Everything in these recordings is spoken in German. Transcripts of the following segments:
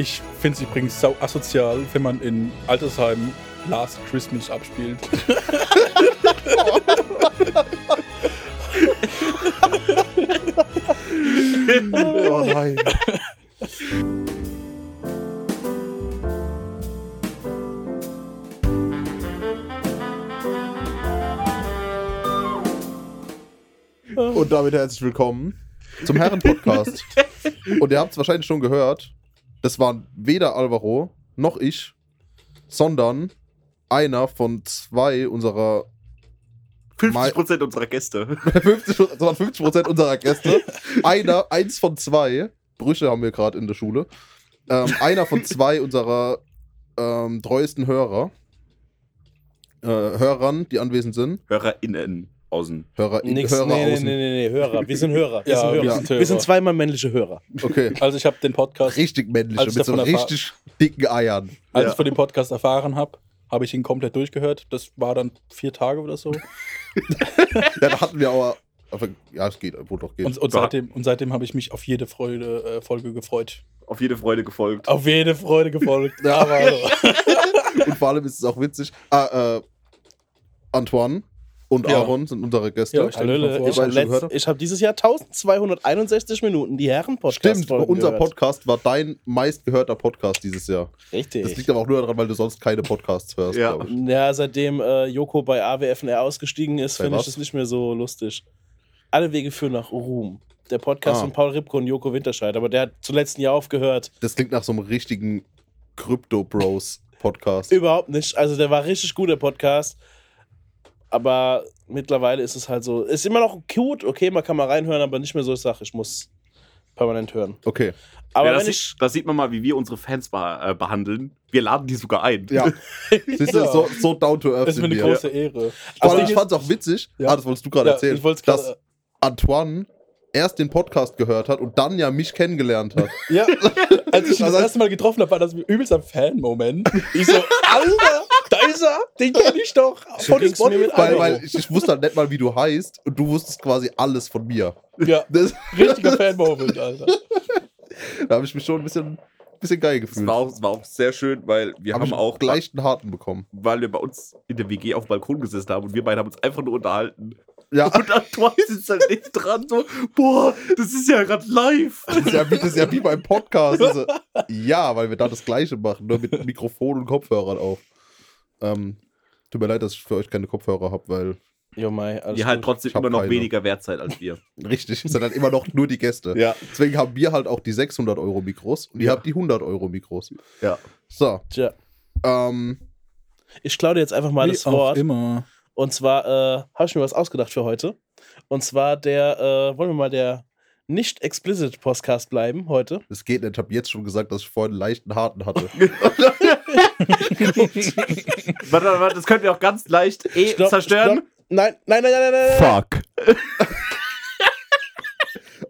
Ich finde es übrigens sau asozial, wenn man in Altersheim Last Christmas abspielt. Oh nein. Und damit herzlich willkommen zum Herren-Podcast. Und ihr habt es wahrscheinlich schon gehört, das waren weder Alvaro noch ich, sondern einer von zwei unserer 50% unserer Gäste. 50, das waren 50% unserer Gäste. Einer, eins von zwei, Brüche haben wir gerade in der Schule. Ähm, einer von zwei unserer ähm, treuesten Hörer. Äh, Hörern, die anwesend sind. HörerInnen außen. Hörer, Nix, Hörer nee, nee, außen. nee, nee, nee, Hörer. Wir sind Hörer. Wir, Ja, sind, wir Hörer. sind wir sind Hörer. zweimal männliche Hörer. Okay. Also ich habe den Podcast, Richtig männliche, mit so richtig dicken Eiern. als Ja. ich von dem Podcast erfahren habe, habe ich ihn komplett durchgehört. Das war dann vier Tage oder so. Ja, da hatten wir aber. ja, es geht, wohl doch geht. Und, und seitdem, und seitdem habe ich mich auf jede Freude, äh, Folge gefreut. Auf jede Freude gefolgt. Auf jede Freude gefolgt. Ja, aber hallo. Und vor allem ist es auch witzig. Ah, äh, Antoine und Ja. Aaron sind unsere Gäste. Ja, ich ich habe gehört hab. dieses Jahr 1261 Minuten die Herren-Podcast Stimmt, unser Podcast war dein meistgehörter Podcast dieses Jahr. Das Richtig. liegt aber auch nur daran, weil du sonst keine Podcasts hörst, Ja. Ja, seitdem äh, Joko bei AWFNR ausgestiegen ist, finde ich das nicht mehr so lustig. Alle Wege führen nach Ruhm. Der Podcast Ah. von Paul Ripko und Joko Winterscheid, aber der hat zuletzt ein Jahr aufgehört. Das klingt nach so einem richtigen Crypto-Bros-Podcast. Überhaupt nicht. Also der war richtig gut, der Podcast. Aber mittlerweile ist es halt so. Ist immer noch cute, okay, man kann mal reinhören, aber nicht mehr so, ich sag, ich muss permanent hören. Okay. Aber ja, das, ich. das sieht man mal, wie wir unsere Fans beh- äh, behandeln. Wir laden die sogar ein. Ja. Siehst du, Ja. so, so down to earth Das ist mir eine wir. große Ehre. Aber Das ich fand es auch witzig, Ja. ah, das wolltest du gerade Ja, erzählen, ich wollt's dass Antoine erst den Podcast gehört hat und dann ja mich kennengelernt hat. Ja, als ich ihn das Also- erste Mal getroffen habe, war das übelst ein Fan-Moment. Ich so, Alter, da ist er, den kenne ich doch. So mit weil weil ich, ich wusste halt nicht mal, wie du heißt und du wusstest quasi alles von mir. Ja, Das, richtiger Fan-Moment, Alter. da habe ich mich schon ein bisschen, bisschen geil gefühlt. war, auch, das war auch sehr schön, weil wir Hab haben auch, gleich einen harten bekommen. weil wir bei uns in der WG auf dem Balkon gesessen haben und wir beide haben uns einfach nur unterhalten. Ja, Und Antoine sitzt halt nicht dran, so, boah, das ist ja gerade live. das ist ja, wie, das ist ja wie beim Podcast. Also, ja, weil wir da das Gleiche machen, nur mit Mikrofon und Kopfhörern auf. Ähm, tut mir leid, dass ich für euch keine Kopfhörer habe, weil Jo, Mai, alles Die halt gut. trotzdem immer noch keine. weniger wert seid als wir. richtig, sind dann immer noch nur die Gäste. Ja. Deswegen haben wir halt auch die 600 Euro Mikros und ihr Ja. habt die 100 Euro Mikros. Ja. So, Tja, ähm, ich klaue dir jetzt einfach mal Wie das auch Wort. immer. Und zwar äh, habe ich mir was ausgedacht für heute. Und zwar der, äh, wollen wir mal der nicht explicit Podcast bleiben heute. es geht nicht. Ich habe jetzt schon gesagt, dass ich vorhin einen leichten harten hatte. Warte, warte, das könnt ihr auch ganz leicht eh Stopp, zerstören. stopp. Nein, nein, nein, nein, nein, nein. Fuck.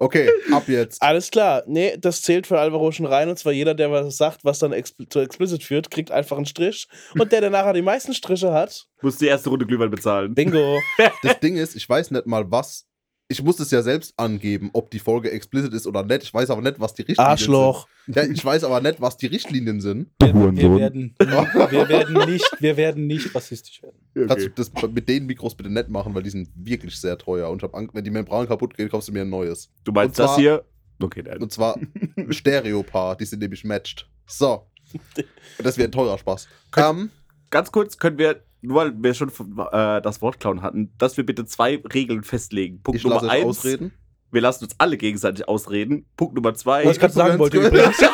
Okay, ab jetzt. Alles klar. Nee, das zählt für Alvaro schon rein. Und zwar jeder, der was sagt, was dann expl zu explicit führt, kriegt einfach einen Strich. Und der, der nachher die meisten Striche hat, Muss die erste Runde Glühwein bezahlen. bingo. Das Ding ist, ich weiß nicht mal, was. Ich muss es ja selbst angeben, ob die Folge explicit ist oder nicht. Ich weiß aber nicht, was die Richtlinien Arschloch. sind. Ja, ich weiß aber nicht, was die Richtlinien sind. Wir, wir, werden, wir, werden nicht, wir werden nicht rassistisch werden. Kannst du das mit den Mikros bitte nicht machen, weil die sind wirklich sehr teuer. Und ich Angst, wenn die Membran kaputt geht, kaufst du mir ein neues. Du meinst Und das zwar- hier? Okay, nein. Und zwar Stereopaar, die sind nämlich matched. So. Und das wäre ein teurer Spaß. Ähm, Ganz kurz können wir, nur weil wir schon äh, das Wort klauen hatten, dass wir bitte zwei Regeln festlegen. Punkt ich Nummer eins, ausreden. wir lassen uns alle gegenseitig ausreden. Punkt Nummer zwei, Was ich gerade sagen wollte übrigens.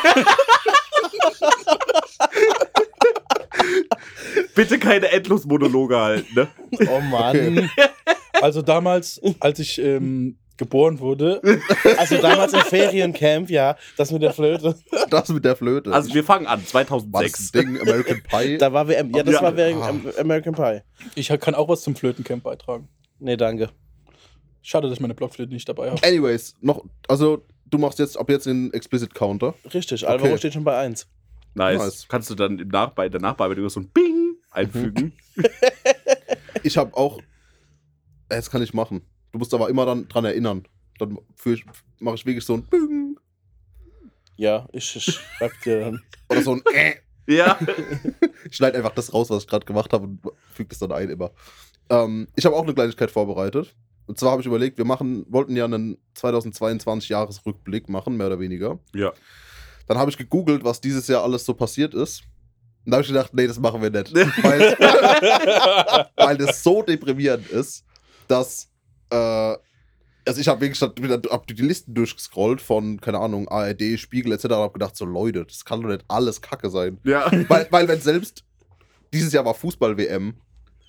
bitte keine Endlosmonologe halten. Ne? Oh Mann. Also damals, als ich ähm, geboren wurde, Also damals im Feriencamp, ja, das mit der Flöte. Das mit der Flöte. Also wir fangen an, war das 2006. Ding American Pie? Da war WM. Ja, das Ja. war während Ah. Am- American Pie. ich kann auch was zum Flötencamp beitragen. Nee, danke. Schade, dass ich meine Blockflöte nicht dabei habe. Anyways, noch, also du machst jetzt ab jetzt den Explicit Counter. Richtig, Alvaro Okay. steht schon bei 1. Nice. Nice. Kannst du dann im Nachbe der Nachbearbeitung so ein Bing einfügen? Ich habe auch. Äh, Das kann ich machen. Du musst aber immer dann dran erinnern. Dann mache ich wirklich so ein Bing. Ja, ich, ich schreib dir dann. Oder so ein äh. Ja. Ich schneide einfach das raus, was ich gerade gemacht habe und füge das dann ein immer. Ähm, ich habe auch eine Kleinigkeit vorbereitet. Und zwar habe ich überlegt, wir machen, wollten ja einen 2022 Jahresrückblick machen, mehr oder weniger. Ja. Dann habe ich gegoogelt, was dieses Jahr alles so passiert ist. Und da habe ich gedacht, nee, das machen wir nicht. weil, weil das so deprimierend ist, dass. Äh, also ich habe wirklich hab die Listen durchgescrollt von, keine Ahnung, ARD, Spiegel etc. und habe gedacht, so Leute, das kann doch nicht alles Kacke sein. Ja. Weil, weil wenn selbst dieses Jahr war Fußball-WM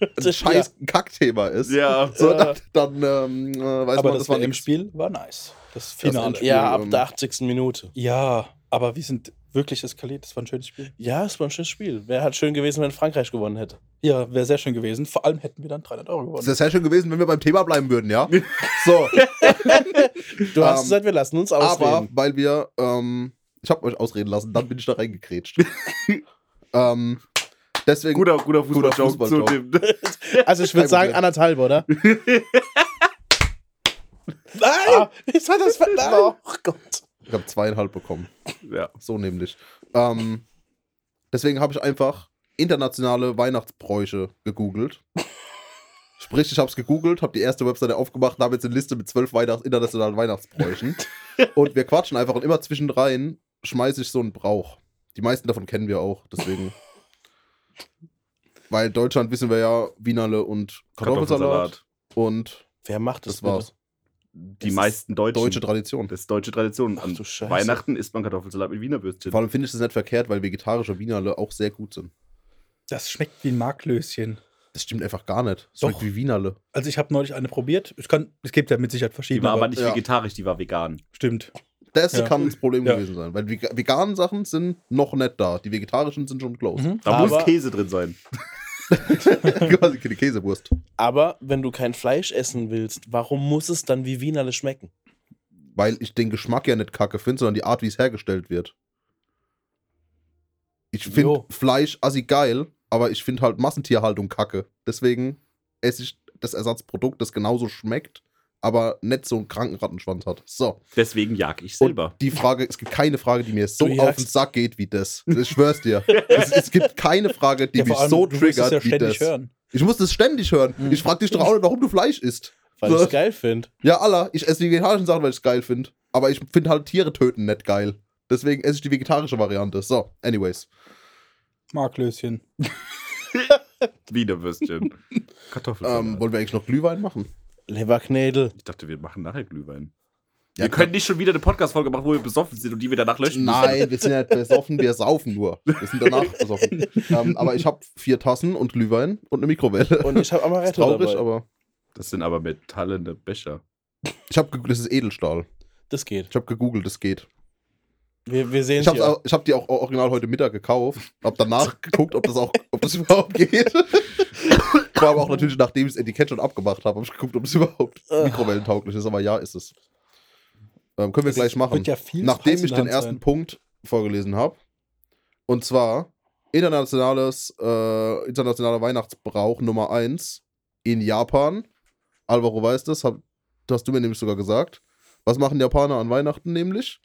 ein Das- scheiß Kackthema ist, Ja. so, Ja. dann, dann ähm, äh, weiß Aber man, das, das war im. Spiel war nice. Das Das Finale. Endspiel. Ja, ab ähm, der 80. Minute. ja, aber wir sind wirklich eskaliert. Das war ein schönes Spiel. Ja, es war ein schönes Spiel. Wäre halt schön gewesen, wenn Frankreich gewonnen hätte. Ja, wäre sehr schön gewesen. Vor allem hätten wir dann 300 Euro Es gewonnen. wäre sehr schön gewesen, wenn wir beim Thema bleiben würden, ja? So, Du hast Ähm, gesagt, wir lassen uns aber ausreden. weil wir, ähm, ich habe euch ausreden lassen, dann bin ich da reingekrätscht. ähm, deswegen, Guter, guter Fußballjoke zu Fußballjoke. dem. Also ich würde sagen anderthalb, oder? Nein! Ich war das Nein. Oh Gott. Ich habe zweieinhalb bekommen. Ja. So nämlich. Ähm, deswegen habe ich einfach internationale Weihnachtsbräuche gegoogelt. Sprich, ich habe es gegoogelt, habe die erste Webseite aufgemacht und habe jetzt eine Liste mit zwölf Weihnachts internationalen Weihnachtsbräuchen. und wir quatschen einfach und immer zwischendrin schmeiße ich so einen Brauch. Die meisten davon kennen wir auch, deswegen. Weil Deutschland wissen wir ja, Wienerle und Kartoffelsalat. Und Wer macht das, das war's. Die meisten Deutschen. Deutsche Tradition. Das ist deutsche Tradition. An du Scheiße. Weihnachten isst man Kartoffelsalat mit Wiener Würstchen. Vor allem finde ich das nicht verkehrt, weil vegetarische Wienerle auch sehr gut sind. Das schmeckt wie ein Marklöschen. Das stimmt einfach gar nicht. Das Doch. schmeckt wie Wienerle. Also ich habe neulich eine probiert. Ich kann, es gibt ja mit Sicherheit Die verschiedene. war aber nicht ja. vegetarisch, die war vegan. Stimmt. Das Ja. kann das Problem Ja. gewesen sein. Weil die vega- veganen Sachen sind noch nicht da. Die vegetarischen sind schon close. Mhm. Da Aber- muss Käse drin sein. Quasi die Käsewurst. Aber wenn du kein Fleisch essen willst, warum muss es dann wie Wienerle schmecken? Weil ich den Geschmack ja nicht kacke finde, sondern die Art, wie es hergestellt wird. Ich finde. Fleisch assi geil, aber ich finde halt Massentierhaltung kacke. Deswegen esse ich das Ersatzprodukt, das genauso schmeckt, aber nicht so einen kranken Rattenschwanz hat. So. Deswegen jag ich Und selber. die Frage, es gibt keine Frage, die mir so auf den Sack geht wie das. Ich schwör's dir. es, es gibt keine Frage, die Ja, mich allem, so du wirst es triggert ja wie ständig das. hören. Ich muss das ständig hören. Mhm. Ich frag dich doch auch nicht, warum du Fleisch isst. Weil So. ich es geil finde. Ja, Allah, ich esse die vegetarischen Sachen, weil ich es geil finde. Aber ich finde halt Tiere töten nicht geil. Deswegen esse ich die vegetarische Variante. So, anyways. Marklöschen. Wiener Würstchen. Kartoffelsalat. Ähm, wollen wir eigentlich noch Glühwein machen? Leberknädel. ich dachte, wir machen nachher Glühwein. Ja, wir können nicht schon wieder eine Podcast-Folge machen, wo wir besoffen sind und die wir danach löschen müssen. Nein, wir sind ja nicht besoffen, wir saufen nur. Wir sind danach besoffen. ähm, aber ich habe vier Tassen und Glühwein und eine Mikrowelle. Und ich habe ist Amaretto traurig, dabei. aber Das sind aber metallene Becher. ich habe das ist Edelstahl. Das geht. Ich habe gegoogelt, das geht. Wir, wir sehen Ich es habe hab die auch original heute Mittag gekauft. Hab danach geguckt, ob das auch, ob das überhaupt geht. War aber auch natürlich, nachdem ich das Etikett schon abgemacht habe, habe ich geguckt, ob es überhaupt mikrowellentauglich ist. Aber ja, ist es. Ähm, können wir gleich machen. Ja Nachdem ich den ersten sein. Punkt vorgelesen habe. Und zwar internationales, äh, internationaler Weihnachtsbrauch Nummer 1 in Japan. Alvaro weiß das, hab, das hast du mir nämlich sogar gesagt. Was machen Japaner an Weihnachten nämlich?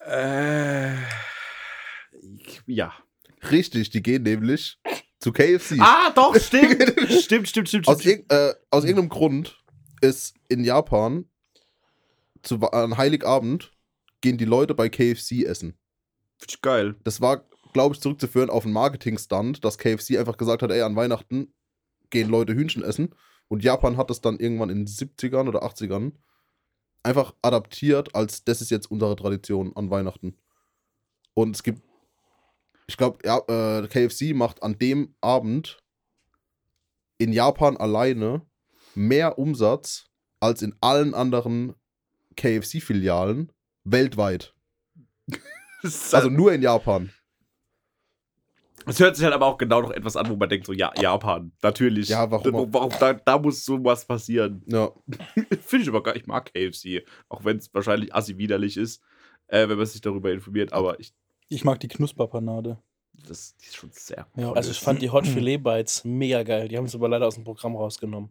Äh. Ja. Richtig, die gehen nämlich zu KFC. Ah, doch, stimmt. stimmt, stimmt, stimmt. aus, stimmt. irg äh, aus irgendeinem Grund ist in Japan zu, an Heiligabend gehen die Leute bei KFC essen. Find ich geil. Das war, glaube ich, zurückzuführen auf einen Marketing-Stunt, dass KFC einfach gesagt hat, ey, an Weihnachten gehen Leute Hühnchen essen. Und Japan hat das dann irgendwann in den 70ern oder 80ern einfach adaptiert, als das ist jetzt unsere Tradition an Weihnachten. Und es gibt, ich glaube, ja, äh, KFC macht an dem Abend in Japan alleine mehr Umsatz als in allen anderen KFC-Filialen weltweit. Also nur in Japan. Es hört sich halt aber auch genau noch etwas an, wo man denkt, so, ja, Japan, natürlich. Ja, warum auch? warum da, da muss sowas passieren. Ja, Finde ich aber gar nicht, ich mag KFC. Auch wenn es wahrscheinlich assi widerlich ist, äh, wenn man sich darüber informiert. Aber ich, Ich mag die Knusperpanade. das die ist schon sehr Ja. toll. Also ich fand die Hot Filet Bites mega geil. Die haben es aber leider aus dem Programm rausgenommen.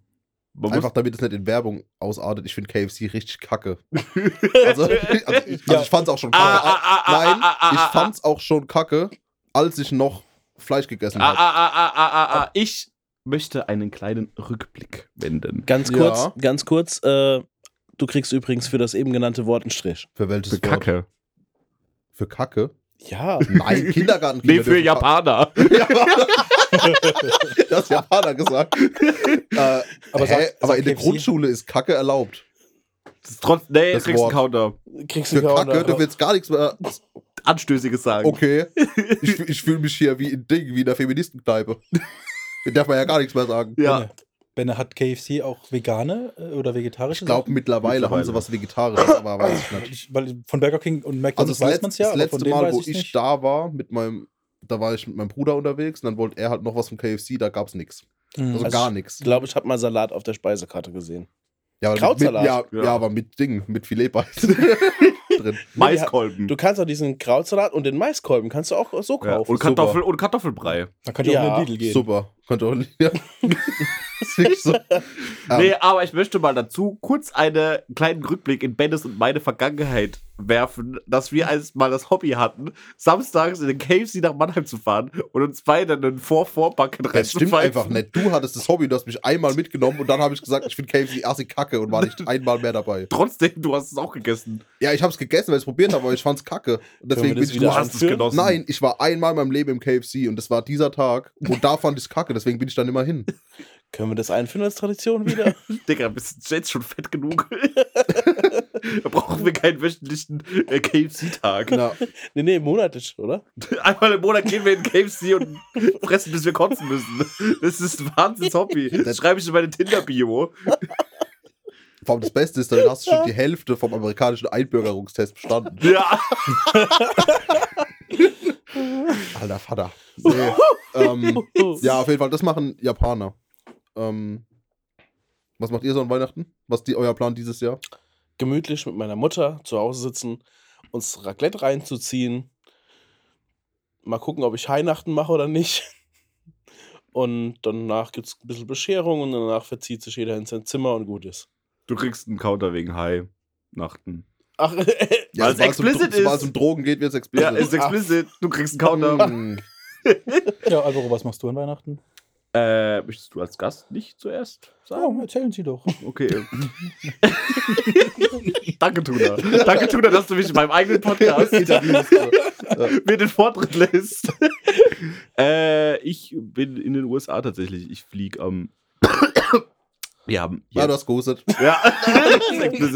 Man Einfach damit es nicht in Werbung ausartet. Ich finde KFC richtig kacke. Also, also, ich, also Ja. ich fand's auch schon Ah, kacke. ah, ah, ah, Nein, ah, ah, ich fand's auch schon kacke, als ich noch Fleisch gegessen Ah, habe. ah, ah, ah, ah, ah, ah. Ich möchte einen kleinen Rückblick wenden. Ganz Ja. kurz, ganz kurz. Äh, du kriegst übrigens für das eben genannte Wort einen Strich. Für welches Für Kacke. Wort? Für Kacke? Ja. Nein, Kindergarten. Nee, für Japaner. das hat Japaner gesagt. äh, Aber sag- aber in der? Grundschule ist Kacke erlaubt. Das ist trotz, nee, Das kriegst Wort. einen Counter. Kriegst Für du Kacke dürfen wir jetzt gar nichts mehr. Anstößiges sagen. Okay. Ich, ich fühle mich hier wie in Ding, wie in der Feministenkneipe. Da darf man ja gar nichts mehr sagen. Ja. Benne. Hat KFC auch vegane äh, oder vegetarische Ich glaube, Sachen? mittlerweile, haben sie Mittlerweile. was Vegetarisches, aber weiß ich nicht. Ich, weil von Burger King und Also McDonald's das, weiß man es ja, das letzte Mal, wo ich ich nicht. da war, mit meinem, da war ich mit meinem Bruder unterwegs und dann wollte er halt noch was vom KFC, da gab's nichts. Mhm. Also, Also gar nichts. Ich glaube, ich habe mal Salat auf der Speisekarte gesehen. Ja, aber Krautsalat. Mit, ja, Ja. ja. aber mit Ding, mit Filetbeiß drin. Maiskolben. Du kannst auch diesen Krautsalat und den Maiskolben kannst du auch so Ja, kaufen. und, Kartoffel, und Kartoffelbrei. Man könnte auch Ja, in den Lidl gehen. Super. Könnte auch ja. so. Nee, aber ich möchte mal dazu kurz einen kleinen Rückblick in Bennes und meine Vergangenheit werfen, dass wir als mal das Hobby hatten, samstags in den KFC nach Mannheim zu fahren und uns beide einen Vor-Vorbacken Das stimmt einfach nicht. Du hattest das Hobby, du hast mich einmal mitgenommen und dann habe ich gesagt, ich finde KFC assig kacke und war nicht einmal mehr dabei. Trotzdem, du hast es auch gegessen. Ja, ich habe es gegessen, weil ich es probiert habe, aber ich fand's kacke. Und deswegen bin das ich wieder nur hast es genossen. Nein, ich war einmal in meinem Leben im KFC und das war dieser Tag und da fand ich es kacke, deswegen bin ich dann immer hin. Können wir das einführen als Tradition wieder? Digga, bist du jetzt schon fett genug? da brauchen wir keinen wöchentlichen äh, KFC-Tag. Na, nee, nee, monatlich, oder? Einmal im Monat gehen wir in KFC und fressen, bis wir kotzen müssen. Das ist ein Wahnsinns-Hobby. Das schreibe ich in meine Tinder-Bio. vor allem das Beste ist, dann hast du schon die Hälfte vom amerikanischen Einbürgerungstest bestanden. Ja. Alter Vater. Nee. ähm, ja, auf jeden Fall, das machen Japaner. Ähm, was macht ihr so an Weihnachten? Was ist euer Plan dieses Jahr? Gemütlich mit meiner Mutter zu Hause sitzen, uns Raclette reinzuziehen. Mal gucken, ob ich Weihnachten mache oder nicht. Und danach gibt es ein bisschen Bescherung und danach verzieht sich jeder in sein Zimmer und gut ist. Du kriegst einen Counter wegen High-Nachten. Ach, Ja, Weil es um- explicit Sobald es ist. um Drogen geht, wird es Ja, explicit. ist explicit. Du kriegst einen Counter. Ja, Alvaro, was machst du an Weihnachten? Äh, möchtest du als Gast nicht zuerst Oh, sagen? erzählen Sie doch. Okay. Danke, Tuna. Danke, Tuna, dass du mich in meinem eigenen Podcast mir den Vortritt lässt. äh, ich bin in den USA tatsächlich. Ich fliege am. Wir haben. Ja, du hast gehustet. ja.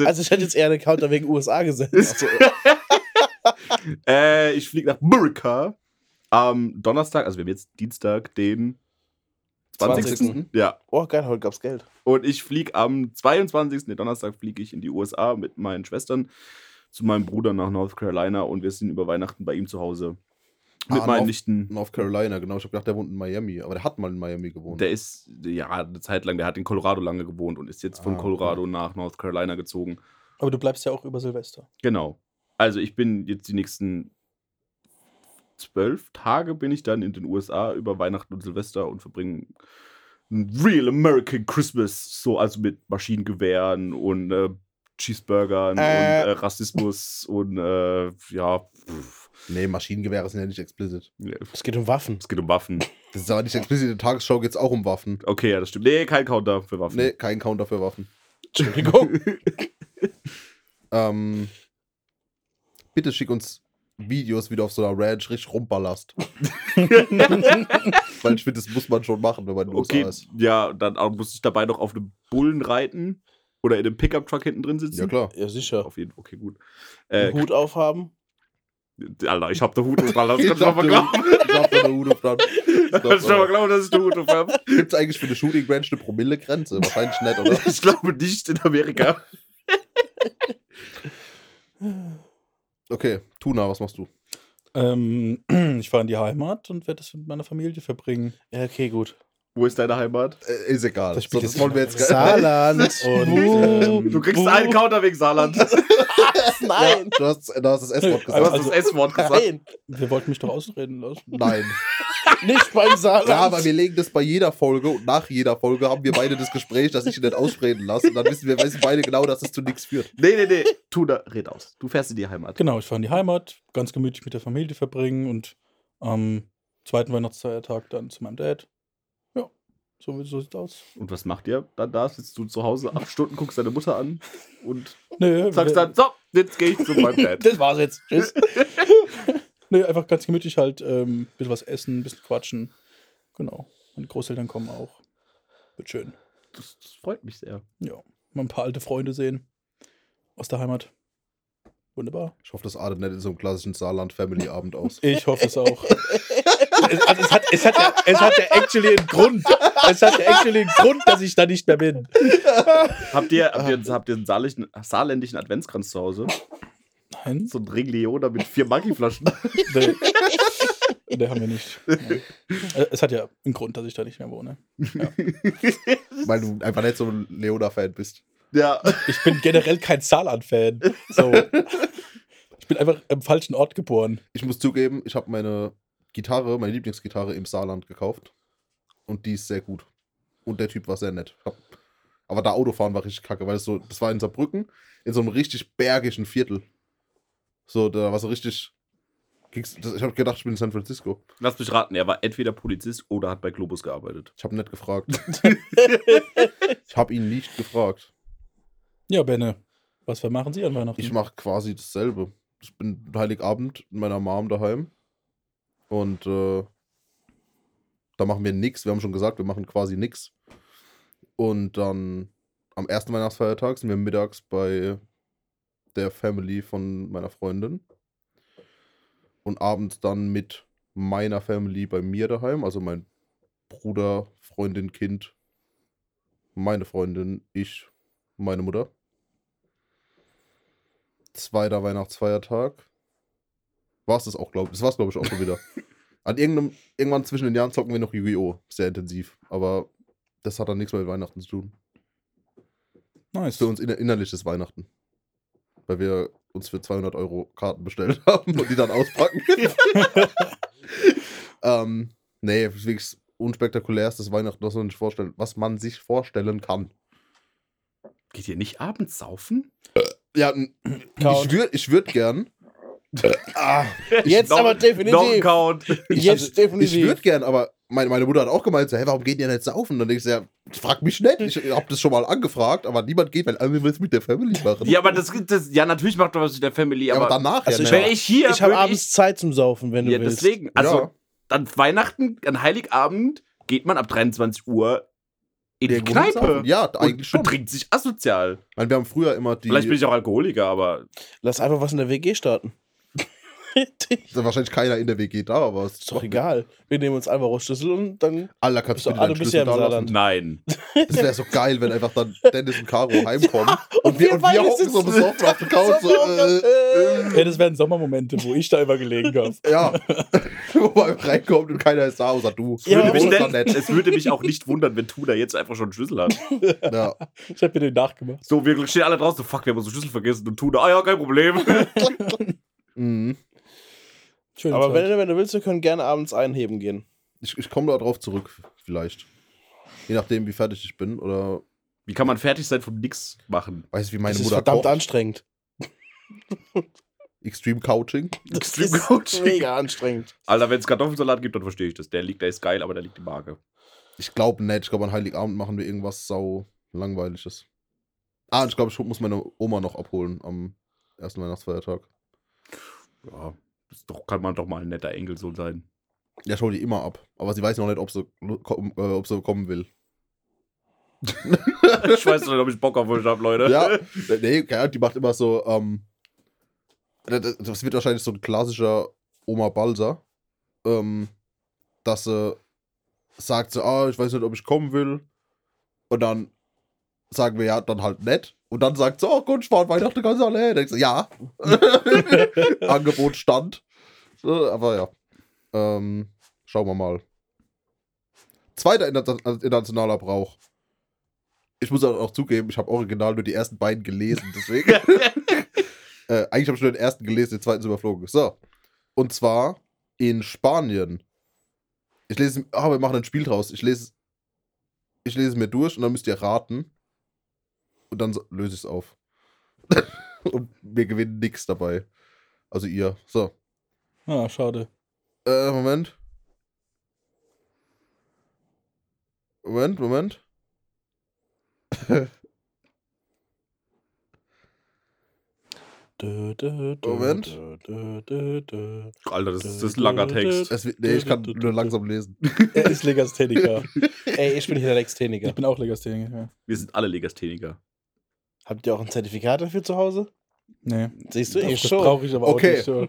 Also ich hätte jetzt eher einen Counter wegen USA gesetzt. Also, äh, ich fliege nach Amerika am Donnerstag, also wir haben jetzt Dienstag, den 20. 20.. Ja. oh, geil, heute gab's Geld. Und ich fliege am 22. Den Donnerstag fliege ich in die USA mit meinen Schwestern zu meinem Bruder nach North Carolina und wir sind über Weihnachten bei ihm zu Hause. Mit Ah, meinen North- Nichten. North Carolina, genau. Ich habe gedacht, der wohnt in Miami, aber der hat mal in Miami gewohnt. Der ist, ja, eine Zeit lang, der hat in Colorado lange gewohnt und ist jetzt von Ah, Colorado nach North Carolina gezogen. Aber du bleibst ja auch über Silvester. Genau. Also ich bin jetzt die nächsten zwölf Tage bin ich dann in den USA über Weihnachten und Silvester und verbringe ein Real American Christmas, so also mit Maschinengewehren und äh, Cheeseburgern Äh. und äh, Rassismus und äh, ja, pff, nee, Maschinengewehre sind ja nicht explicit. ja, Es geht um Waffen. es geht um Waffen. Das ist aber nicht explicit. In der Tagesschau geht es auch um Waffen. Okay, ja, das stimmt. Nee, kein Counter für Waffen. Nee, kein Counter für Waffen. Entschuldigung. Ähm, bitte schick uns Videos, wie du auf so einer Ranch richtig rumballerst. Weil ich finde, das muss man schon machen, wenn man in den Okay, USA ist. ja, dann muss ich dabei noch auf einem Bullen reiten oder in einem Pickup-Truck hinten drin sitzen. Ja, klar. Ja, sicher. Auf jeden Fall, okay, gut. Äh, Hut aufhaben. Alter, ich hab den Hut auf, Alter, das Ich kannst du den- glauben. ich hab da eine Hut auf dran. Das kannst du mal glauben, dass ich den Hut auf hab. Gibt es eigentlich für eine Shooting Ranch eine Promille-Grenze? Wahrscheinlich nicht, oder? Ich glaube nicht in Amerika. Okay, Tuna, was machst du? Ähm, ich fahre in die Heimat und werde das mit meiner Familie verbringen. Ja, okay, gut. Wo ist deine Heimat? Äh, ist egal. Das So, das jetzt wollen wir nicht jetzt. Saarland. Und, ähm, Du kriegst einen Counter wegen Saarland. Du Nein. Du hast, du hast das S-Wort Also- gesagt. hast das S-Wort gesagt. Nein. Wir wollten mich doch ausreden lassen. Nein. Nicht beim Saarland. Ja, aber wir legen das bei jeder Folge und nach jeder Folge haben wir beide das Gespräch, dass ich ihn nicht ausreden lasse. Und dann wissen wir wissen beide genau, dass es zu nichts führt. Nee, nee, nee. Tu da, red aus. Du fährst in die Heimat. Genau, ich fahre in die Heimat, ganz gemütlich mit der Familie verbringen und am zweiten Weihnachtsfeiertag dann zu meinem Dad. Ja, so, so sieht's aus. Und was macht ihr dann da? Sitzt du zu Hause acht Stunden, guckst deine Mutter an und Nee, sagst dann, so, jetzt gehe ich zu meinem Dad. Das war's jetzt. Tschüss. Nee, einfach ganz gemütlich halt ähm, ein bisschen was essen, ein bisschen quatschen. Genau. Meine Großeltern kommen auch. Wird schön. Das, das freut mich sehr. Ja. Mal ein paar alte Freunde sehen. Aus der Heimat. Wunderbar. Ich hoffe, das artet nicht in so einem klassischen Saarland-Family-Abend aus. Ich hoffe es auch. es, also es, hat, es, hat ja, es hat ja actually einen Grund. Es hat ja actually einen Grund, dass ich da nicht mehr bin. Habt ihr, habt ihr, habt ihr einen saarländischen, saarländischen Adventskranz zu Hause? Nein, So ein Ring Leona mit vier Maggi-Flaschen. nee. nee, haben wir nicht. Nein. Äh, Es hat ja einen Grund, dass ich da nicht mehr wohne. Weil du einfach nicht so ein Leona-Fan bist. ja. Ich bin generell kein Saarland-Fan. So. Ich bin einfach am falschen Ort geboren. Ich muss zugeben, ich habe meine Gitarre, meine Lieblingsgitarre im Saarland gekauft. Und die ist sehr gut. Und der Typ war sehr nett. Hab, aber da Autofahren war richtig kacke, weil es so, das war in Saarbrücken, in so einem richtig bergischen Viertel. So, da war so richtig. Ich habe gedacht, ich bin in San Francisco. Lass mich raten, er war entweder Polizist oder hat bei Globus gearbeitet. Ich habe nicht gefragt. ich habe ihn nicht gefragt. Ja, Benne, was machen Sie an Weihnachten? Ich mache quasi dasselbe. Ich bin Heiligabend mit meiner Mom daheim. Und äh, da machen wir nichts. Wir haben schon gesagt, wir machen quasi nichts. Und dann am ersten Weihnachtsfeiertag sind wir mittags bei der Family von meiner Freundin. Und abends dann mit meiner Family bei mir daheim. Also mein Bruder, Freundin, Kind, meine Freundin, ich, meine Mutter zweiter Weihnachtsfeiertag. War es das auch, glaube ich. Das war es, glaube ich, auch schon wieder. An irgendeinem, irgendwann zwischen den Jahren zocken wir noch Yu-Gi-Oh! Sehr intensiv. Aber das hat dann nichts mehr mit Weihnachten zu tun. Nice. für uns inner innerliches Weihnachten. Weil wir uns für 200 Euro Karten bestellt haben und die dann auspacken. ähm, nee, das ist wirklich unspektakulärstes Weihnachten, was man, sich vorstellen, was man sich vorstellen kann. Geht ihr nicht abends saufen? Ja, n- Count. ich würde ich würd gern. ah, Jetzt aber definitiv. Count. Jetzt Also, definitiv. Ich würde gern, aber meine, meine Mutter hat auch gemeint, so, hey, warum geht ihr nicht saufen? Dann denke ich, so, ja, frag mich nicht. Ich habe das schon mal angefragt, aber niemand geht, weil alle was mit der Family machen. Ja, aber das, das ja, natürlich macht man was mit der Family, Ja, aber, aber danach Also ja wenn ich hier ich habe abends Zeit zum Saufen, wenn du ja, willst. deswegen, also Ja. an Weihnachten, an Heiligabend geht man ab 23 Uhr in die Kneipe. Ja, und eigentlich schon. betrinkt sich asozial. Ich meine, wir haben früher immer die. Vielleicht bin ich auch Alkoholiker, aber Lass einfach was in der WG starten. Ist ja wahrscheinlich keiner in der WG da, aber es Ist doch egal. Wir nehmen uns einfach Schlüssel und dann. Alter, kannst du alle bisher da lassen? nein. Das wäre so geil, wenn einfach dann Dennis und Caro heimkommen und, wir wir, und wir hocken so besoffen auf der Couch. So, äh, Ja, das wären Sommermomente, wo ich da immer gelegen habe. ja, wo man reinkommt und keiner ist da, außer du. Ja, Würde ist denn, es würde mich auch nicht wundern, wenn Tuna jetzt einfach schon einen Schlüssel hat. Ja. Ich habe mir den nachgemacht. So, wir stehen alle draußen, so, fuck, wir haben unseren Schlüssel vergessen und Tuna, ah ja, kein Problem. Mhm. Schön. Aber wenn, du- wenn du willst, wir können gerne abends einheben gehen. Ich, ich komme da drauf zurück, vielleicht. Je nachdem, wie fertig ich bin oder Wie kann man fertig sein von nix machen? weiß wie meine das ist Mutter verdammt kocht. anstrengend. Extreme Couching. Extreme das ist Coaching. mega anstrengend. Alter, wenn es Kartoffelsalat gibt, dann verstehe ich das. Der liegt, der ist geil, aber der liegt die Marke. Ich glaube nicht. Ich glaube, an Heiligabend machen wir irgendwas sau langweiliges. Ah, ich glaube, ich muss meine Oma noch abholen am ersten Weihnachtsfeiertag. Ja, das doch, kann man doch mal ein netter Enkelsohn sein. Ja, hole die immer ab. Aber sie weiß noch nicht, ob sie, äh, ob sie kommen will. Ich weiß nicht, ob ich Bock auf euch habe, Leute. Ja, nee, die macht immer so, ähm, das das wird wahrscheinlich so ein klassischer Oma Balser, ähm, dass sie sagt so, ah, ich weiß nicht, ob ich kommen will. Und dann sagen wir ja, dann halt nett. Und dann sagt sie, oh an Weihnachten ganz allein. Denkst du, ja. Angebot stand. Aber ja. Ähm, schauen wir mal. Zweiter interna- internationaler Brauch. Ich muss auch zugeben, ich habe original nur die ersten beiden gelesen, deswegen. äh, eigentlich habe ich nur den ersten gelesen, den zweiten ist überflogen. So. Und zwar in Spanien Ich lese, ah, wir machen ein Spiel draus. Ich lese, ich lese mir durch und dann müsst ihr raten. Und dann löse ich es auf. und wir gewinnen nichts dabei. Also ihr. So. Ah, schade. Äh, Moment. Moment, Moment. Moment. Alter, das ist, das ist ein langer Text. Es, nee, ich kann nur langsam lesen. Er ist Legastheniker. Ey, ich bin hier der Exteniker. ich bin auch Legastheniker. Wir sind alle Legastheniker. Habt ihr auch ein Zertifikat dafür zu Hause? Nee. Siehst du, Das, ich das schon. brauche ich aber Okay. auch nicht. So.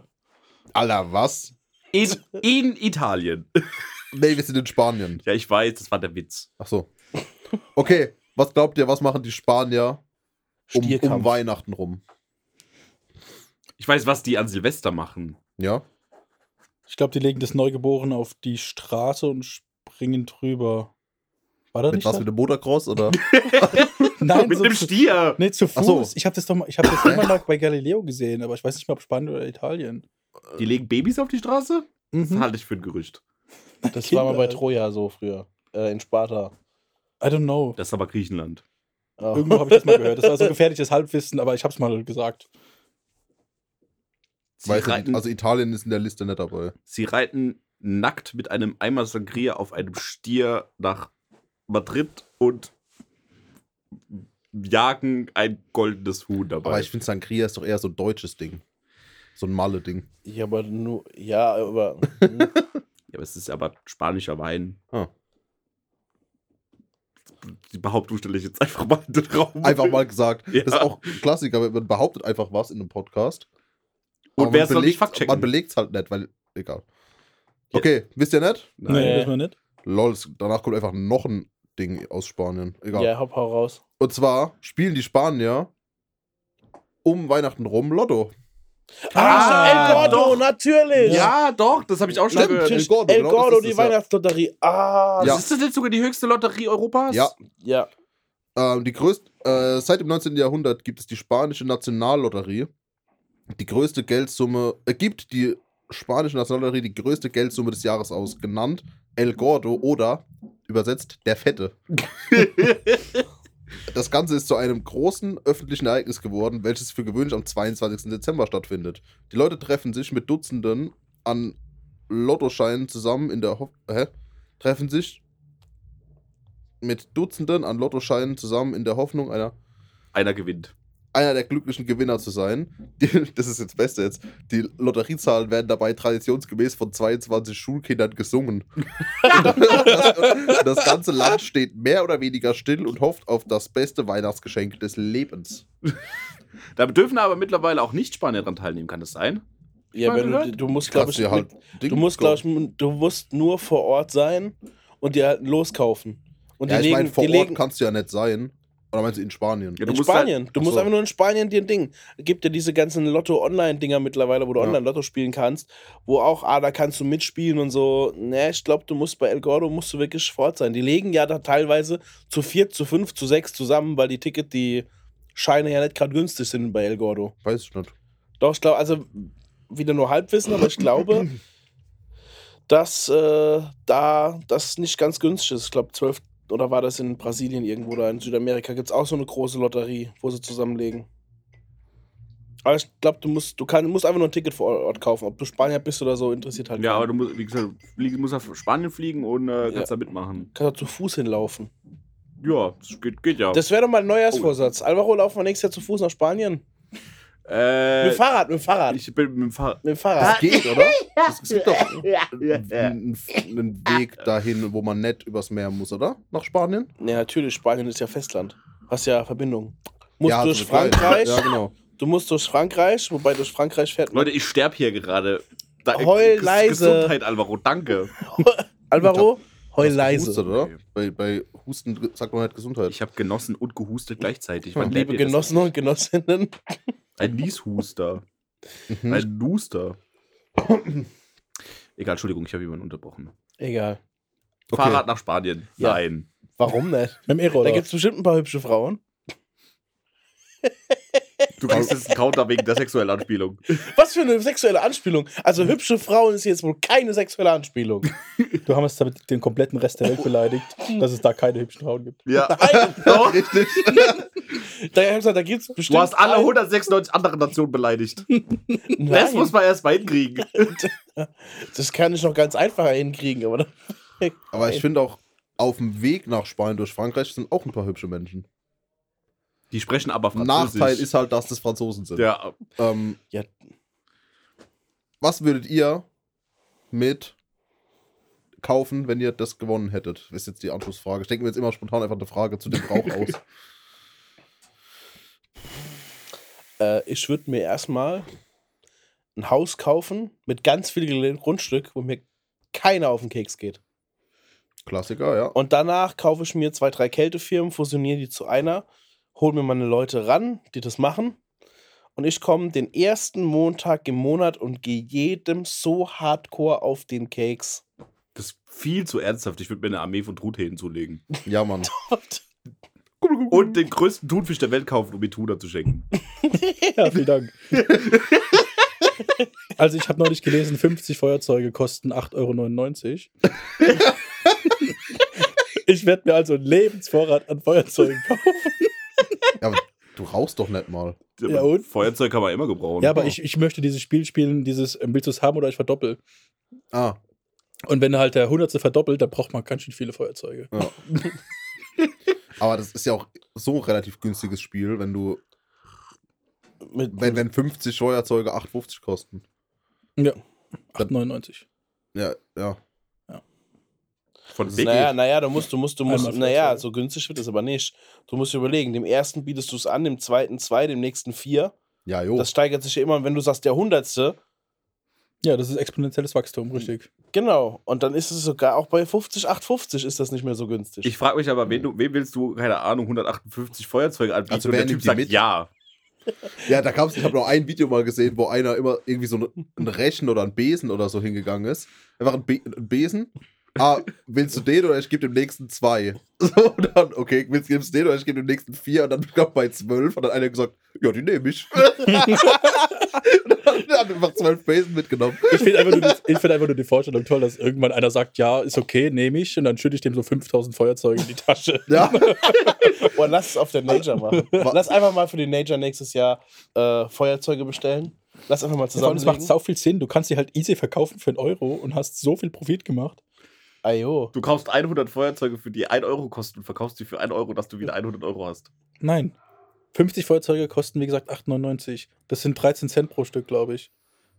Alter, was? In, in Italien. Nee, wir sind in Spanien. Ja, ich weiß, das war der Witz. Ach so. Okay, was glaubt ihr, was machen die Spanier um, um. Weihnachten rum? Ich weiß, was die an Silvester machen. Ja? Ich glaube, die legen das Neugeborene auf die Straße und springen drüber. War das Mit nicht was, da? mit dem Motocross oder? Nein, Mit so dem zu- Stier. Nee, zu Ach so. Fuß. Ich habe das doch mal, ich habe das immer mal bei Galileo gesehen, aber ich weiß nicht mehr, ob Spanien oder Italien. Die legen Babys auf die Straße? Das Mhm. halte ich für ein Gerücht. Das war mal bei Kinder. Troja so früher. Äh, in Sparta. I don't know. Das ist aber Griechenland. Ah. Irgendwo habe ich das mal gehört. Das war so gefährliches Halbwissen, aber ich habe es mal gesagt. Reiten. Also Italien ist in der Liste nicht dabei. sie reiten nackt mit einem Eimer Sangria auf einem Stier nach Madrid und jagen ein goldenes Huhn dabei. Aber ich finde Sangria ist doch eher so ein deutsches Ding. So ein Malle-Ding. Ja, aber nur. Ja, aber. hm. ja, aber es ist aber spanischer Wein. Ah. Die Behauptung stelle ich jetzt einfach mal in den Raum. Einfach mal gesagt. Ja. Das ist auch ein Klassiker, wenn man behauptet einfach was in einem Podcast. Und wer man es noch nicht belegt- faktchecken? Man belegt es halt nicht, weil. Egal. Ja. Okay, wisst ihr nicht? Nee, Nee. wissen wir nicht. Lol, danach kommt einfach noch ein Ding aus Spanien. Egal. ja, hopp, hau raus. Und zwar spielen die Spanier um Weihnachten rum Lotto. Ah, El Gordo, doch. natürlich! Ja, doch, das habe ich auch schon Stimmt, gehört. El El Gordo, Gordo, genau, das ist die das, ja. Weihnachtslotterie. Ah, Ja. Ist das jetzt sogar die höchste Lotterie Europas? Ja. ja. Ähm, die größte, äh, seit dem 19. Jahrhundert gibt es die spanische Nationallotterie. Die größte Geldsumme, äh, gibt die spanische Nationallotterie die größte Geldsumme des Jahres aus, genannt El Gordo oder übersetzt der Fette. Das Ganze ist zu einem großen öffentlichen Ereignis geworden, welches für gewöhnlich am 22. Dezember stattfindet. Die Leute treffen sich mit Dutzenden an Lottoscheinen zusammen in der Hoff hä? treffen sich mit Dutzenden an Lottoscheinen zusammen in der Hoffnung, einer, Einer gewinnt. Einer der glücklichen Gewinner zu sein. Die, das ist jetzt das Beste jetzt. Die Lotteriezahlen werden dabei traditionsgemäß von 22 Schulkindern gesungen. das, das ganze Land steht mehr oder weniger still und hofft auf das beste Weihnachtsgeschenk des Lebens. Da dürfen aber mittlerweile auch Nicht-Spanier dran teilnehmen, kann das sein? Ja, wenn du, du musst, glaube ich, halt du musst, kaufen. ich, du musst nur vor Ort sein und dir halt loskaufen. Und Ja, die ich meine, vor die Ort legen kannst du ja nicht sein. Oder meinst du in Spanien? Ja, du in musst Spanien. halt- du musst so. einfach nur in Spanien dir ein Ding. Es gibt ja diese ganzen Lotto-Online-Dinger mittlerweile, wo du Ja. Online-Lotto spielen kannst, wo auch, ah, da kannst du mitspielen und so. Ne, ich glaube, du musst bei El Gordo musst du wirklich fort sein. Die legen ja da teilweise zu vier, zu fünf, zu sechs zusammen, weil die Ticket, die Scheine ja nicht gerade günstig sind bei El Gordo. Weiß ich nicht. Doch, ich glaube, also wieder nur Halbwissen, aber ich glaube, dass äh, da das nicht ganz günstig ist. Ich glaube, 12 oder war das in Brasilien irgendwo oder in Südamerika gibt es auch so eine große Lotterie, wo sie zusammenlegen. Aber ich glaube, du musst, du kann, musst einfach nur ein Ticket vor Ort kaufen. Ob du Spanier bist oder so, interessiert halt Ja, aber keinen. du musst, wie gesagt, fliegen, musst nach Spanien fliegen und äh, kannst da mitmachen. kannst auch zu Fuß hinlaufen. Ja, das geht, geht ja. Das wäre doch mal ein Neujahrsvorsatz. Alvaro, laufen wir nächstes Jahr zu Fuß nach Spanien. Äh, mit dem Fahrrad, mit dem Fahrrad. ich bin mit dem Fahrrad. mit dem Das Fahrrad. geht, oder? Es es gibt doch einen, einen- Weg dahin, wo man nicht übers Meer muss, oder? Nach Spanien? Ja, natürlich, Spanien ist ja Festland. Hast ja Verbindung. Musst ja, durch. Frankreich. Ja, genau. Du musst durch Frankreich, wobei durch Frankreich fährt man. Leute, ich sterbe hier gerade. Da, Heul Ges- leise. Gesundheit, Alvaro, danke. Alvaro, heul leise. Gehustet, oder? Bei, bei Husten sagt man halt Gesundheit. Ich habe genossen und gehustet gleichzeitig. Ja, Man Liebe das Genossen und Genossinnen. Ein Nieshuster. Mhm. Ein Nuster. Egal, Entschuldigung, ich habe jemanden unterbrochen. Egal. Okay. Fahrrad nach Spanien. Ja. Nein. Warum nicht? Mit dem E-Roller. Da gibt es bestimmt ein paar hübsche Frauen. Du kriegst jetzt einen Counter wegen der sexuellen Anspielung. Was für eine sexuelle Anspielung. Also hübsche Frauen ist jetzt wohl keine sexuelle Anspielung. Du hast damit den kompletten Rest der Welt beleidigt, dass es da keine hübschen Frauen gibt. Ja. Nein, Doch. Richtig. da, da gibt es bestimmt. Du hast alle ein- 196 anderen Nationen beleidigt. Das Nein, muss man erst mal hinkriegen. das kann ich noch ganz einfach hinkriegen, aber Aber ich finde auch, auf dem Weg nach Spanien durch Frankreich sind auch ein paar hübsche Menschen. Die sprechen aber Französisch. Nachteil ist halt, dass das Franzosen sind. Ja, Ähm, Ja. Was würdet ihr mit kaufen, wenn ihr das gewonnen hättet? Ist jetzt die Anschlussfrage. Ich denke mir jetzt immer spontan einfach eine Frage zu dem Brauch aus. äh, ich würde mir erstmal ein Haus kaufen mit ganz viel Grundstück, wo mir keiner auf den Keks geht. Klassiker, ja. Und danach kaufe ich mir zwei, drei Kältefirmen, fusioniere die zu einer, hole mir meine Leute ran, die das machen. Und ich komme den ersten Montag im Monat und gehe jedem so hardcore auf den Keks. das ist viel zu ernsthaft. Ich würde mir eine Armee von Truthähnen zulegen. Ja, Mann. Und den größten Thunfisch der Welt kaufen, um mir Tuna zu schenken. Ja, vielen Dank. Also ich habe neulich gelesen, 50 Feuerzeuge kosten 8,99 Euro. Ich werde mir also einen Lebensvorrat an Feuerzeugen kaufen. Ja, aber du rauchst doch nicht mal. Ja, und? Feuerzeug kann man immer gebrauchen. Ja, aber ich, ich möchte dieses Spiel spielen, dieses ähm, willst du es haben oder ich verdoppel. Ah, Und wenn halt der Hundertste verdoppelt, dann braucht man ganz schön viele Feuerzeuge. ja. aber das ist ja auch so ein relativ günstiges Spiel, wenn du, Mit, wenn, wenn 50 Feuerzeuge 8,50 kosten. Ja, 8,99. Ja, ja. Von Biggie. naja, naja, du musst, du musst, du musst, naja, so günstig wird es aber nicht. Du musst dir überlegen, dem ersten bietest du es an, dem zweiten zwei, dem nächsten vier. Ja, jo. Das steigert sich ja immer, wenn du sagst, der Hundertste, Ja, das ist exponentielles Wachstum, richtig. genau. Und dann ist es sogar auch bei 50, 850 ist das nicht mehr so günstig. Ich frage mich aber, wen, du, wem willst du, keine Ahnung, 158 Feuerzeuge anbieten? Also und der Typ sagt mit? ja. Ja, da gab's, ich habe noch ein Video mal gesehen, wo einer immer irgendwie so ein, ein Rechen oder ein Besen oder so hingegangen ist. Einfach ein, Be ein Besen. Ah, willst du den oder ich gebe dem nächsten zwei? So, und dann, okay, willst du den oder ich gebe dem nächsten vier? Und dann kam bei zwölf und dann einer gesagt, ja, die nehme ich. und dann hat er einfach zwölf Besen mitgenommen. Ich finde einfach, nur ich find einfach nur die Vorstellung toll, dass irgendwann einer sagt, ja, ist okay, nehme ich. Und dann schütte ich dem so 5000 Feuerzeuge in die Tasche. Ja, Oder lass es auf der Nature machen. lass einfach mal für die Nature nächstes Jahr äh, Feuerzeuge bestellen. Lass einfach mal Vor allem, es macht sau viel Sinn. Du kannst die halt easy verkaufen für einen Euro und hast so viel Profit gemacht. Ajo. Du kaufst 100 Feuerzeuge, für die 1 Euro kosten und verkaufst die für 1 Euro, dass du wieder 100 Euro hast. Nein. 50 Feuerzeuge kosten, wie gesagt, 8,99. Das sind 13 Cent pro Stück, glaube ich.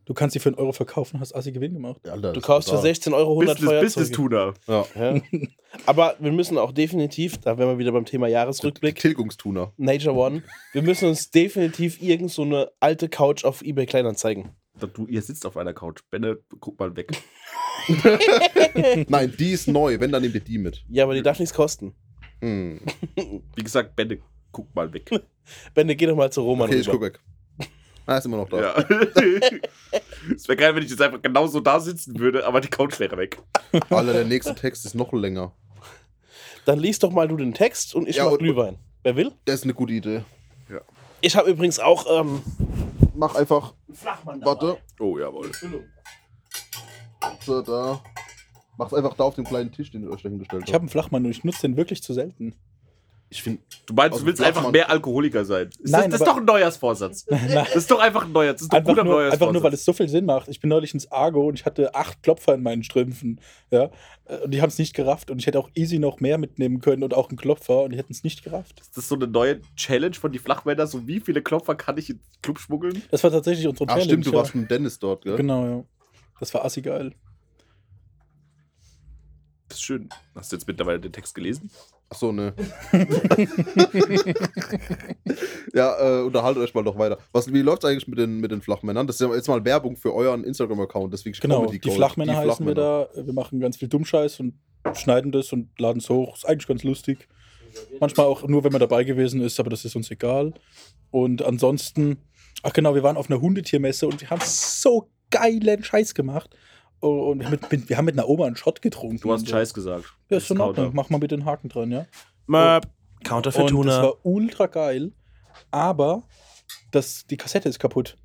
Du kannst sie für einen Euro verkaufen, hast assi Gewinn gemacht. Alter, Du kaufst für ist brutal. 16 Euro 100 Business, Business Feuerzeuge. Tuner. Ja. Ja. Aber wir müssen auch definitiv, da wären wir wieder beim Thema Jahresrückblick, Tilgungstuner. Nature One, wir müssen uns definitiv irgend so eine alte Couch auf eBay Kleinanzeigen. Du, ihr sitzt auf einer Couch. Benne, guck mal weg. Nein, die ist neu. Wenn, dann nehmt ihr die mit. Ja, aber die darf nichts kosten. Hm. Wie gesagt, Benne, guck mal weg. Bende, geh doch mal zu Roman Okay, ich guck rüber. weg. Ah, ist immer noch da. Ja. Es wäre geil, wenn ich jetzt einfach genauso da sitzen würde, aber die Couch wäre weg. Alter, der nächste Text ist noch länger. Dann liest doch mal du den Text und ich Ja, mach und- Glühwein. Wer will? Das ist eine gute Idee. Ich habe übrigens auch ähm, Mach einfach, Flachmann warte, Oh, jawohl. so da. Mach's einfach da auf dem kleinen Tisch, den ihr euch da hingestellt Ich habe einen Flachmann und ich nutze den wirklich zu selten. Ich finde, Du meinst, du willst einfach mehr Alkoholiker sein. Ist Nein, das, das ist doch ein Neujahrsvorsatz. Das ist doch einfach ein Neujahr. Das ist doch ein Einfach guter nur, Neujahrsvorsatz. einfach nur, weil es so viel Sinn macht. Ich bin neulich ins Argo und ich hatte acht Klopfer in meinen Strümpfen. Ja? Äh, Und die haben es nicht gerafft. Und ich hätte auch easy noch mehr mitnehmen können und auch einen Klopfer und die hätten es nicht gerafft. Ist das so eine neue Challenge von die Flachmänner? So, wie viele Klopfer kann ich in den Club schmuggeln? Das war tatsächlich unsere ach Challenge. stimmt, du ja. warst mit Dennis dort, gell? Genau, ja. Das war assi geil. Ist schön. Hast du jetzt mittlerweile den Text gelesen? Ach so, ne. ja, äh, unterhaltet euch mal noch weiter. Was, wie läuft's eigentlich mit den, mit den Flachmännern? Das ist jetzt mal Werbung für euren Instagram-Account, deswegen Genau, die Gold. Flachmänner Die heißen wir da. Wir machen ganz viel Dummscheiß und schneiden das und laden es hoch. Ist eigentlich ganz lustig. Manchmal auch nur, wenn man dabei gewesen ist, aber das ist uns egal. Und ansonsten, ach genau, wir waren auf einer Hundetiermesse und wir haben so geilen Scheiß gemacht. Oh, Und wir haben mit, mit, wir haben mit einer Oma einen Shot getrunken. Du hast so. Scheiß gesagt. Ja, ist schon in. Ordnung. Mach mal bitte den Haken dran, ja. Möp. Counter für Und das Tuna. war ultra geil. Aber das, die Kassette ist kaputt.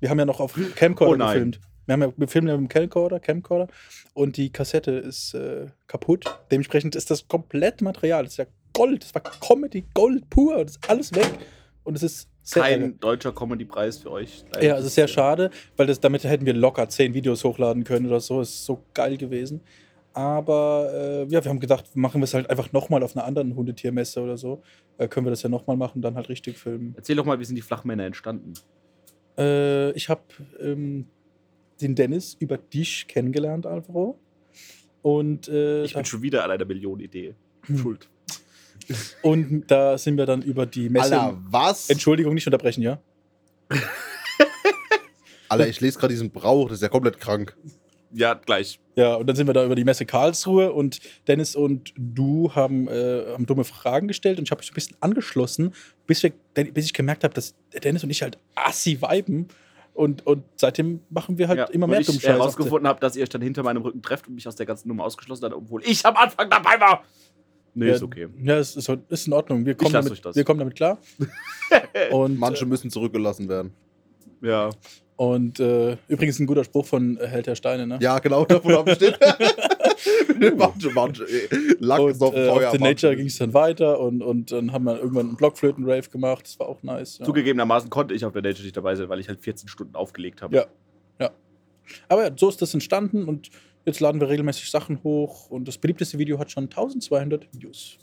Wir haben ja noch auf Camcorder Oh nein. gefilmt. Wir, haben ja, wir filmen ja mit dem Camcorder, Camcorder und die Kassette ist äh, kaputt. Dementsprechend ist das komplette Material, das ist ja Gold, das war Comedy, Gold pur, das ist alles weg. Und es ist sehr. Kein deutscher Comedy-Preis für euch. leider. Ja, es ist sehr schade, weil das, damit hätten wir locker zehn Videos hochladen können oder so. Es ist so geil gewesen. Aber äh, ja, wir haben gedacht, machen wir es halt einfach nochmal auf einer anderen Hundetiermesse oder so. Äh, können wir das ja nochmal machen, dann halt richtig filmen. Erzähl doch mal, wie sind die Flachmänner entstanden? Äh, ich habe ähm, den Dennis über dich kennengelernt, Alvaro. Und, äh, Ich bin schon wieder an einer Millionenidee. Hm. Schuld. Und da sind wir dann über die Messe. Alter, was? Entschuldigung, nicht unterbrechen, ja? Alter, ich lese gerade diesen Brauch, das ist ja komplett krank. Ja, gleich. Ja, und dann sind wir da über die Messe Karlsruhe und Dennis und du haben, äh, haben dumme Fragen gestellt und ich habe mich so ein bisschen angeschlossen, bis, wir, bis ich gemerkt habe, dass Dennis und ich halt assi viben und, und seitdem machen wir halt ja. immer mehr ich Scheiß. der- herausgefunden habe, dass ihr euch dann hinter meinem Rücken trefft und mich aus der ganzen Nummer ausgeschlossen hat, obwohl ich am Anfang dabei war. Nee, ja, ist okay. Ja, ist, ist, ist in Ordnung. Wir kommen, damit, euch das. wir kommen damit klar. und Manche müssen zurückgelassen werden. Ja. und äh, übrigens ein guter Spruch von äh, Held der Steine, ne? Ja, genau, davon habe ich manche, manche. Lack Und ist auf dem äh, Feuer. auf The manche. Nature ging es dann weiter und, und dann haben wir irgendwann einen Blockflöten-Rave gemacht. Das war auch nice. Ja. Zugegebenermaßen konnte ich auf der Nature nicht dabei sein, weil ich halt 14 Stunden aufgelegt habe. Ja. Aber ja, so ist das entstanden und jetzt laden wir regelmäßig Sachen hoch und das beliebteste Video hat schon 1200 Views.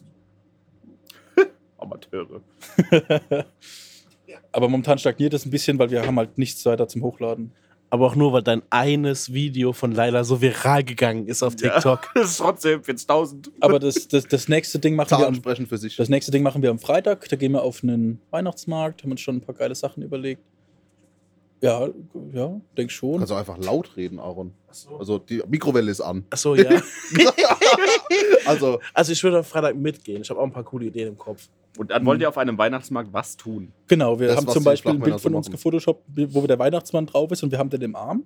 Amateure. Aber momentan stagniert es ein bisschen, weil wir haben halt nichts weiter zum Hochladen. Aber auch nur, weil dein eines Video von Laila so viral gegangen ist auf Ja. TikTok. Das ist trotzdem 40.000. Aber das, das, das nächste Ding machen wir am, sprechen für sich. das nächste Ding machen wir am Freitag. Da gehen wir auf einen Weihnachtsmarkt, haben uns schon ein paar geile Sachen überlegt. Ja, ja, denk schon. Kannst du einfach laut reden, Aaron. Also die Mikrowelle ist an. Achso, ja. Also, Also ich würde am Freitag mitgehen. Ich habe auch ein paar coole Ideen im Kopf. Und dann wollt ihr auf einem Weihnachtsmarkt was tun? Genau, wir Das, haben zum Beispiel ein Bild von so uns gefotoshoppt, wo der Weihnachtsmann drauf ist und wir haben den im Arm.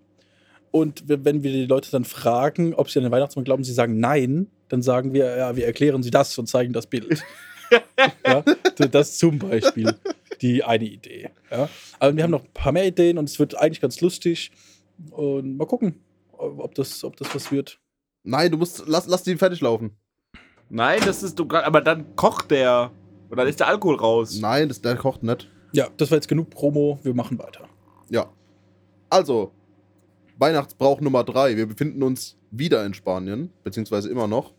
Und wir- wenn wir die Leute dann fragen, ob sie an den Weihnachtsmann glauben, sie sagen nein, dann sagen wir, ja, wir erklären sie das und zeigen das Bild. ja, das zum Beispiel die eine Idee. Ja. Aber wir haben noch ein paar mehr Ideen und es wird eigentlich ganz lustig. Und mal gucken, ob das, ob das was wird. nein, du musst, lass, lass die fertig laufen. Nein, das ist du aber dann kocht der. Und dann ist der Alkohol raus. Nein, das, der kocht nicht. Ja, das war jetzt genug Promo, wir machen weiter. Ja. Also, Weihnachtsbrauch Nummer drei. Wir befinden uns wieder in Spanien, beziehungsweise immer noch.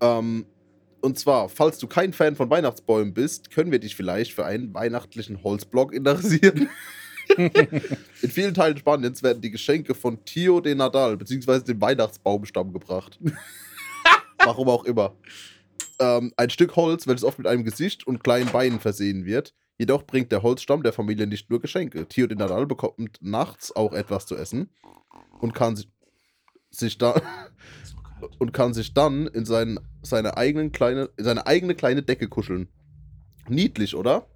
Ähm, und zwar, falls du kein Fan von Weihnachtsbäumen bist, können wir dich vielleicht für einen weihnachtlichen Holzblock interessieren. in vielen Teilen Spaniens werden die Geschenke von Tio de Nadal, beziehungsweise dem Weihnachtsbaumstamm gebracht. Warum auch immer. Ähm, ein Stück Holz, welches oft mit einem Gesicht und kleinen Beinen versehen wird. Jedoch bringt der Holzstamm der Familie nicht nur Geschenke. Tio de Nadal bekommt nachts auch etwas zu essen und kann sich, sich da und kann sich dann in seinen, seine, eigenen kleine, in seine eigene kleine Decke kuscheln. Niedlich, oder?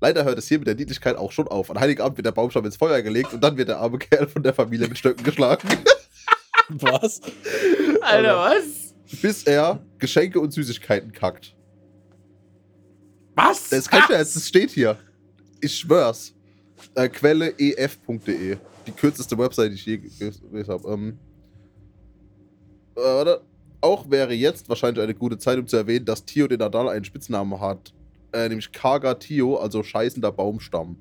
Leider hört es hier mit der Niedlichkeit auch schon auf. An Heiligabend wird der Baumstamm ins Feuer gelegt und dann wird der arme Kerl von der Familie mit Stöcken geschlagen, Was? Alter, was? bis er Geschenke und Süßigkeiten kackt. Was? Das ist kein Scherz, das steht hier. Ich schwör's. Äh, Quelle ef.de. Die kürzeste Website, die ich je gelesen habe. Ähm, äh, warte. Auch wäre jetzt wahrscheinlich eine gute Zeit, um zu erwähnen, dass Tio de Nadal einen Spitznamen hat. Äh, nämlich Kaga Tio, also scheißender Baumstamm.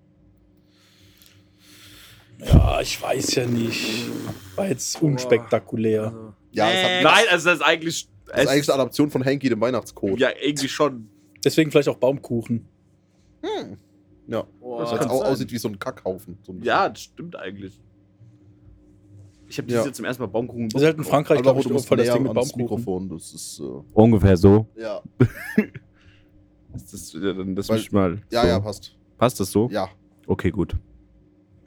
Ja, ich weiß ja nicht. War jetzt unspektakulär. Also, Ja, das, hat, Nein, also das ist eigentlich. das ist eigentlich eine Adaption von Hanky, dem Weihnachtscode. Ja, irgendwie schon. Deswegen vielleicht auch Baumkuchen. Hm. Ja. boah. Das jetzt auch sein. aussieht wie so ein Kackhaufen. So ein Ja, das stimmt eigentlich. Ich habe dieses Ja. Jahr zum ersten Mal Baumkuchen. Das ist halt in Frankreich, glaube ich, du musst voll das Ding mit Baumkuchen. Mikrofon. Das ist, äh, Ungefähr so. ja. Das, ist, ja, dann- das Weil- mal. Ja, so. ja, passt. Passt das so? Ja. Okay, gut.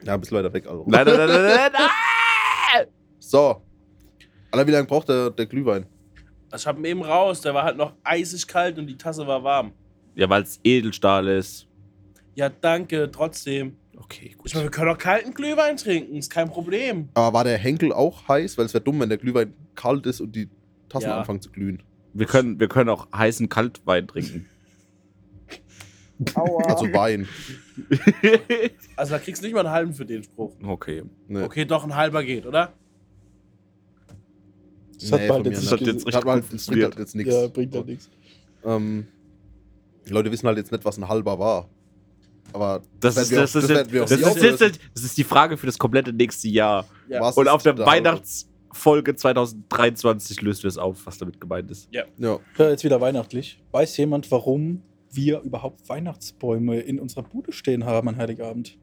Ja, bist leider weg. Nein, nein, nein, nein, nein, nein. So. Alter, wie lange braucht der, der Glühwein? Ich hab ihn eben raus, der war halt noch eisig kalt und die Tasse war warm. Ja, weil es Edelstahl ist. Ja, danke, trotzdem. Okay, Ich meine, wir können auch kalten Glühwein trinken, ist kein Problem. Aber war der Henkel auch heiß? Weil es wäre dumm, wenn der Glühwein kalt ist und die Tassen Ja. anfangen zu glühen. Wir können, wir können auch heißen Kaltwein trinken. Aua. Also Wein. Also da kriegst du nicht mal einen halben für den Spruch. okay. Nee. Okay, doch ein halber geht, oder? Das hat Nee, bald von mir jetzt. Das hat jetzt Das richtig hat halt, gut das bringt halt jetzt nichts. Ja, bringt ja nichts. Ähm, die Leute wissen halt jetzt nicht, was ein halber war. Aber Das, ist, das, auch- ist, das, auch ist, nie das, ist, auflösen. das ist die Frage für das komplette nächste Jahr. Ja. Und auf der? Weihnachtsfolge 2023 löst wir es auf, was damit gemeint ist. Ja. Ja, jetzt wieder weihnachtlich. Weiß jemand, warum wir überhaupt Weihnachtsbäume in unserer Bude stehen haben an Heiligabend?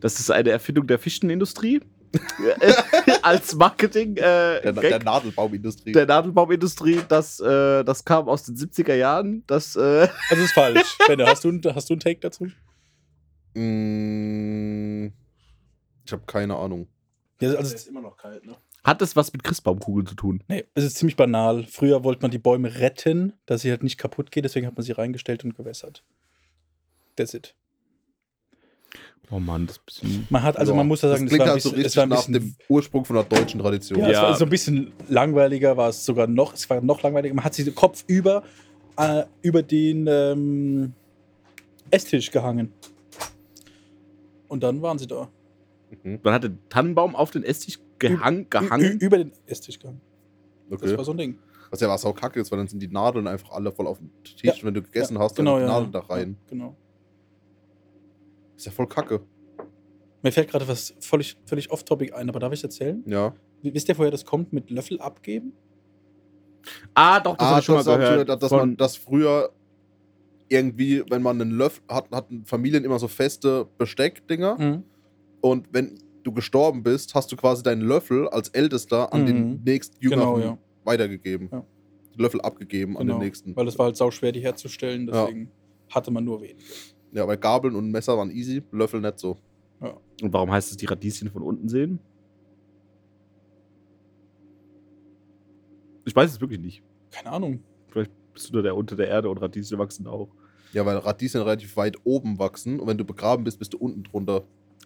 Das ist eine Erfindung der Fichtenindustrie. Als Marketing. Äh, Der, der Nadelbaumindustrie. der Nadelbaumindustrie, das, äh, das kam aus den 70er Jahren. Das, äh, Also ist falsch. Benne, hast du, hast du einen Take dazu? Mm, ich habe keine Ahnung. Ja, Also also, ist immer noch kalt, ne? hat das was mit Christbaumkugeln zu tun? nee, es ist ziemlich banal. Früher wollte man die Bäume retten, dass sie halt nicht kaputt geht, deswegen hat man sie reingestellt und gewässert. That's it. Oh Mann, das ist ein bisschen. Man hat, also Ja, man muss ja sagen, das es klingt war ein halt so bisschen, es richtig war ein nach dem Ursprung von der deutschen Tradition. Ja, es Ja. war so ein bisschen langweiliger, war es sogar noch, es war noch langweiliger. Man hat sie Kopf über, äh, über den ähm, Esstisch gehangen. Und dann waren sie da. Mhm. Man hat den Tannenbaum auf den Esstisch gehang, Ü- gehangen. über den Esstisch gehangen. Das Okay. war so ein Ding. Was ja was auch kacke ist, weil dann sind die Nadeln einfach alle voll auf dem Tisch. Ja. Wenn du gegessen Ja, hast, dann genau, die ja. Nadeln da rein. Ja, genau. Ist ja voll kacke. Mir fällt gerade was völlig, völlig off-topic ein, aber darf ich erzählen? Ja. Wisst ihr, woher das kommt mit Löffel abgeben? Ah, doch, das ah, habe ich schon mal das gehört. dass Von- man das früher irgendwie, wenn man einen Löffel hat, hatten Familien immer so feste Besteckdinger. Mhm. Und wenn du gestorben bist, hast du quasi deinen Löffel als Ältester an Mhm. den nächsten Jüngeren Genau, ja. weitergegeben. Ja. Den Löffel abgegeben an Genau. den nächsten. Weil es war halt sauschwer, die herzustellen, Ja. deswegen hatte man nur wenige. Ja, weil Gabeln und Messer waren easy, Löffel nicht so. Und warum heißt es die Radieschen von unten sehen? Ich weiß es wirklich nicht. Keine Ahnung. Vielleicht bist du nur der unter der Erde und Radieschen wachsen auch. Ja, weil Radieschen relativ weit oben wachsen und wenn du begraben bist, bist du unten drunter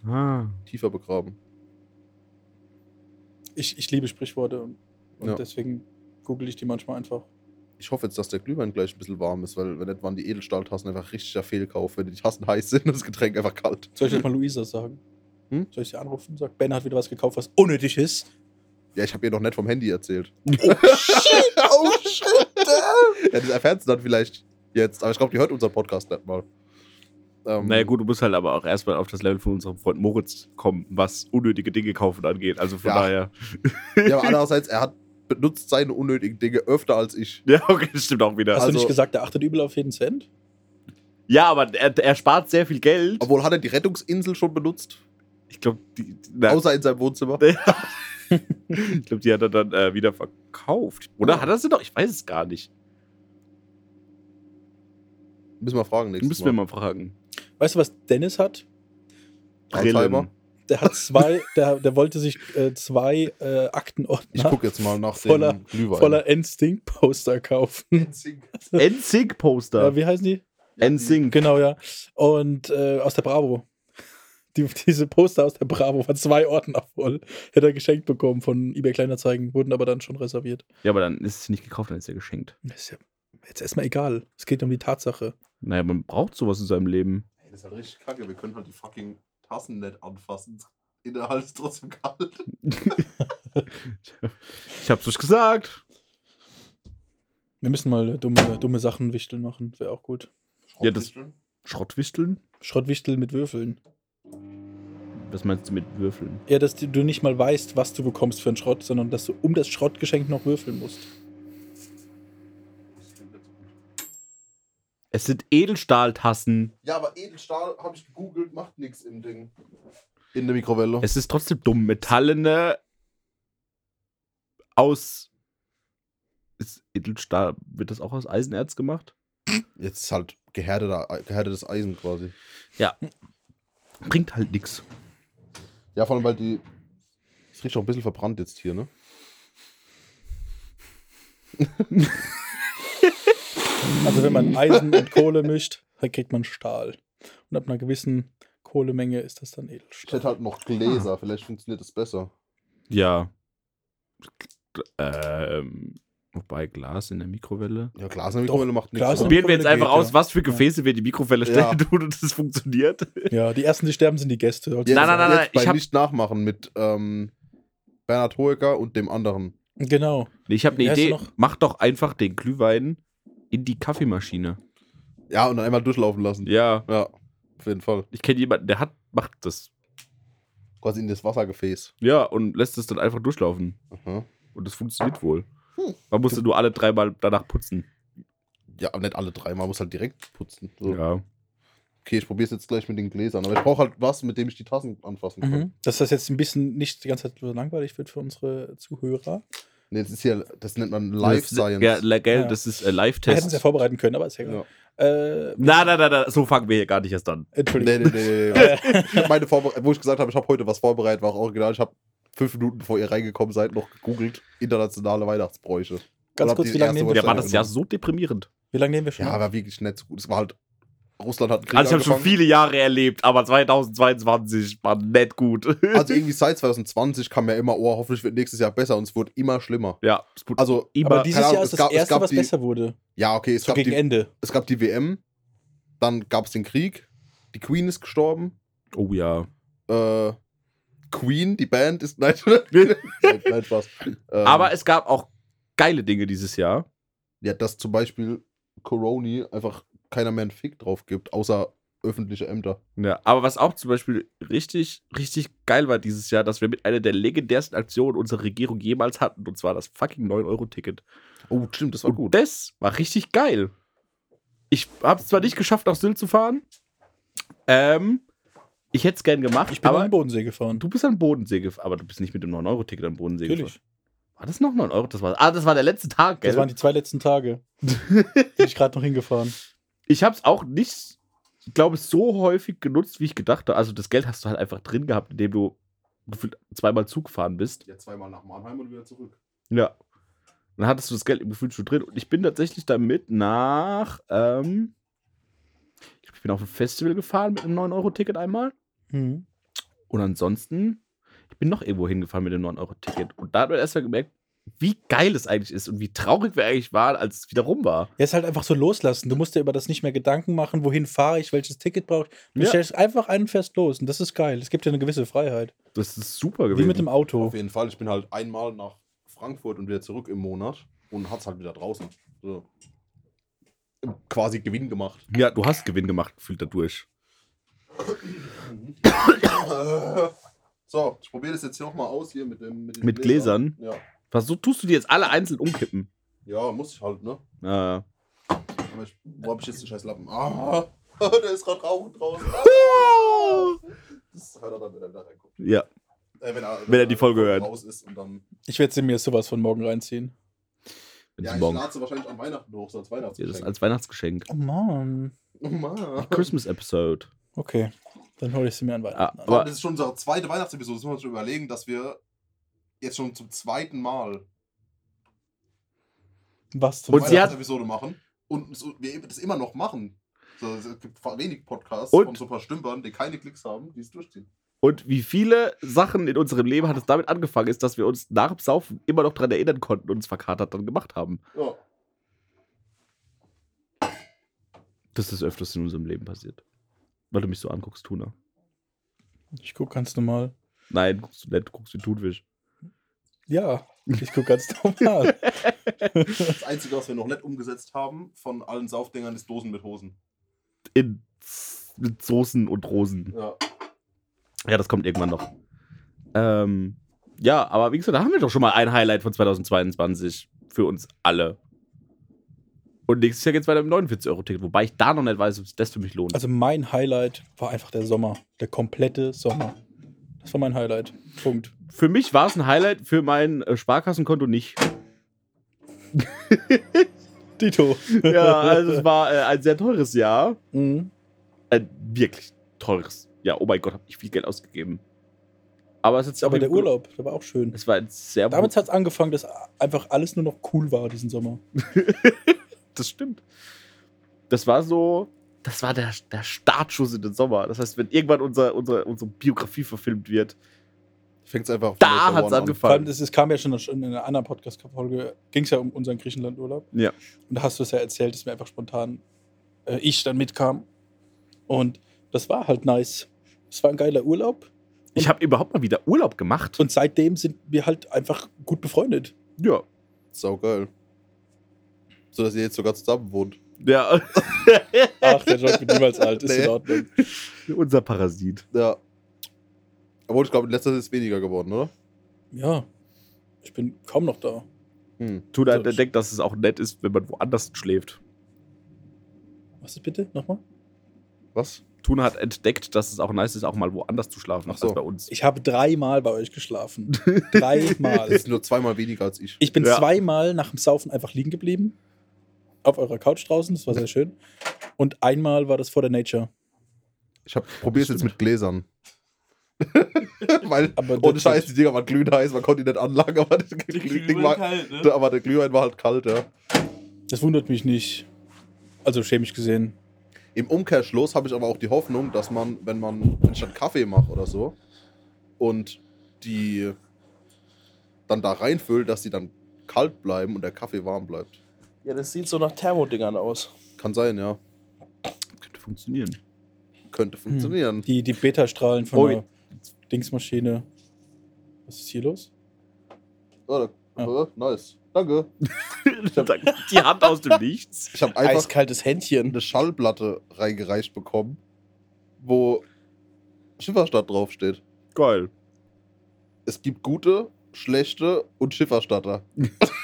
Ah. tiefer begraben. Ich, ich liebe Sprichworte und, und Ja. deswegen google ich die manchmal einfach. Ich hoffe jetzt, dass der Glühwein gleich ein bisschen warm ist, weil wenn nicht, waren die Edelstahltassen einfach richtiger Fehlkauf, wenn die Tassen heiß sind und das Getränk einfach kalt. Soll ich das mal Luisa sagen? Hm? Soll ich sie anrufen? Sag, Ben hat wieder was gekauft, was unnötig ist. Ja, ich habe ihr noch nicht vom Handy erzählt. Oh shit! Oh shit! Ja, das erfährt sie dann vielleicht jetzt, aber ich glaube, die hört unseren Podcast nicht mal. Ähm, Naja, gut, du musst halt aber auch erstmal auf das Level von unserem Freund Moritz kommen, was unnötige Dinge kaufen angeht. Also von Ja. daher. Ja, aber andererseits, er hat benutzt seine unnötigen Dinge öfter als ich. Ja, okay, das stimmt auch wieder. Hast du Also- nicht gesagt, der achtet übel auf jeden Cent? ja, aber er, er spart sehr viel Geld. Obwohl, hat er die Rettungsinsel schon benutzt? Ich glaube, die, na, Außer in seinem Wohnzimmer. ich glaub, die hat er dann äh, wieder verkauft. Oder Ja. hat er sie noch? Ich weiß es gar nicht. Müssen wir fragen nächstes Müssen wir mal fragen. Weißt du, was Dennis hat? Alzheimer? Der hat zwei, der, der wollte sich äh, zwei äh, Ich Aktenordner gucke jetzt mal nach Voller- dem Glühwein. voller NSYNC-Poster kaufen. NSYNC-Poster. Ja, wie heißen die? NSYNC. Genau, ja. Und äh, aus der Bravo. Die, diese Poster aus der Bravo waren zwei Ordner voll. Hätte er geschenkt bekommen von eBay Kleinanzeigen, wurden aber dann schon reserviert. Ja, aber dann ist es nicht gekauft, dann ist es ja geschenkt. Das ist ja jetzt erstmal egal. Es geht um die Tatsache. Naja, man braucht sowas in seinem Leben. Ey, das ist halt richtig kacke. Wir können halt die fucking Tassen nicht anfassen. Innerhalb ist trotzdem kalt. Ich hab's euch gesagt. Wir müssen mal dumme, dumme Sachen wichteln machen. Wäre auch gut. Ja, das- Schrottwichteln? Schrottwichtel mit Würfeln. Was meinst du mit Würfeln? Ja, dass du nicht mal weißt, was du bekommst für einen Schrott, sondern dass du um das Schrottgeschenk noch würfeln musst. Es sind Edelstahltassen. Ja, aber Edelstahl habe ich gegoogelt, macht nichts im Ding. In der Mikrowelle. Es ist trotzdem dumm. Metallene aus. Ist Edelstahl, wird das auch aus Eisenerz gemacht? Jetzt ist halt gehärteter, gehärtetes Eisen quasi. Bringt halt nichts. Ja, vor allem, weil die. Es riecht auch ein bisschen verbrannt jetzt hier, ne? Also wenn man Eisen und Kohle mischt, dann kriegt man Stahl. Und ab einer gewissen Kohlemenge ist das dann Ich Edelstahl. hätte halt noch Gläser, vielleicht funktioniert das besser. Ja. Ähm, Wobei Glas in der Mikrowelle. Ja, Glas in der Mikrowelle macht nichts. Glas? Probieren wir jetzt einfach geht, aus, ja. was für Gefäße wir in die Mikrowelle stellen Ja. tun und es funktioniert. Ja, die ersten, die sterben, sind die Gäste. Also Nein, nein, nein, nein, ich hab- nicht nachmachen mit ähm, Bernhard Hoeker und dem anderen. Genau. Nee, ich habe eine Idee. noch? Mach doch einfach den Glühwein in die Kaffeemaschine. Ja, und dann einmal durchlaufen lassen. Ja, Ja, auf jeden Fall. ich kenne jemanden, der hat, macht das. Quasi in das Wassergefäß. Ja, und lässt es dann einfach durchlaufen. Aha. Und das funktioniert wohl. Hm. Man musste nur alle dreimal danach putzen. Ja, aber nicht alle drei. Man muss halt direkt putzen. So. Ja. Okay, ich probiere es jetzt gleich mit den Gläsern. Aber ich brauche halt was, mit dem ich die Tassen anfassen kann. Mhm. Dass das jetzt ein bisschen nicht die ganze Zeit so langweilig wird für unsere Zuhörer. Nee, das ist hier, das nennt man Life das, Science. Ja, gell, Ja. das ist äh, Wir hätten Live-Test. es ja vorbereiten können, aber ist ja egal. Äh, Na, na, na, na, so fangen wir hier gar nicht erst an. Entschuldigung. Nee, nee, nee. nee. meine Vorbere wo ich gesagt habe, ich habe heute was vorbereitet, war auch original. Ich habe fünf Minuten bevor ihr reingekommen seid, noch gegoogelt. Internationale Weihnachtsbräuche. Ganz kurz, wie lange nehmen wir Ja, war das ja so deprimierend. Wie lange nehmen wir schon? Ja, war wirklich nicht so gut. Es war halt, Russland hat einen Krieg Also ich habe schon viele Jahre erlebt, aber 2022 war nicht gut. Also irgendwie seit 2020 kam ja immer, oh, hoffentlich wird nächstes Jahr besser und es wurde immer schlimmer. ja, es wurde Also, immer, aber dieses Ahnung, Jahr es ist das gab- es erste, gab was die- besser wurde. ja, okay, es So gab, gegen die, Ende. es gab die WM, dann gab es den Krieg, die Queen ist gestorben, oh ja. äh, Queen, die Band ist, nein, nein, nein Spaß. Ähm, Aber es gab auch geile Dinge dieses Jahr. Ja, dass zum Beispiel Coroni einfach keiner mehr einen Fick drauf gibt, außer öffentliche Ämter. Ja, aber was auch zum Beispiel richtig, richtig geil war dieses Jahr, dass wir mit einer der legendärsten Aktionen unserer Regierung jemals hatten, und zwar das fucking 9-Euro-Ticket. Oh, stimmt, das war Und gut. das war richtig geil. Ich habe es zwar nicht geschafft, nach Sylt zu fahren. Ähm, ich hätte es gern gemacht, Ich bin an aber den Bodensee gefahren. du bist an den Bodensee gefahren. Aber du bist nicht mit dem 9-Euro-Ticket am Bodensee Natürlich. gefahren. War das noch 9 Euro? Das war, ah, das war der letzte Tag, gell? Das waren die zwei letzten Tage. Bin ich gerade noch hingefahren. Ich habe es auch nicht, ich glaube, so häufig genutzt, wie ich gedacht habe. Also das Geld hast du halt einfach drin gehabt, indem du gefühlt zweimal Zug gefahren bist. Ja, zweimal nach Mannheim und wieder zurück. Ja. Dann hattest du das Geld im Gefühl schon drin. Und ich bin tatsächlich damit nach, ähm, ich glaub, ich bin auf ein Festival gefahren mit einem 9-Euro-Ticket einmal. Mhm. Und ansonsten, ich bin noch irgendwo hingefahren mit dem 9-Euro-Ticket. Und da hat man erst mal gemerkt, wie geil es eigentlich ist und wie traurig wir eigentlich waren, als es wieder rum war. Ja, ist halt einfach so loslassen. Du musst dir über das nicht mehr Gedanken machen, wohin fahre ich, welches Ticket brauche ich. Du Ja. stellst einfach einen fest los und das ist geil. Es gibt dir eine gewisse Freiheit. Das ist super gewesen. Wie mit dem Auto. Auf jeden Fall. Ich bin halt einmal nach Frankfurt und wieder zurück im Monat und hat's halt wieder draußen. So. Quasi Gewinn gemacht. ja, du hast Gewinn gemacht, gefühlt dadurch. so, ich probiere das jetzt hier nochmal aus hier mit dem den Mit Gläsern? Ja. Was, so tust du die jetzt alle einzeln umkippen? ja, muss ich halt, ne? Äh, Aber ich, wo hab ich jetzt den scheiß Lappen? Ah, der ist gerade rauchend draußen. Ah! Das hört er dann, wenn er da reinguckt. ja. Äh, wenn, er, Wenn er die Folge hört. raus ist und dann. Ich werde sie mir sowas von morgen reinziehen. Wenn Ja, sie ich morgen. lade sie wahrscheinlich an Weihnachten hoch, so als Ja, Weihnachtsgeschenk. das ist als Weihnachtsgeschenk. Oh Mann. oh Mann. Christmas Episode. Okay. Dann hole ich sie mir an Weihnachten Ah, aber das ist schon unsere zweite Weihnachtsepisode. Das müssen wir uns schon überlegen, dass wir jetzt schon zum zweiten Mal Was zum Und sie hat- machen. Und so, wir das immer noch machen. So, es gibt wenig Podcasts Und- von so ein paar Stümpern, die keine Klicks haben, die es durchziehen. Und wie viele Sachen in unserem Leben hat es damit angefangen, ist, dass wir uns nach dem Saufen immer noch daran erinnern konnten und uns verkatert dann gemacht haben. Ja. Das ist öfters in unserem Leben passiert. Weil du mich so anguckst, Tuna. Ich gucke ganz normal. Nein, guckst du nicht, guckst wie Thunfisch. Ja, ich gucke ganz normal. Das Einzige, was wir noch nicht umgesetzt haben von allen Saufdingern, ist Dosen mit Hosen. In, mit Soßen und Rosen. Ja. Ja, das kommt irgendwann noch. Ähm, ja, aber wie gesagt, da haben wir doch schon mal ein Highlight von 2022 für uns alle. Und nächstes Jahr geht es weiter mit 49-Euro-Ticket, wobei ich da noch nicht weiß, ob sich das für mich lohnt. Also mein Highlight war einfach der Sommer. Der komplette Sommer. Das war mein Highlight. Punkt. für mich war es ein Highlight, für mein äh, Sparkassenkonto nicht. Dito. Ja, also es war äh, ein sehr teures Jahr. Mhm. Ein wirklich teures Jahr. Oh mein Gott, habe ich viel Geld ausgegeben. Aber es ist Aber der Urlaub, der war auch schön. Es war ein sehr Damit hat es angefangen, dass einfach alles nur noch cool war diesen Sommer. Das stimmt. Das war so, das war der, der Startschuss in den Sommer. Das heißt, wenn irgendwann unser, unsere, unsere Biografie verfilmt wird, Fängt es einfach von Da an. Vor allem, angefangen. das, es kam ja schon in einer anderen Podcast-Folge, ging es ja um unseren Griechenland-Urlaub. Ja. Und da hast du es ja erzählt, dass mir einfach spontan äh, ich dann mitkam. Und das war halt nice. Es war ein geiler Urlaub. Ich habe überhaupt mal wieder Urlaub gemacht. Und seitdem sind wir halt einfach gut befreundet. ja. Sau geil. So dass ihr jetzt sogar zusammen wohnt. Ja. Ach, der Joke wird niemals alt, ist Nee. in Ordnung. Unser Parasit. Ja. Obwohl, ich glaube, in letzter Zeit ist es weniger geworden, oder? Ja, ich bin kaum noch da. Hm. Tuna So, denkt, dass es auch nett ist, wenn man woanders schläft. Was ist bitte? Nochmal? Was? Tuna hat entdeckt, dass es auch nice ist, auch mal woanders zu schlafen, Ach so. als bei uns. Ich habe dreimal bei euch geschlafen. Das dreimal. ist nur zweimal weniger als ich. Ich bin Ja. zweimal nach dem Saufen einfach liegen geblieben. Auf eurer Couch draußen, das war sehr schön. Und einmal war das vor der Nature. Ich hab, probier's jetzt mit Gläsern. Weil, Aber ohne das- Scheiß, die Dinger waren glühend heiß, man konnte die nicht anlangen, aber, das Ding war, kalt, aber der Glühwein war halt kalt, ja. Das wundert mich nicht. Also chemisch gesehen. Im Umkehrschluss habe ich aber auch die Hoffnung, dass man, wenn man, wenn ich dann Kaffee mache oder so und die dann da reinfüllt, dass die dann kalt bleiben und der Kaffee warm bleibt. Ja, das sieht so nach Thermodingern aus. Kann sein, ja. Könnte funktionieren. Könnte funktionieren. Die, die Beta-Strahlen von Oh, der Dingsmaschine. Was ist hier los? Oh, da, äh, nice. Danke. Die Hand aus dem Nichts. Ich habe einfach Eiskaltes Händchen. eine Schallplatte reingereicht bekommen, wo Schifferstadt draufsteht. Geil. Es gibt gute, schlechte und Schifferstatter.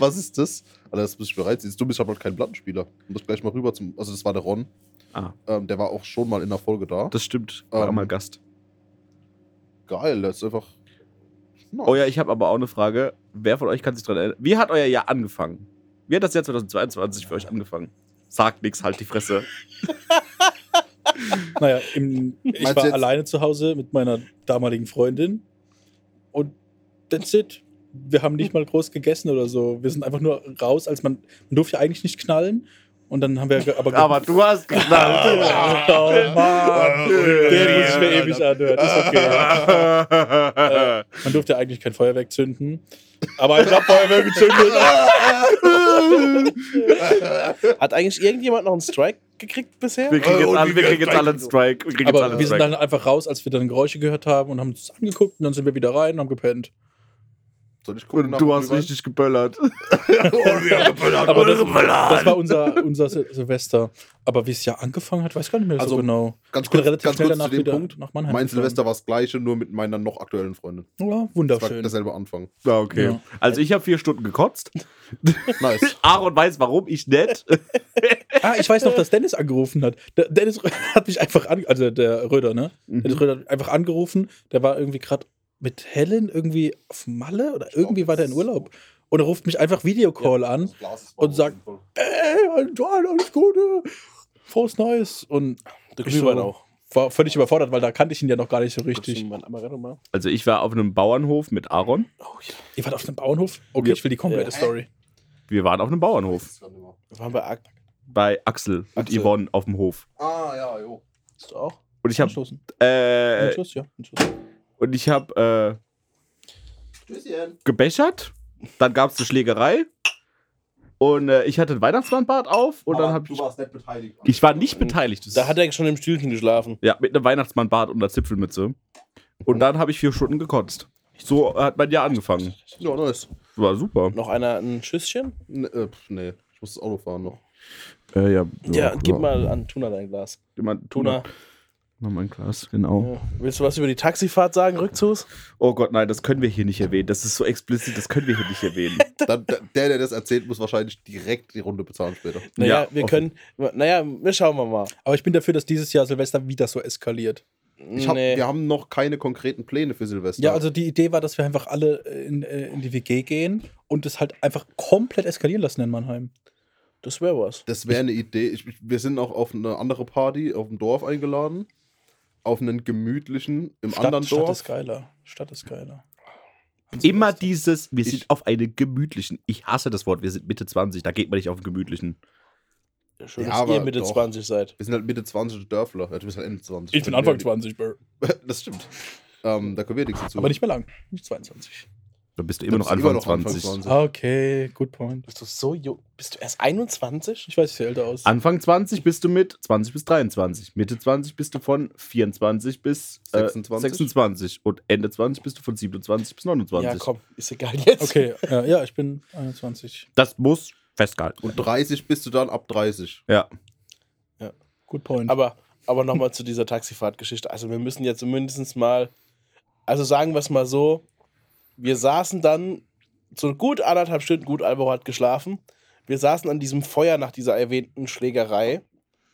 Was ist das? Alter, das muss ich bereit sein. Du bist aber kein Plattenspieler. Du musst gleich mal rüber zum. Also, das war der Ron. Ah, Ähm, der war auch schon mal in der Folge da. das stimmt. War Ähm. mal Gast. Geil, das ist einfach. nice. Oh ja, ich habe aber auch eine Frage. Wer von euch kann sich dran erinnern? Wie hat euer Jahr angefangen? Wie hat das Jahr 2022 für euch angefangen? Sagt nix, halt die Fresse. Naja, im, ich Meinst war alleine zu Hause mit meiner damaligen Freundin. Und that's it. Wir haben nicht mal groß gegessen oder so. Wir sind einfach nur raus, als man. Man durfte ja eigentlich nicht knallen. Und dann haben wir aber. Aber du hast geknallt. oh Mann! Der muss ich mir ewig anhören. Ist okay. Man durfte ja eigentlich kein Feuerwerk zünden. Aber ich hab Feuerwerk gezündet. Hat eigentlich irgendjemand noch einen Strike gekriegt bisher? Wir kriegen Oh, jetzt alle, wir kriegen jetzt alle einen Strike. Wir Aber einen wir sind Strike. dann einfach raus, als wir dann Geräusche gehört haben und haben uns angeguckt und dann sind wir wieder rein und haben gepennt. Soll ich gucken? Und du hast richtig geböllert. Oh, wir haben geböllert. Aber das, das war unser, unser Sil- Silvester. Aber wie es ja angefangen hat, weiß ich gar nicht mehr Also, so genau. Ganz kurz, relativ ganz schnell kurz danach zu dem Punkt. nach Mannheim Mein. Silvester war das gleiche, nur mit meiner noch aktuellen Freundin. Ja, Das war wunderschön. derselbe Anfang. Ja, okay. Ja. Also ich habe vier Stunden gekotzt. Nice. Aaron weiß, warum ich nicht. Ah, ich weiß noch, dass Dennis angerufen hat. Der Dennis hat mich einfach an, also der Röder, ne? Dennis Röder hat einfach angerufen. Der war irgendwie gerade mit Helen irgendwie auf Malle oder irgendwie war der in Urlaub. Und er ruft mich einfach Videocall an und sagt, ey, Antoine, alles Gute, frohes Neues. Und Der ich Glühwein so, auch. war völlig überfordert, weil da kannte ich ihn ja noch gar nicht so Richtig. Also ich war auf einem Bauernhof mit Aaron. Oh ja. Ihr wart auf einem Bauernhof? Okay, Ja. ich will die komplette Ja. Story. Wir waren auf einem Bauernhof. Wir waren bei Ak Bei Axel und Axel. Yvonne auf dem Hof. Ah, ja, jo. Bist du auch? Und ich habe äh, Anstoß, ja. Anstoß. Und ich habe äh, gebechert. Dann gab es eine Schlägerei. Und äh, ich hatte ein Weihnachtsmannbart auf und dann habe du ich. warst nicht beteiligt. Ich war nicht beteiligt. Das Da hat er schon im Stühlchen geschlafen. ja, mit einem Weihnachtsmannbart und einer Zipfelmütze. Und dann habe ich vier Stunden gekotzt. So hat mein Jahr angefangen. Ja, nice. War super. Noch einer ein Schüsschen? Ne, äh, pf, nee, ich muss das Auto fahren noch. Äh, ja, Ja, gib mal an Tuna dein Glas. Jemand, Tuna. Noch mein Glas, genau. Ja. Willst du was über die Taxifahrt sagen, Rückzugs? Oh Gott, nein, das können wir hier nicht erwähnen. Das ist so explizit, das können wir hier nicht erwähnen. Dann, der, der das erzählt, muss wahrscheinlich direkt die Runde bezahlen später. Naja, Ja, wir offen. können. Naja, wir schauen wir mal. Aber ich bin dafür, dass dieses Jahr Silvester wieder so eskaliert. Ich hab, Nee. Wir haben noch keine konkreten Pläne für Silvester. Ja, also die Idee war, dass wir einfach alle in, äh, in die WG gehen und es halt einfach komplett eskalieren lassen in Mannheim. Das wäre was. Das wäre eine Idee. Ich- wir sind auch auf eine andere Party auf dem Dorf eingeladen. Auf einen gemütlichen im Stadt, anderen Stadt Dorf. ist geiler. Stadt ist geiler. Immer dieses, wir Ich- sind auf einen gemütlichen. Ich hasse das Wort, wir sind Mitte 20, da geht man nicht auf einen gemütlichen. Schön, Ja, dass aber ihr Mitte doch. 20 seid. Wir sind halt Mitte 20 Dörfler. Ja, du bist halt Ende 20. Ich bin Anfang 20, Bro. Das stimmt. Ähm, da können wir nichts dazu. Aber nicht mehr lang. Nicht 22. Da bist du immer noch bist du Anfang 20. 20. Okay, good point. Bist du so jung? Bist du erst 21? Ich weiß, ich sehe älter aus. Anfang 20 bist du mit 20 bis 23. Mitte 20 bist du von 24 bis äh, 26. 26. Und Ende 20 bist du von 27 bis 29. Ja, komm, ist egal jetzt. Okay, ja, ja, ich bin 21. Das muss festgehalten. Und 30 bist du dann ab 30. ja. Good point. Aber, aber nochmal zu dieser Taxifahrtgeschichte. Also wir müssen jetzt mindestens mal, also sagen wir es mal so, wir saßen dann so gut anderthalb Stunden, gut Alvaro hat geschlafen. Wir saßen an diesem Feuer nach dieser erwähnten Schlägerei.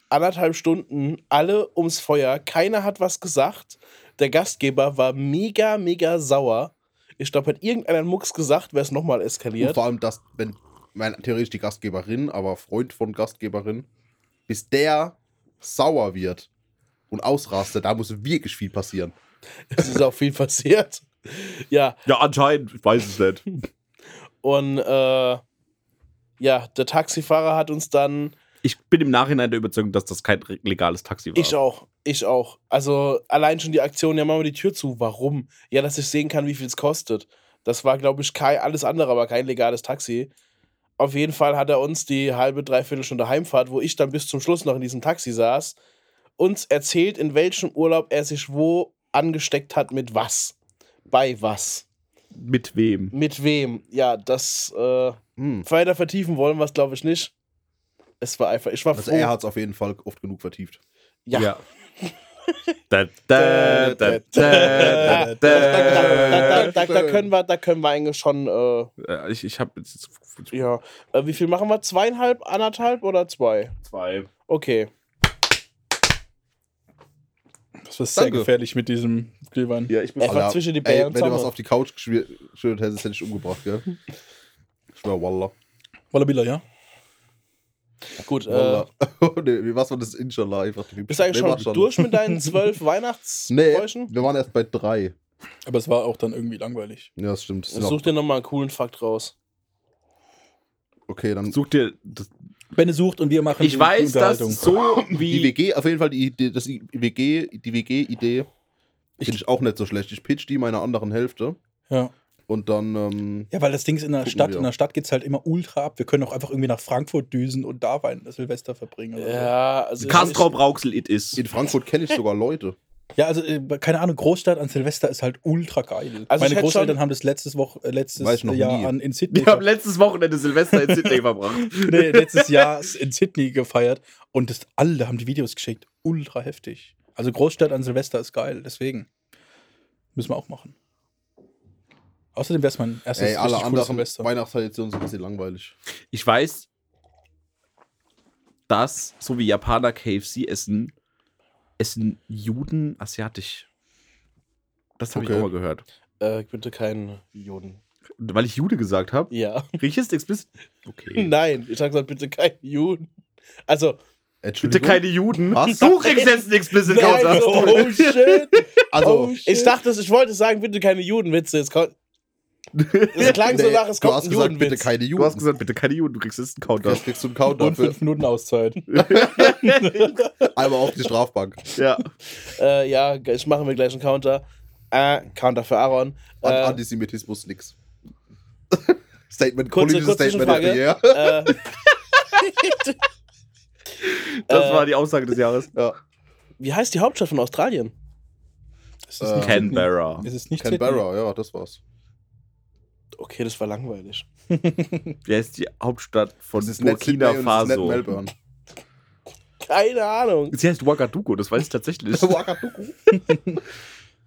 Anderthalb Stunden, alle ums Feuer. Keiner hat was gesagt. Der Gastgeber war mega, mega sauer. Ich glaube, hat irgendeiner Mucks gesagt, wäre es nochmal Und eskaliert. vor allem, dass, wenn, mein, theoretisch die Gastgeberin, aber Freund von Gastgeberin, bis der sauer wird und ausrastet, da muss wirklich viel passieren. Es ist auch viel passiert. Ja, Ja, anscheinend. Ich weiß es nicht. Und äh, ja, der Taxifahrer hat uns dann, Ich bin im Nachhinein der Überzeugung, dass das kein legales Taxi war. ich auch, ich auch. Also allein schon die Aktion, ja, machen wir die Tür zu. Warum? Ja, dass ich sehen kann, wie viel es kostet. Das war, glaube ich, kein, alles andere, aber kein legales Taxi. Auf jeden Fall hat er uns die halbe, dreiviertel Stunde Heimfahrt, wo ich dann bis zum Schluss noch in diesem Taxi saß, uns erzählt, in welchem Urlaub er sich wo angesteckt hat, mit was. Bei was. Mit wem? Mit wem. Ja, das äh, Hm. weiter vertiefen wollen wir es, glaube ich, nicht. Es war einfach, ich war Also froh. er hat es auf jeden Fall oft genug vertieft. ja. Da, da, da, da, Da, da, da, da. da, da, können wir, da können wir eigentlich schon, Äh, Ich, ich habe jetzt ja. Äh, wie viel machen wir? Zweieinhalb, anderthalb oder zwei? zwei. Okay. Das war sehr Danke. gefährlich mit diesem Glühwein. Ja, ich bin Einfach zwischen die Bären wenn du was auf die Couch geschüttet hättest, hätte ich umgebracht, gell? Ich schwör, Wallah. Wallabilla, ja? Gut, äh, nee, wie was war das Inshallah? Einfach die bist du eigentlich Nee, schon, war durch mit deinen zwölf Nee, Weihnachtsbräuchen? wir waren erst bei drei. Aber es war auch dann irgendwie langweilig. Ja, das stimmt. Das Such dir nochmal einen coolen Fakt raus. Okay, dann Such dir. Das, Benne sucht und wir machen ich die weiß, dass so die wie. WG, auf jeden Fall die, Idee, das WG, die WG-Idee finde ich auch nicht so schlecht. Ich pitch die meiner anderen Hälfte Ja. und dann, ähm, ja, weil das Ding ist in der Stadt. wir. In der Stadt geht es halt immer ultra ab. Wir können auch einfach irgendwie nach Frankfurt düsen und da Wein Silvester verbringen. so. Ja, also. Kastrop Rauxel it is. in Frankfurt kenne ich sogar Leute. Ja, also äh, keine Ahnung, Großstadt an Silvester ist halt ultra geil. Also Meine Großeltern haben das letztes Woche, äh, letztes Jahr nie. an, in Sydney, Wir haben letztes Wochenende Silvester in Sydney verbracht. nee, letztes Jahr in Sydney gefeiert und das, alle haben die Videos geschickt. Ultra heftig. Also Großstadt an Silvester ist geil, deswegen müssen wir auch machen. Außerdem wäre es mein erstes Ey, alle anderen Silvester. Weihnachtstraditionen sind ein bisschen langweilig. Ich weiß, dass, so wie Japaner KFC essen, essen Juden asiatisch. Das habe Okay. ich auch mal gehört. Äh, bitte keinen Juden. Weil ich Jude gesagt habe. Ja. Riechest explizit? Okay. Nein, ich sag gesagt, bitte keinen Juden. Also, Bitte keine Juden. Was? Du kriegst jetzt einen explicit Nein, Counter. oh shit. Also, oh, ich dachte, ich wollte sagen, bitte keine Judenwitze. Es kommt- Es klang so nee, nach, es du kommt hast ein gesagt, bitte keine Du Juden. hast gesagt, bitte keine Juden. Du kriegst jetzt einen Counter. Jetzt kriegst du einen Counter Und fünf Minuten Auszeit. einmal auf die Strafbank. Ja. Äh, ja, ich mache mir gleich einen Counter. Äh, Counter für Aaron. An Äh, Antisemitismus nix. Statement, Kurze- politisches kurze Statement of the year. Das Äh, war die Aussage des Jahres. Ja. wie heißt die Hauptstadt von Australien? Es Äh, nicht Canberra. Es ist nicht Canberra, ja, das war's. Okay, das war langweilig. Wer ist die Hauptstadt von Das ist Burkina Sydney und das ist Faso? Melbourne. Keine Ahnung. Sie heißt Ouagadougou, das weiß ich tatsächlich. Ouagadougou.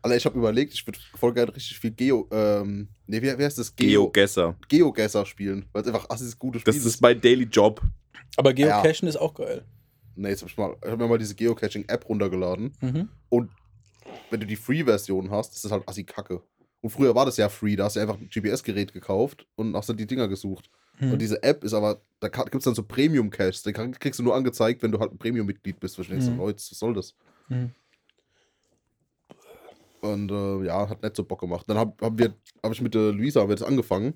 Alter, ich habe überlegt, ich würde voll gerne richtig viel Geo, ähm, nee, wie, wie heißt das? Geogesser. Geogesser spielen, weil es einfach assis gute Spiel Das ist mein Daily Job. Aber Geocachen ist auch geil. Nee, jetzt hab ich, mal, ich hab mir mal diese Geocaching-App runtergeladen Mhm. und wenn du die Free-Version hast, ist das halt assi kacke. Und früher war das ja free, da hast du einfach ein GPS-Gerät gekauft und hast dann die Dinger gesucht. Mhm. Und diese App ist aber, da gibt es dann so Premium-Caches, den kriegst du nur angezeigt, wenn du halt ein Premium-Mitglied bist. Wo ich denkst, Mhm. Leute, was soll das? Mhm. Und äh, ja, hat nicht so Bock gemacht. Dann hab, haben wir, hab ich mit der Luisa haben wir das angefangen.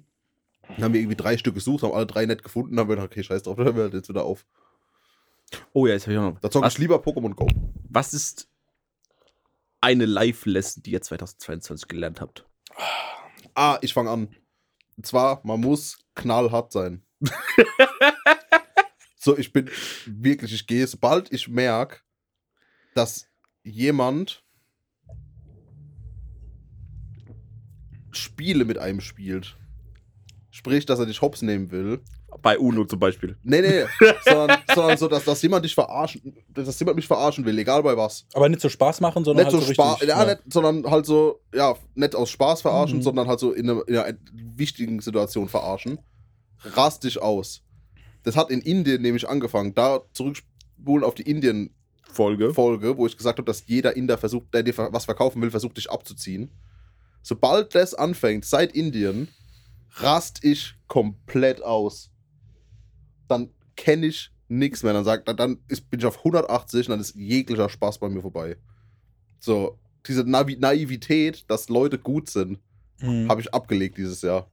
Dann haben wir irgendwie drei Stück gesucht, haben alle drei nicht gefunden, haben wir gedacht, okay, scheiß drauf, dann hören wir halt jetzt wieder auf. Oh ja, jetzt habe ich auch noch. Da zocke ich lieber Pokémon Go. was ist eine Live-Lesson, die ihr 2022 gelernt habt? Ah, ich fange an. Und zwar, man muss knallhart sein. so, ich bin wirklich, ich gehe, sobald ich merke, dass jemand Spiele mit einem spielt, sprich, dass er dich hops nehmen will, Bei UNO zum Beispiel. Nee, nee, sondern, sondern so, dass, dass jemand dich verarschen, dass jemand mich verarschen will, egal bei was. Aber nicht so Spaß machen, sondern Nicht halt so so Spaß, richtig. ja, Nicht, sondern halt so, ja, nicht aus Spaß verarschen, Mhm. sondern halt so in einer, in einer wichtigen Situation verarschen. Rast dich aus. Das hat in Indien nämlich angefangen. Da zurückspulen auf die Indien-Folge, Folge. wo ich gesagt habe, dass jeder Inder versucht, der dir was verkaufen will, versucht dich abzuziehen. Sobald das anfängt, seit Indien, rast ich komplett aus. Dann kenne ich nichts mehr. Dann, sagt, dann, ist, bin ich auf 180 und dann ist jeglicher Spaß bei mir vorbei. So, diese Navi Naivität, dass Leute gut sind, Mhm. habe ich abgelegt dieses Jahr.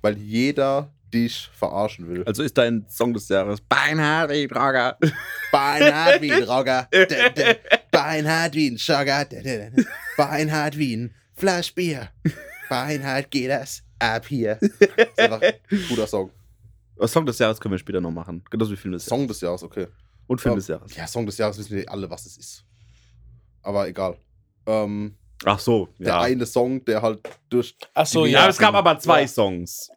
Weil jeder dich verarschen will. Also ist dein Song des Jahres Beinhard wie Drager. Beinhard wie ein Rocker. D- d- Beinhard wie ein d- Beinhard wie ein Flasch Bier. Beinhard geht das ab hier. Das ist einfach ein guter Song. Song des Jahres können wir später noch machen. Genauso wie Film des Jahres. Song des Jahres, okay. Und Film Ja. des Jahres. Ja, Song des Jahres wissen wir alle, was es ist. Aber egal. Ähm, Ach so, der ja. eine Song, der halt durch. Ach so, ja, ja. es gab aber zwei Ja. Songs.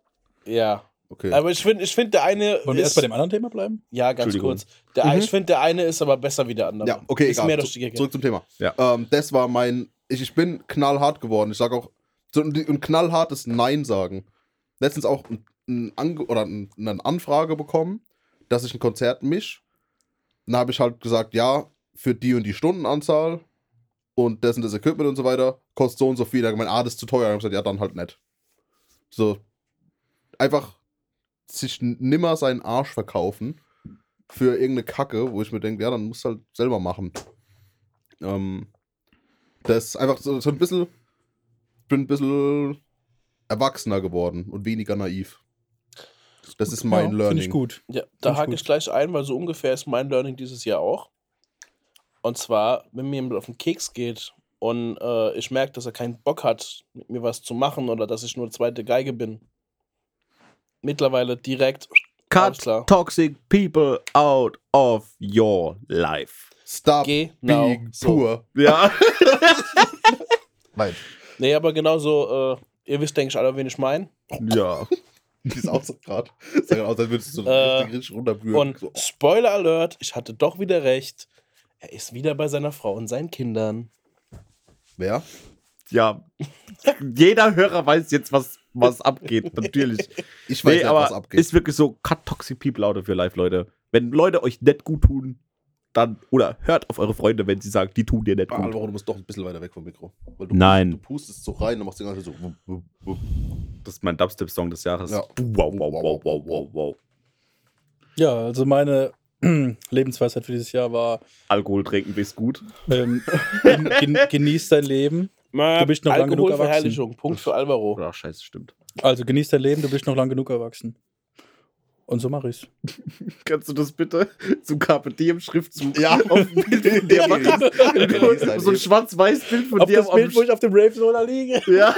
Ja. Okay. Aber ich finde, ich find, der eine. Wollen wir ist, erst bei dem anderen Thema bleiben? Ja, ganz kurz. Der, Mhm. Ich finde, der eine ist aber besser wie der andere. ja, okay, ist egal. mehr durch die Gegend. Zurück zum Thema. Ja. Ähm, das war mein. Ich, ich bin knallhart geworden. Ich sage auch. So ein, ein knallhartes Nein sagen. Letztens auch ein, ein Ange oder ein, eine Anfrage bekommen, dass ich ein Konzert misch. Dann habe ich halt gesagt, ja, für die und die Stundenanzahl und das und das Equipment und so weiter, kostet so und so viel. Da ich gemeint, ah, das ist zu teuer. Ich habe gesagt, ja, dann halt nicht. So. Einfach sich nimmer seinen Arsch verkaufen für irgendeine Kacke, wo ich mir denke, ja, dann musst du halt selber machen. Ähm, das ist einfach so, so ein bisschen, ich bin ein bisschen erwachsener geworden und weniger naiv. Das ist mein ja, Learning. Finde ich gut. Ja, da hake ich gleich ein, weil so ungefähr ist mein Learning dieses Jahr auch. Und zwar, wenn mir jemand auf den Keks geht und äh, ich merke, dass er keinen Bock hat, mit mir was zu machen oder dass ich nur zweite Geige bin, mittlerweile direkt. Cut klar. toxic people out of your life. Stop Genau being so. poor. Ja. Nein. Nee, aber genauso, äh, ihr wisst, denke ich, alle, wen ich meine. ja. Die ist auch so gerade. Sag aus, als würdest du so Äh, richtig, richtig runterbühren. Und so. Spoiler Alert, ich hatte doch wieder recht. Er ist wieder bei seiner Frau und seinen Kindern. Wer? Ja. Jeder Hörer weiß jetzt, was, was abgeht. Natürlich. Ich weiß Nee, aber was abgeht. ist wirklich so, cut toxic people out of your life, Leute. Wenn Leute euch nicht gut tun, dann, oder hört auf eure Freunde, wenn sie sagen, die tun dir nicht gut. Alvaro, du musst doch ein bisschen weiter weg vom Mikro. Weil du, Nein. Du pustest so rein und machst die ganze Zeit so. Das ist mein Dubstep-Song des Jahres. Ja. Wow, wow, wow, wow, wow, wow. Ja, also meine Lebensweisheit für dieses Jahr war, Alkohol trinken ist gut. ähm, gen, gen, genieß dein Leben. Du bist noch lang genug erwachsen. Punkt für Alvaro. Oder scheiße, stimmt. Also genieß dein Leben, du bist noch lang genug erwachsen. Und so mache ich's. Kannst du das bitte zum Carpe Diem Schriftzug Ja. auf dem Bild von dir machen? so ein schwarz-weiß Bild von Auf dir das Bild, wo ich auf dem Rave Roller liege. Ja.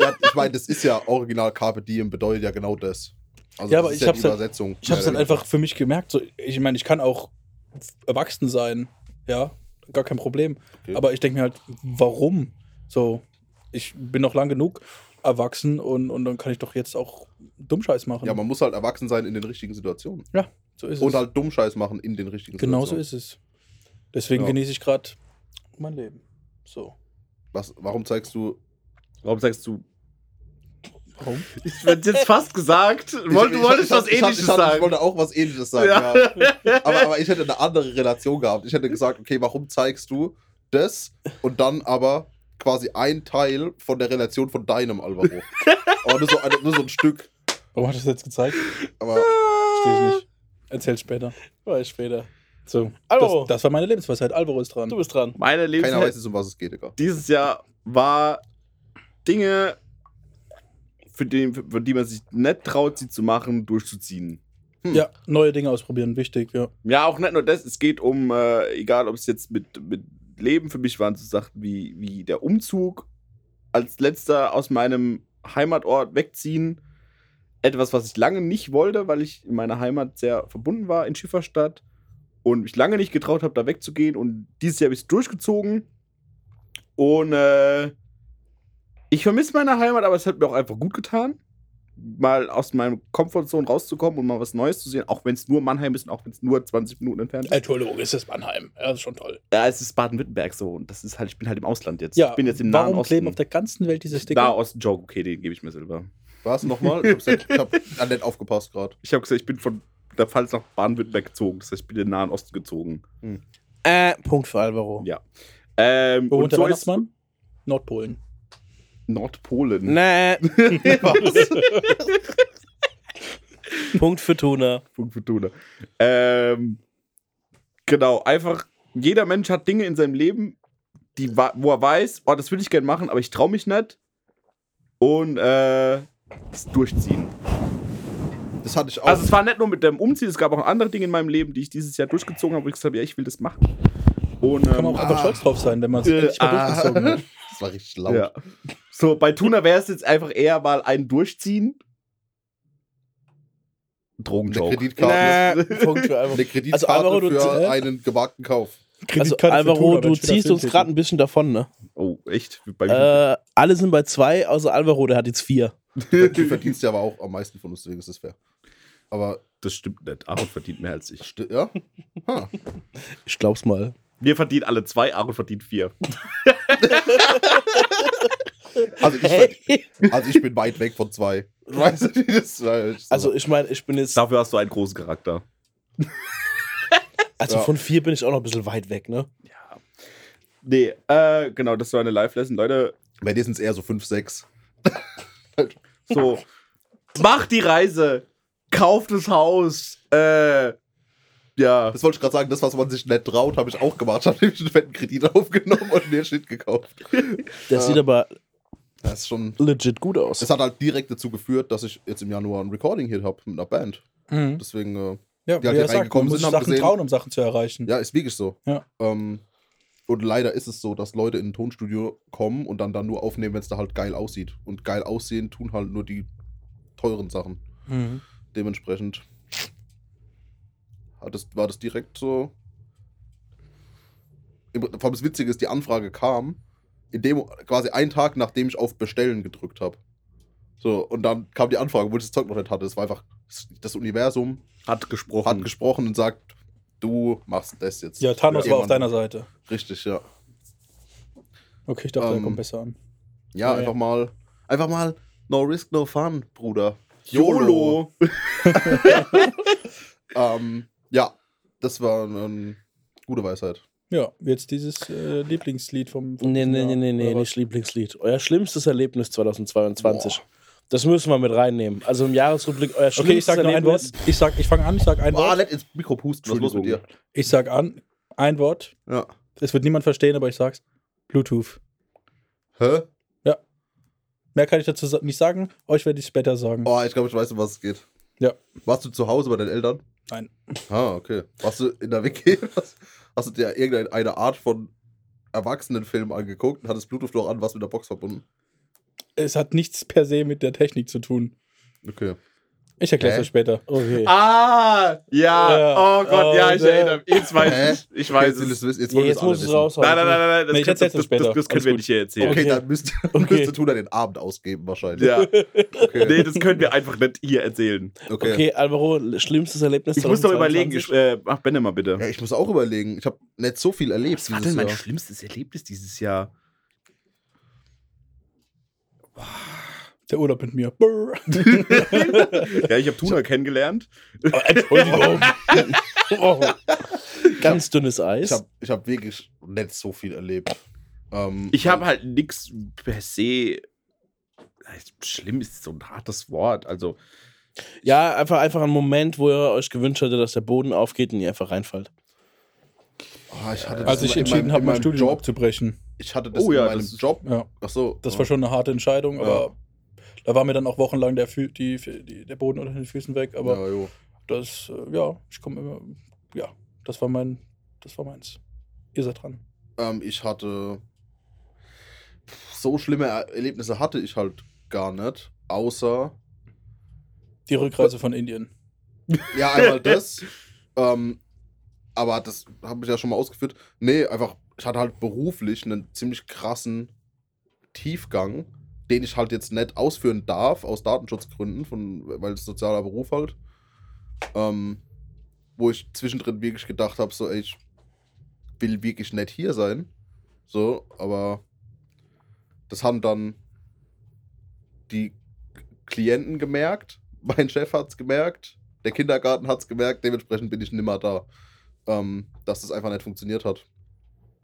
Ja, ich meine, das ist ja original Carpe Diem, bedeutet ja genau das. Also Ja, das aber ist ich hab's die halt- Übersetzung. Ich habe es Ja, dann einfach für mich gemerkt. So, ich meine, ich kann auch erwachsen sein. Ja, gar kein Problem. Okay. Aber ich denke mir halt, warum? So, ich bin noch lang genug erwachsen und, und dann kann ich doch jetzt auch Dummscheiß machen. Ja, man muss halt erwachsen sein in den richtigen Situationen. so ist Und es. halt Dummscheiß machen in den richtigen genau so Situationen. ist es. Deswegen Ja. genieße ich gerade mein Leben. So. Was, warum zeigst du. Warum sagst du, Warum? ich hätte jetzt fast gesagt, du wollt- du Ich- wolltest ich- was ich- ich- ähnliches ich, hatte- Ich sagen. wollte auch was ähnliches sagen, Ja. ja. Aber, aber ich hätte eine andere Relation gehabt. Ich hätte gesagt, okay, warum zeigst du das und dann aber quasi ein Teil von der Relation von deinem Alvaro. aber nur so, ein, nur so ein Stück. Warum hat das jetzt gezeigt? Aber Verstehe ich nicht. Erzähl später. Weiß später. So. Alvaro. Das, das war meine Lebensweisheit. Alvaro ist dran. Du bist dran. Meine keiner weiß jetzt, um was es geht, Digga. dieses Jahr war Dinge, für die, für die man sich nicht traut, sie zu machen, durchzuziehen. Ja, neue Dinge ausprobieren, wichtig, ja. Ja, auch nicht nur das, es geht um, äh, egal ob es jetzt mit, mit Leben für mich waren so Sachen wie, wie der Umzug als letzter aus meinem Heimatort wegziehen. Etwas, was ich lange nicht wollte, weil ich in meiner Heimat sehr verbunden war in Schifferstadt und mich lange nicht getraut habe, da wegzugehen. Und dieses Jahr habe ich es durchgezogen. Und äh, ich vermisse meine Heimat, aber es hat mir auch einfach gut getan, mal aus meinem Komfortzone rauszukommen und mal was Neues zu sehen, auch wenn es nur Mannheim ist und auch wenn es nur 20 Minuten entfernt ist. Entschuldigung, ist es Mannheim. Ja, das ist schon toll. Ja, es ist Baden-Württemberg so und das ist halt, ich bin halt im Ausland jetzt. Ja, ich bin jetzt im Nahen warum Osten. kleben auf der ganzen Welt diese Sticker? Nahosten-Joke, okay, den gebe ich mir selber. Was nochmal? Ich hab, ich hab an nicht aufgepasst gerade. Ich habe gesagt, ich bin von der Pfalz nach Baden-Württemberg gezogen. Das heißt, ich bin in den Nahen Osten gezogen. Äh, Punkt für Alvaro. Ja. Ähm, Wo und wohnt der so ist Weihnachtsmann? Nordpolen. Nordpolen. Nee. Punkt für Tuna. Punkt für Tuna. Ähm, genau, einfach, jeder Mensch hat Dinge in seinem Leben, die, wo er weiß, oh, das würde ich gerne machen, aber ich traue mich nicht. Und äh, das durchziehen. Das hatte ich auch. Also es war nicht nur mit dem Umziehen, es gab auch andere Dinge in meinem Leben, die ich dieses Jahr durchgezogen habe, wo ich gesagt habe, ja, ich will das machen. Und, Kann man ähm, auch einfach ah. stolz drauf sein, wenn man es Äh, endlich mal ah. durchgezogen hat. das war richtig laut. ja. So, bei Tuna wäre es jetzt einfach eher mal ein Durchziehen. Eine Drogenjoke. Kreditkarte. Nee. Eine Kreditkarte Also, du- für äh? einen gewagten Kauf. Also, Alvaro, du ziehst uns gerade ein bisschen davon, ne? Oh, echt? Äh, alle sind bei zwei, außer Alvaro, der hat jetzt vier. Du verdienst ja aber auch am meisten von uns, deswegen ist das fair. Aber, Das stimmt nicht. Aaron verdient mehr als ich. sti- ja? Ha. Ich glaub's mal. Wir verdienen alle zwei, Aaron verdient vier. Also ich, also ich bin weit weg von zwei. Weißt du, das war echt so. Also, ich meine, ich bin jetzt. Dafür hast du einen großen Charakter. Also, Ja. von vier bin ich auch noch ein bisschen weit weg, ne? Ja. Nee, äh, genau, das war eine Live-Lesson. Leute, bei dir sind es eher so fünf, sechs. so, macht die Reise, kauft das Haus, äh, ja. Das wollte ich gerade sagen, das, was man sich nicht traut, habe ich auch gemacht. Ich habe nämlich einen fetten Kredit aufgenommen und mir Shit gekauft. Das Ja. sieht aber Das ist schon. legit gut aus. Das hat halt direkt dazu geführt, dass ich jetzt im Januar ein Recording hier habe mit einer Band. Mhm. Deswegen, äh, Ja, Die wie halt er hier sagt, man reingekommen muss sind, haben Sachen gesehen- trauen, um Sachen zu erreichen. ja, ist wirklich so. Ja. Ähm, und leider ist es so, dass Leute in ein Tonstudio kommen und dann, dann nur aufnehmen, wenn es da halt geil aussieht. Und geil aussehen tun halt nur die teuren Sachen. Mhm. Dementsprechend hat das, war das direkt so. Vor allem das Witzige ist, die Anfrage kam, in dem, quasi einen Tag, nachdem ich auf Bestellen gedrückt habe. So, und dann kam die Anfrage, wo ich das Zeug noch nicht hatte. Es war einfach, das Universum Hat gesprochen. hat gesprochen und sagt, du machst das jetzt. Ja, Thanos war auf deiner Seite. Richtig, ja. Okay, ich dachte, der Ähm, kommt besser an. Ja, Ja, einfach ja. mal, einfach mal no risk, no fun, Bruder. YOLO. Ähm, ja, das war eine gute Weisheit. Ja, jetzt dieses äh, Lieblingslied vom. vom Nee, nee, nee, nee, nee, nicht Lieblingslied. Euer schlimmstes Erlebnis 2022. Boah. Das müssen wir mit reinnehmen. Also im Jahresrückblick euer schlimmstes Okay, ich sag nur ein Wort. Erlebnis. Ich sag, ich fange an, ich sag ein Boah, Wort. nicht ins Mikro pusten, was los mit dir? Ich sag an, ein Wort. Ja. Es wird niemand verstehen, aber ich sag's. Bluetooth. Hä? Mehr kann ich dazu nicht sagen. Euch werde ich später sagen. Oh, ich glaube, ich weiß, um was es geht. Ja. Warst du zu Hause bei deinen Eltern? Nein. Ah, okay. Warst du in der WG? Hast, hast du dir irgendeine Art von Erwachsenenfilm angeguckt und hattest Bluetooth noch an, was mit der Box verbunden? Es hat nichts per se mit der Technik zu tun. Okay. Ich erkläre es euch später. Okay. Ah, ja. Ja. Oh Gott, ja, ich Oh, erinnere mich. Jetzt weiß ich. Ich weiß jetzt, will es. jetzt Ja, jetzt alle muss es wissen. raus. Nein, nein, nein, nein, das, Nee, ich das, euch später. das, das können wir gut. nicht hier erzählen. Okay, Okay. dann müsst, Okay. müsste Tuna den Abend ausgeben wahrscheinlich. Ja. Okay. Nee, das können wir einfach nicht hier erzählen. okay. Okay, Alvaro, schlimmstes Erlebnis Ich muss doch überlegen. Ich, 2022? äh, mach Benne mal bitte. Ja, ich muss auch überlegen. Ich habe nicht so viel erlebt Was war denn mein Jahr. schlimmstes Erlebnis dieses Jahr? Der Urlaub mit mir. Brr. Ja, ich habe Tuna kennengelernt. Entschuldigung. Oh. Ganz dünnes Eis. Ich habe ich hab wirklich nicht so viel erlebt. Ähm, Ich habe halt nichts per se. Schlimm ist so ein hartes Wort. Also, ja, einfach, einfach ein Moment, wo ihr euch gewünscht hättet, dass der Boden aufgeht und ihr einfach reinfallt. Oh, ich hatte das Als ich entschieden habe, in mein Studium Job. abzubrechen. Ich hatte das Oh ja, in meinem das Job. Ja, Ach so. das war schon eine harte Entscheidung, Ja. Da war mir dann auch wochenlang der, Fü die, die, der Boden unter den Füßen weg. Aber ja, jo. das, äh, ja, ich komme immer, ja, das war mein, das war meins. Ihr seid dran. Ähm, ich hatte so schlimme Er- Erlebnisse hatte ich halt gar nicht, außer Die Rückreise von Indien. ja einmal das. ähm, aber das habe ich ja schon mal ausgeführt. Nee, einfach ich hatte halt beruflich einen ziemlich krassen Tiefgang, den ich halt jetzt nicht ausführen darf aus Datenschutzgründen, von, weil es sozialer Beruf halt. Ähm, wo ich zwischendrin wirklich gedacht habe, so ey, ich will wirklich nicht hier sein. So, aber das haben dann die Klienten gemerkt, mein Chef hat's gemerkt, der Kindergarten hat's gemerkt, dementsprechend bin ich nimmer da. Ähm, dass das einfach nicht funktioniert hat.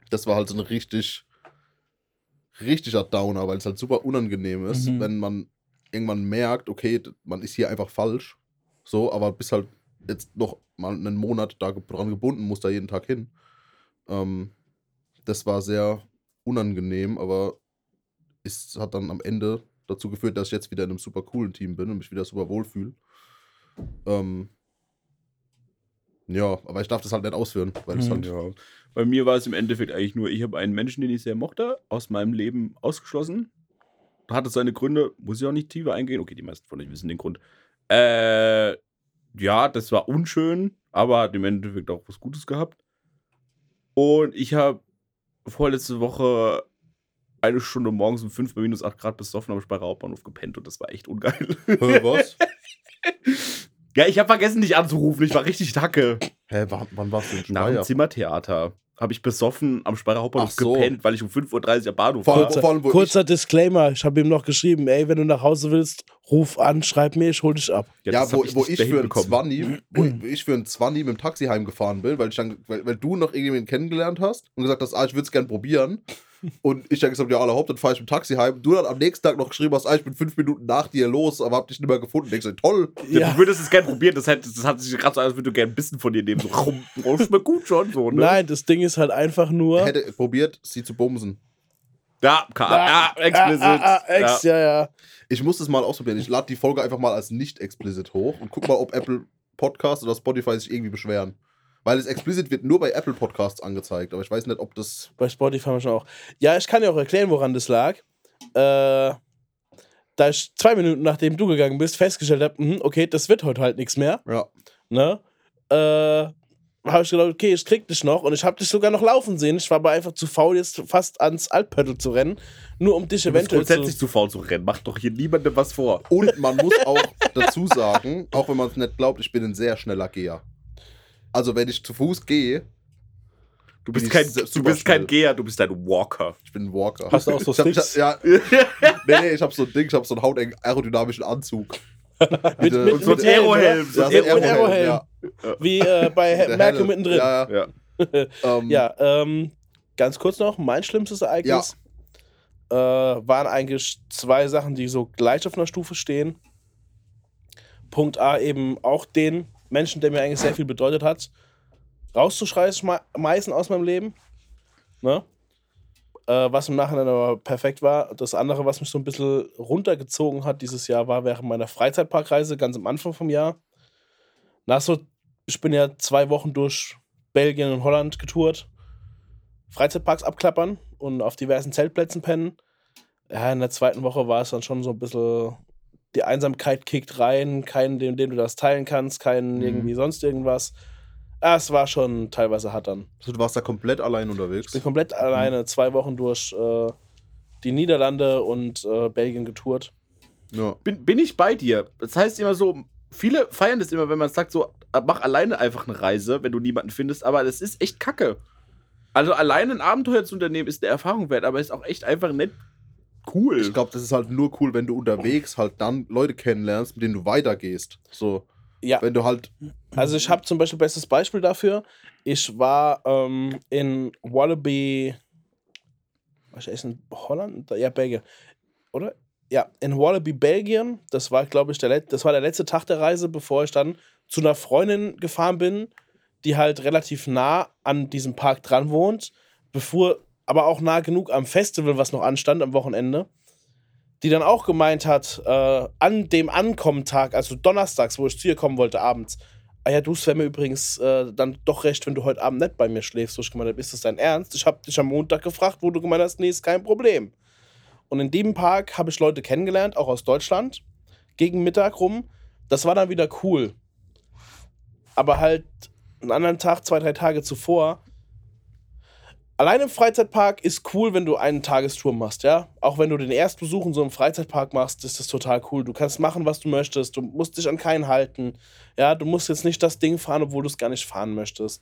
Das war halt so ein richtig, richtiger Downer, weil es halt super unangenehm ist, Mhm. wenn man irgendwann merkt, okay, man ist hier einfach falsch. So, aber bis halt jetzt noch mal einen Monat da dran gebunden, muss da jeden Tag hin. Ähm, das war sehr unangenehm, aber es hat dann am Ende dazu geführt, dass ich jetzt wieder in einem super coolen Team bin und mich wieder super wohlfühle. Ähm, ja, aber ich darf das halt nicht ausführen, weil es Mhm. halt. Ja. Bei mir war es im Endeffekt eigentlich nur, ich habe einen Menschen, den ich sehr mochte, aus meinem Leben ausgeschlossen. Hatte seine Gründe, muss ich auch nicht tiefer eingehen. Okay, die meisten von euch wissen den Grund. Äh, ja, das war unschön, aber hat im Endeffekt auch was Gutes gehabt. Und ich habe vorletzte Woche eine Stunde morgens um 5 bei minus 8 Grad besoffen am Speyerer Hauptbahnhof gepennt und das war echt ungeil. Was? ja, ich habe vergessen, dich anzurufen. Ich war richtig dacke. Hä, wann, wann warst du in Nach dem Speyer? Zimmertheater habe ich besoffen am Speyerer Hauptbahnhof so. gepennt, weil ich um 5.30 Uhr am Bahnhof war. vor allem, wo Kurzer Disclaimer, ich habe ihm noch geschrieben, ey, wenn du nach Hause willst, ruf an, schreib mir, ich hol dich ab. ich, ja, hab wo, wo nicht ich für ein hinbekommen. 20, wo ich- ich für ein 20 mit dem Taxi heimgefahren bin, weil, ich dann, weil, weil du noch irgendjemanden kennengelernt hast und gesagt hast, ah, ich würde es gerne probieren. Und ich dann gesagt, ja, allerhaupt, dann fahre ich mit dem Taxi heim. Du dann am nächsten Tag noch geschrieben hast, ah, ich bin fünf Minuten nach dir los, aber hab dich nicht mehr gefunden. Denkst du, toll. Ja. Du würdest es gerne probieren, das hat, das hat sich gerade so an, als würde du gerne ein bisschen von dir nehmen. So, rum, oh, schmeckt gut schon so, ne? Nein, das Ding ist halt einfach nur. Hätte probiert, sie zu bumsen. Ja, ka- ja, explicit. Ah, ah, ah, ex, ja, ja. Ich muss das mal ausprobieren. Ich lade die Folge einfach mal als nicht explicit hoch und guck mal, ob Apple Podcast oder Spotify sich irgendwie beschweren. Weil es explicit wird nur bei Apple Podcasts angezeigt, aber ich weiß nicht, ob das. Bei Spotify haben wir schon auch. Ja, ich kann dir auch erklären, woran das lag. Äh, da ich zwei Minuten nachdem du gegangen bist, festgestellt habe, okay, das wird heute halt nichts mehr. Ja. Ne? Äh, habe ich gedacht, okay, ich krieg dich noch und ich habe dich sogar noch laufen sehen. Ich war aber einfach zu faul, jetzt fast ans Altpöttel zu rennen, nur um dich Du bist eventuell grundsätzlich zu. zu faul zu rennen. Macht doch hier niemandem was vor. Und man muss auch dazu sagen, auch wenn man es nicht glaubt, ich bin ein sehr schneller Geher. Also, wenn ich zu Fuß gehe, Du bist kein, du bist kein. Geher, du bist ein Walker. ich bin ein Walker. Hast du auch so ich hab, ich hab, Sticks? ja, nee, nee, ich habe so ein Ding, ich habe so einen hautengen aerodynamischen Anzug. Mit, mit, Und so ein mit Helm, Aerohelm, Ja, so Aerohelm, Aerohelm. ja. Wie äh, bei Merkel mittendrin. Ja, ja. Ja. Ähm, Ja, ähm, ganz kurz noch, mein schlimmstes Ereignis äh, waren eigentlich zwei Sachen, die so gleich auf einer Stufe stehen. Punkt A, eben auch den Menschen, der mir eigentlich sehr viel bedeutet hat, rauszuschmeißen aus meinem Leben. Ne? Äh, was im Nachhinein aber perfekt war. Das andere, was mich so ein bisschen runtergezogen hat dieses Jahr, war während meiner Freizeitparkreise, ganz am Anfang vom Jahr. Nach so, ich bin ja zwei Wochen durch Belgien und Holland getourt. Freizeitparks abklappern und auf diversen Zeltplätzen pennen. Ja, in der zweiten Woche war es dann schon so ein bisschen, die Einsamkeit kickt rein, keinen, dem, dem du das teilen kannst, keinen Mhm. irgendwie sonst irgendwas. Ja, es war schon teilweise hart dann. Also, du warst da komplett allein unterwegs. Ich bin komplett alleine zwei Wochen durch äh, die Niederlande und äh, Belgien getourt. Ja. Bin, bin ich bei dir. Das heißt immer so, viele feiern das immer, wenn man sagt, so, mach alleine einfach eine Reise, wenn du niemanden findest, aber das ist echt kacke. Also alleine ein Abenteuer zu unternehmen ist eine Erfahrung wert, aber ist auch echt einfach nicht cool. Ich glaube, das ist halt nur cool, wenn du unterwegs halt dann Leute kennenlernst, mit denen du weitergehst. So, Ja, wenn du halt. also ich habe zum Beispiel bestes Beispiel dafür. Ich war ähm, in Wallaby. Was ist in Holland? Ja, Belgien. Oder? Ja, in Wallaby, Belgien. Das war, glaube ich, der, let- das war der letzte Tag der Reise, bevor ich dann zu einer Freundin gefahren bin, die halt relativ nah an diesem Park dran wohnt, bevor, aber auch nah genug am Festival, was noch anstand am Wochenende, die dann auch gemeint hat, äh, an dem Ankommentag, also donnerstags, wo ich zu ihr kommen wollte, abends, ah ja, du, es wäre mir übrigens äh, dann doch recht, wenn du heute Abend nicht bei mir schläfst. Wo ich gemeint habe, ist das dein Ernst? Ich habe dich am Montag gefragt, wo du gemeint hast, nee, ist kein Problem. Und in dem Park habe ich Leute kennengelernt, auch aus Deutschland, gegen Mittag rum. Das war dann wieder cool. Aber halt einen anderen Tag, zwei, drei Tage zuvor, Allein im Freizeitpark ist cool, wenn du einen Tagestour machst, ja. Auch wenn du den Erstbesuch in so einem Freizeitpark machst, ist das total cool. Du kannst machen, was du möchtest. Du musst dich an keinen halten. Ja, du musst jetzt nicht das Ding fahren, obwohl du es gar nicht fahren möchtest.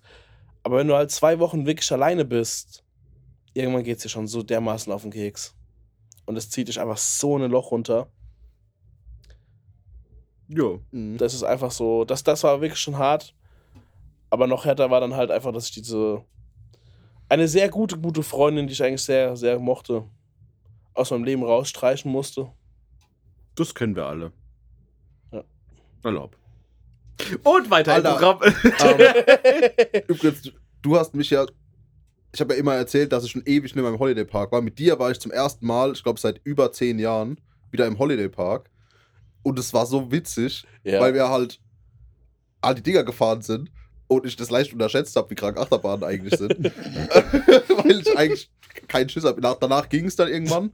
Aber wenn du halt zwei Wochen wirklich alleine bist, irgendwann geht es dir schon so dermaßen auf den Keks. Und es zieht dich einfach so in ein Loch runter. Ja. Mhm. Das ist einfach so, das, das war wirklich schon hart. Aber noch härter war dann halt einfach, dass ich diese. Eine sehr gute, gute Freundin, die ich eigentlich sehr, sehr mochte, aus meinem Leben rausstreichen musste. Das kennen wir alle. Ja. Erlaub. Und weiter im Alter. Programm. Ähm, übrigens, du hast mich ja. Ich habe ja immer erzählt, dass ich schon ewig mehr im Holiday Park war. Mit dir war ich zum ersten Mal, ich glaube seit über zehn Jahren, wieder im Holiday Park. Und es war so witzig, Ja. weil wir halt all die Dinger gefahren sind und ich das leicht unterschätzt habe, wie krank Achterbahnen eigentlich sind. weil ich eigentlich keinen Schiss habe. Nach, danach ging es dann irgendwann.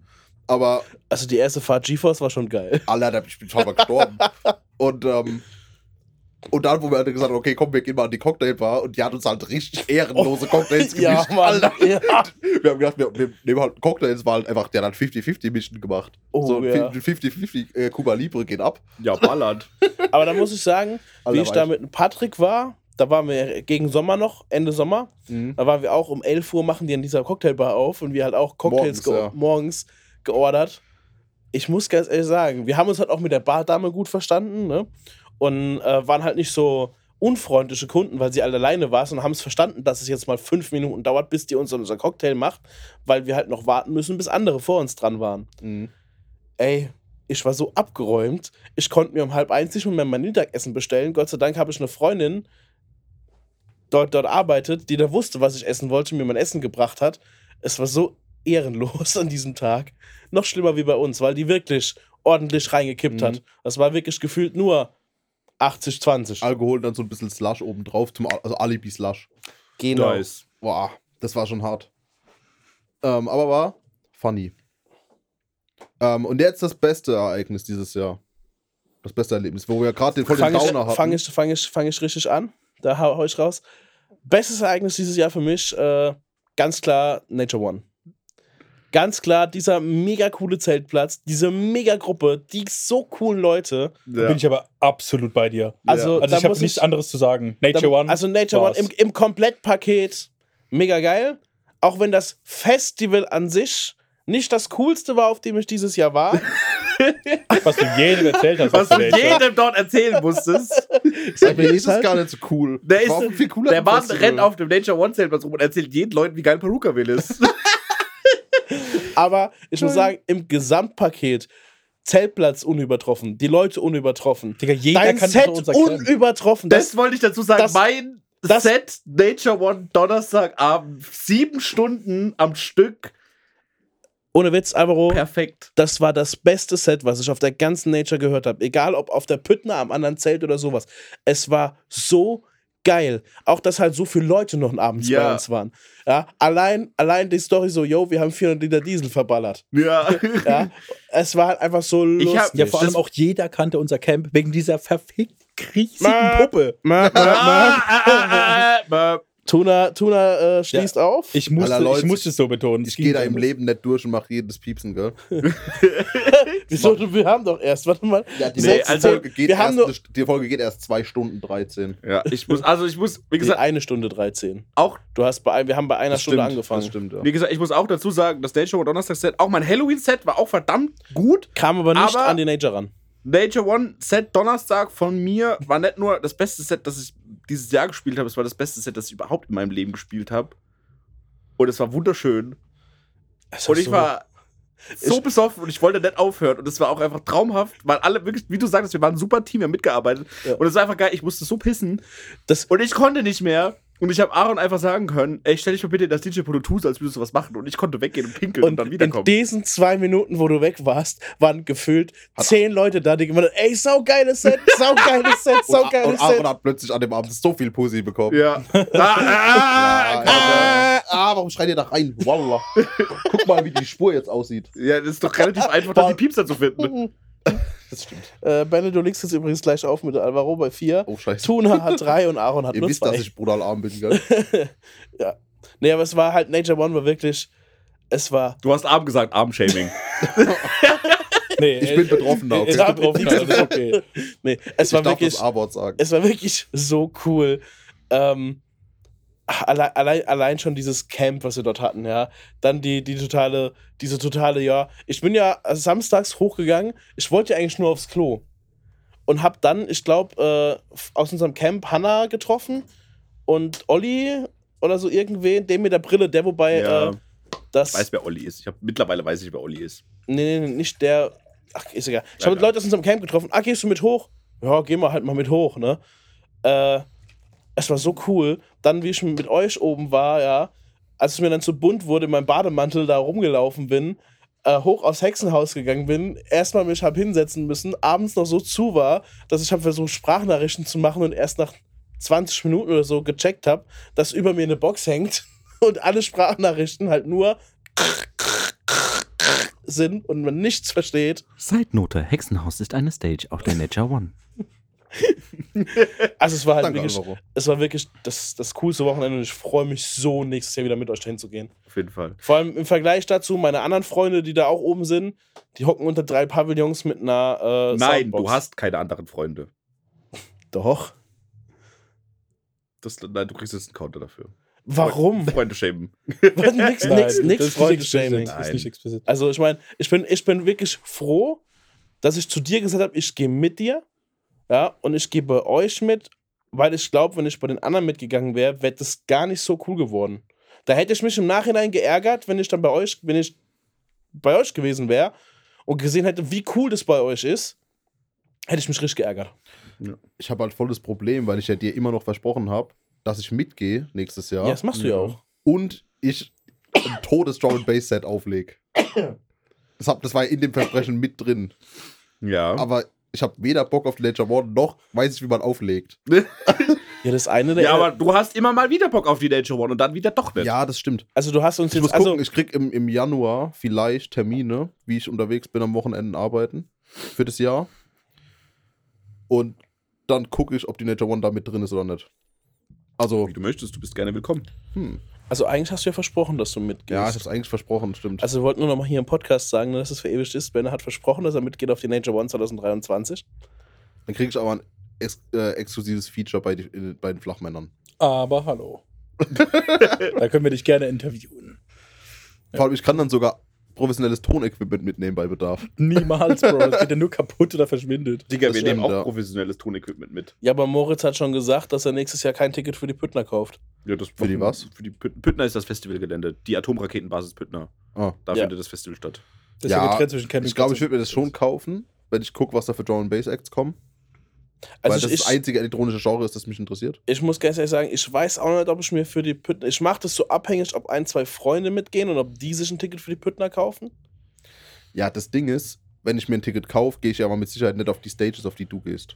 Aber Also die erste Fahrt GeForce war schon geil. Alter, ich bin schon mal gestorben. und, ähm, und dann, wo wir halt gesagt haben, okay, komm, wir gehen mal an die Cocktailbar und die hat uns halt richtig ehrenlose Cocktails gemischt. ja, Mann. Alter. Ja. Wir haben gedacht, wir, wir nehmen halt einen Cocktail, es war halt einfach, der hat 50-50 Mischen gemacht. Oh, so ja. 50-50 äh, Cuba Libre geht ab. ja, ballert. Aber da muss ich sagen, wie Alter, ich da mit Patrick war, da waren wir gegen Sommer noch, Ende Sommer. Da waren wir auch um 11 Uhr, machen die in dieser Cocktailbar auf und wir halt auch Cocktails Morgens, ge ja. morgens geordert. Ich muss ganz ehrlich sagen, wir haben uns halt auch mit der Bardame gut verstanden, ne? Und äh, waren halt nicht so unfreundliche Kunden, weil sie alle alleine war, und haben es verstanden, dass es jetzt mal fünf Minuten dauert, bis die uns unser Cocktail macht, weil wir halt noch warten müssen, bis andere vor uns dran waren. Mhm. Ey, ich war so abgeräumt. Ich konnte mir um halb eins nicht mehr mein Mittagessen bestellen. Gott sei Dank habe ich eine Freundin, dort, dort arbeitet, die da wusste, was ich essen wollte, mir mein Essen gebracht hat. Es war so ehrenlos an diesem Tag. Noch schlimmer wie bei uns, weil die wirklich ordentlich reingekippt Mhm. hat. Das war wirklich gefühlt nur 80, 20. Alkohol und dann so ein bisschen Slush oben drauf, zum, Al- also Alibi-Slush. Genau. Nice. Boah, das war schon hart. Ähm, aber war funny. Ähm, und jetzt das beste Ereignis dieses Jahr. Das beste Erlebnis, wo wir gerade den voll den Fange Downer ich, hatten. fang ich, fang ich, fang ich richtig an. Da hau, hau ich raus. Bestes Ereignis dieses Jahr für mich, äh, ganz klar Nature One. Ganz klar, dieser mega coole Zeltplatz, diese mega Gruppe, die so coolen Leute. Da bin ich aber absolut bei dir. Also, Also ich habe nichts anderes zu sagen. Nature da, One. Also Nature One war's. im, im Komplettpaket mega geil. Auch wenn das Festival an sich nicht das coolste war, auf dem ich dieses Jahr war. was du jedem erzählt hast. Was zu du jedem dort erzählen musstest. Bei mir ist es halt- gar nicht so cool. Der, War ist, viel cooler der Mann rennt auf dem Nature One Zeltplatz rum und erzählt jeden Leuten, wie geil Perukaville ist. Aber ich muss sagen, im Gesamtpaket Zeltplatz unübertroffen, die Leute unübertroffen. Digga, jeder Dein kann Set unübertroffen. Das wollte ich dazu sagen. das- mein das- Set Nature One Donnerstagabend, sieben Stunden am Stück. Ohne Witz, Alvaro, Perfekt. das war das beste Set, was ich auf der ganzen Nature gehört habe. Egal ob auf der Püttner, am anderen Zelt oder sowas. Es war so geil. Auch, dass halt so viele Leute noch abends Ja. bei uns waren. Ja, allein, allein die Story so, yo, wir haben 400 Liter Diesel verballert. Ja. Ja, es war halt einfach so lustig. Ich hab- Ja, vor allem auch jeder kannte unser Camp wegen dieser verfickt riesigen Puppe. Tuna, Tuna äh, schließt auf. Ich musste, Leute, ich musste es so betonen. Ich gehe da im. Leben nicht durch und mache jedes Piepsen, gell? Wieso? Wir haben doch erst, warte mal. Ja, die, Nee, also, Folge geht erst, nur- die Folge geht erst 2 Stunden 13. Ja, ich muss, also ich muss, wie Nee, gesagt, eine Stunde 13. auch, Du hast bei, wir haben bei einer Das Stunde stimmt, angefangen. Das stimmt, ja. wie gesagt, ich muss auch dazu sagen, das Nature One Donnerstag-Set, auch mein Halloween-Set war auch verdammt gut. Kam aber nicht Aber- an die Nature ran. Nature One Set Donnerstag von mir war nicht nur das beste Set, das ich dieses Jahr gespielt habe, es war das beste Set, das ich überhaupt in meinem Leben gespielt habe. Und es war wunderschön. Und ich war so Ich- besoffen und ich wollte nicht aufhören. Und es war auch einfach traumhaft, weil alle wirklich, wie du sagst, wir waren ein super Team, wir haben mitgearbeitet. Ja. Und es war einfach geil, ich musste so pissen. Das- und ich konnte nicht mehr. Und ich habe Aaron einfach sagen können, ey, stell dich mal bitte in das DJ-Pult und tust, als würdest du was machen. Und ich konnte weggehen und pinkeln und, Und dann in wiederkommen. diesen zwei Minuten, wo du weg warst, waren gefühlt zehn Leute da, die gemeint haben, ey, saugeiles Set, saugeiles Set, saugeiles und Aaron Set. hat plötzlich an dem Abend so viel Pussy bekommen. Ja. ah, ah, Ja, ah, ah, warum schreit ihr da rein? Wallah. Guck mal, wie die Spur jetzt aussieht. ja, das ist doch relativ einfach, da die Piepser zu finden. Das stimmt. Äh, Benne, du legst jetzt übrigens gleich auf mit Alvaro bei vier. Oh, scheiße. Tuna hat drei und Aaron hat Ihr nur wisst, zwei. dass ich brutal arm bin, gell? Nee, aber es war halt, Nature One war wirklich, es war Du hast Arm gesagt, Armshaming. Nee, Ich bin betroffen, Er okay. ist Ja, betroffen, das ist okay. Nee, es Ich war darf wirklich, das A-Wort sagen. es war wirklich so cool. Ähm, allein, allein, allein schon dieses Camp, was wir dort hatten, ja. Dann die, die totale, diese totale, ja. Ich bin ja samstags hochgegangen. Ich wollte ja eigentlich nur aufs Klo. Und hab dann, ich glaube, äh, aus unserem Camp Hannah getroffen und Olli oder so irgendwen, den mit der Brille, der wobei Ja. äh, das. Ich weiß, wer Olli ist. Ich hab, mittlerweile weiß ich, wer Olli ist. Nee, nee, nee, nicht der. Ach, ist egal. Ich habe. Leute aus unserem Camp getroffen. Ah, gehst du mit hoch? Ja, geh mal halt mal mit hoch, ne? Äh, es war so cool. Dann, wie ich mit euch oben war, ja, als es mir dann zu bunt wurde, in meinem Bademantel da rumgelaufen bin, äh, hoch aus Hexenhaus gegangen bin, erstmal mich hab hinsetzen müssen, abends noch so zu war, dass ich habe versucht, Sprachnachrichten zu machen und erst nach 20 Minuten oder so gecheckt habe, dass über mir eine Box hängt und alle Sprachnachrichten halt nur sind und man nichts versteht. Side-Note: Hexenhaus ist eine Stage auf der Nature One. Also es war halt Danke, wirklich, Alvaro. es war wirklich das, das coolste Wochenende und ich freue mich so, nächstes Jahr wieder mit euch dahin zu gehen. Auf jeden Fall. Vor allem im Vergleich dazu, meine anderen Freunde, die da auch oben sind, die hocken unter drei Pavillons mit einer äh, Nein, Soundbox. du hast keine anderen Freunde. Doch. Das, nein, du kriegst jetzt einen Counter dafür. Warum? Freunde schämen. Was, nix, nix, explizit. Also ich meine, ich bin, ich bin wirklich froh, dass ich zu dir gesagt habe, ich gehe mit dir. Ja, und ich gehe bei euch mit, weil ich glaube, wenn ich bei den anderen mitgegangen wäre, wäre das gar nicht so cool geworden. Da hätte ich mich im Nachhinein geärgert, wenn ich dann bei euch, wenn ich bei euch gewesen wäre und gesehen hätte, wie cool das bei euch ist, hätte ich mich richtig geärgert. Ich habe halt volles Problem, weil ich ja dir immer noch versprochen habe, dass ich mitgehe nächstes Jahr. Ja, das machst du ja, auch. Und ich ein totes Drum and Bass Set auflege. Das, hab, das war in dem Versprechen mit drin. Ja. Aber ich habe weder Bock auf die Ledger One, noch weiß ich, wie man auflegt. Ja, das eine der. ja, aber du hast immer mal wieder Bock auf die Nature One und dann wieder doch nicht. Ja, das stimmt. also du hast uns Ich jetzt. muss Also, gucken, ich krieg im, im Januar vielleicht Termine, wie ich unterwegs bin am Wochenenden arbeiten für das Jahr. Und dann gucke ich, ob die Nature One da mit drin ist oder nicht. Also, Wie du möchtest, du bist gerne willkommen. hm. Also eigentlich hast du ja versprochen, dass du mitgehst. ja, ich hab's eigentlich versprochen, stimmt. Also wir wollten nur noch mal hier im Podcast sagen, dass es verewigt ist. Ben hat versprochen, dass er mitgeht auf die Nature One 2023. dann kriege ich aber ein ex äh, exklusives Feature bei, die, äh, bei den Flachmännern. Aber hallo. da können wir dich gerne interviewen. Vor allem, ich kann dann sogar professionelles Tonequipment mitnehmen bei Bedarf. Niemals, Bro. Das geht ja nur kaputt oder verschwindet. Digga, Das wir nehmen auch ja. professionelles Tonequipment mit. Ja, aber Moritz hat schon gesagt, dass er nächstes Jahr kein Ticket für die Püttner kauft. Ja, das Für die was? Für die Püt Püttner ist das Festivalgelände. Die Atomraketenbasis Püttner. Ah. Da Ja. findet das Festival statt. Das ist Ja, ja getrennt zwischen Campingplatz Ich glaube, ich würde mir das schon kaufen, wenn ich gucke, was da für Drum Bass Acts kommen. Also weil das ich, das einzige elektronische Genre ist, das mich interessiert. ich muss ganz ehrlich sagen, ich weiß auch nicht, ob ich mir für die Püttner. Ich mache das so abhängig, ob ein, zwei Freunde mitgehen und ob die sich ein Ticket für die Püttner kaufen. Ja, das Ding ist, wenn ich mir ein Ticket kaufe, gehe ich aber mit Sicherheit nicht auf die Stages, auf die du gehst.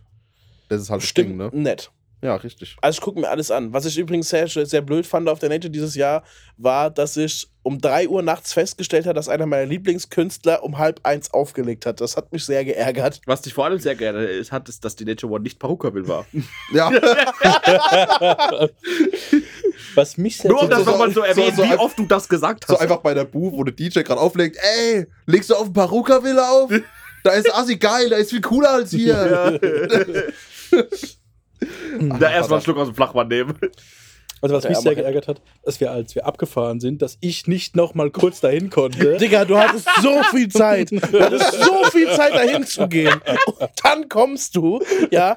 Das ist halt das Stimmt Ding, ne? nett. Ja, richtig. Also ich gucke mir alles an. Was ich übrigens sehr, sehr blöd fand auf der Nature dieses Jahr, war, dass ich um 3 Uhr nachts festgestellt habe, dass einer meiner Lieblingskünstler um halb eins aufgelegt hat. Das hat mich sehr geärgert. Was dich vor allem sehr gerne ist, hat, ist, dass die Nature One nicht Parukabil war. Ja, Was mich sehr Nur um das so- nochmal zu erwähnen, so- so wie oft du das gesagt so hast. einfach bei der Booth, wo der DJ gerade auflegt, ey, legst du auf den Paruka-Villa auf? Da ist Assi geil, da ist viel cooler als hier. Da erstmal einen Schluck aus dem Flachmann nehmen. Also was mich sehr geärgert hat, dass wir, als wir abgefahren sind, dass ich nicht noch mal kurz dahin konnte. Digga, du hattest so viel Zeit. Du hattest so viel Zeit, dahin zu gehen. Und dann kommst du, ja.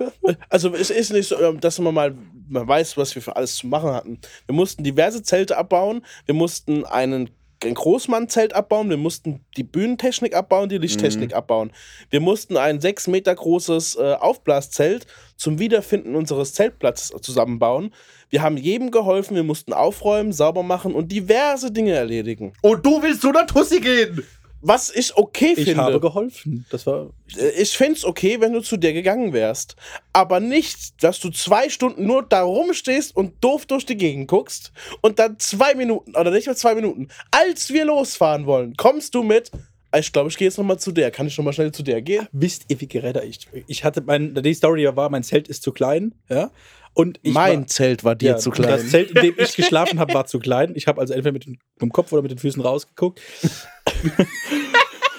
Also, es ist nicht so, ähm, dass man mal man weiß, was wir für alles zu machen hatten. Wir mussten diverse Zelte abbauen. Wir mussten einen ein Großmann-Zelt abbauen, wir mussten die Bühnentechnik abbauen, die Lichttechnik abbauen. Wir mussten ein sechs Meter großes äh, Aufblaszelt zum Wiederfinden unseres Zeltplatzes zusammenbauen. Wir haben jedem geholfen, wir mussten aufräumen, sauber machen und diverse Dinge erledigen. Und du willst zu einer Tussi gehen! Was ich okay Ich finde. habe geholfen. Das war. Äh, ich fände es okay, wenn du zu dir gegangen wärst. Aber nicht, dass du zwei Stunden nur da rumstehst und doof durch die Gegend guckst und dann zwei Minuten, oder nicht mal zwei Minuten, als wir losfahren wollen, kommst du mit. "Ah, Ich glaube, ich gehe jetzt nochmal zu der. Kann ich nochmal schnell zu der gehen? Wisst ihr, wie geräder ich? Ich hatte mein. Die Story war, mein Zelt ist zu klein. Ja. Und ich mein war, Zelt war dir ja, zu klein. Das Zelt, in dem ich geschlafen habe, war zu klein. Ich habe also entweder mit dem, mit dem Kopf oder mit den Füßen rausgeguckt.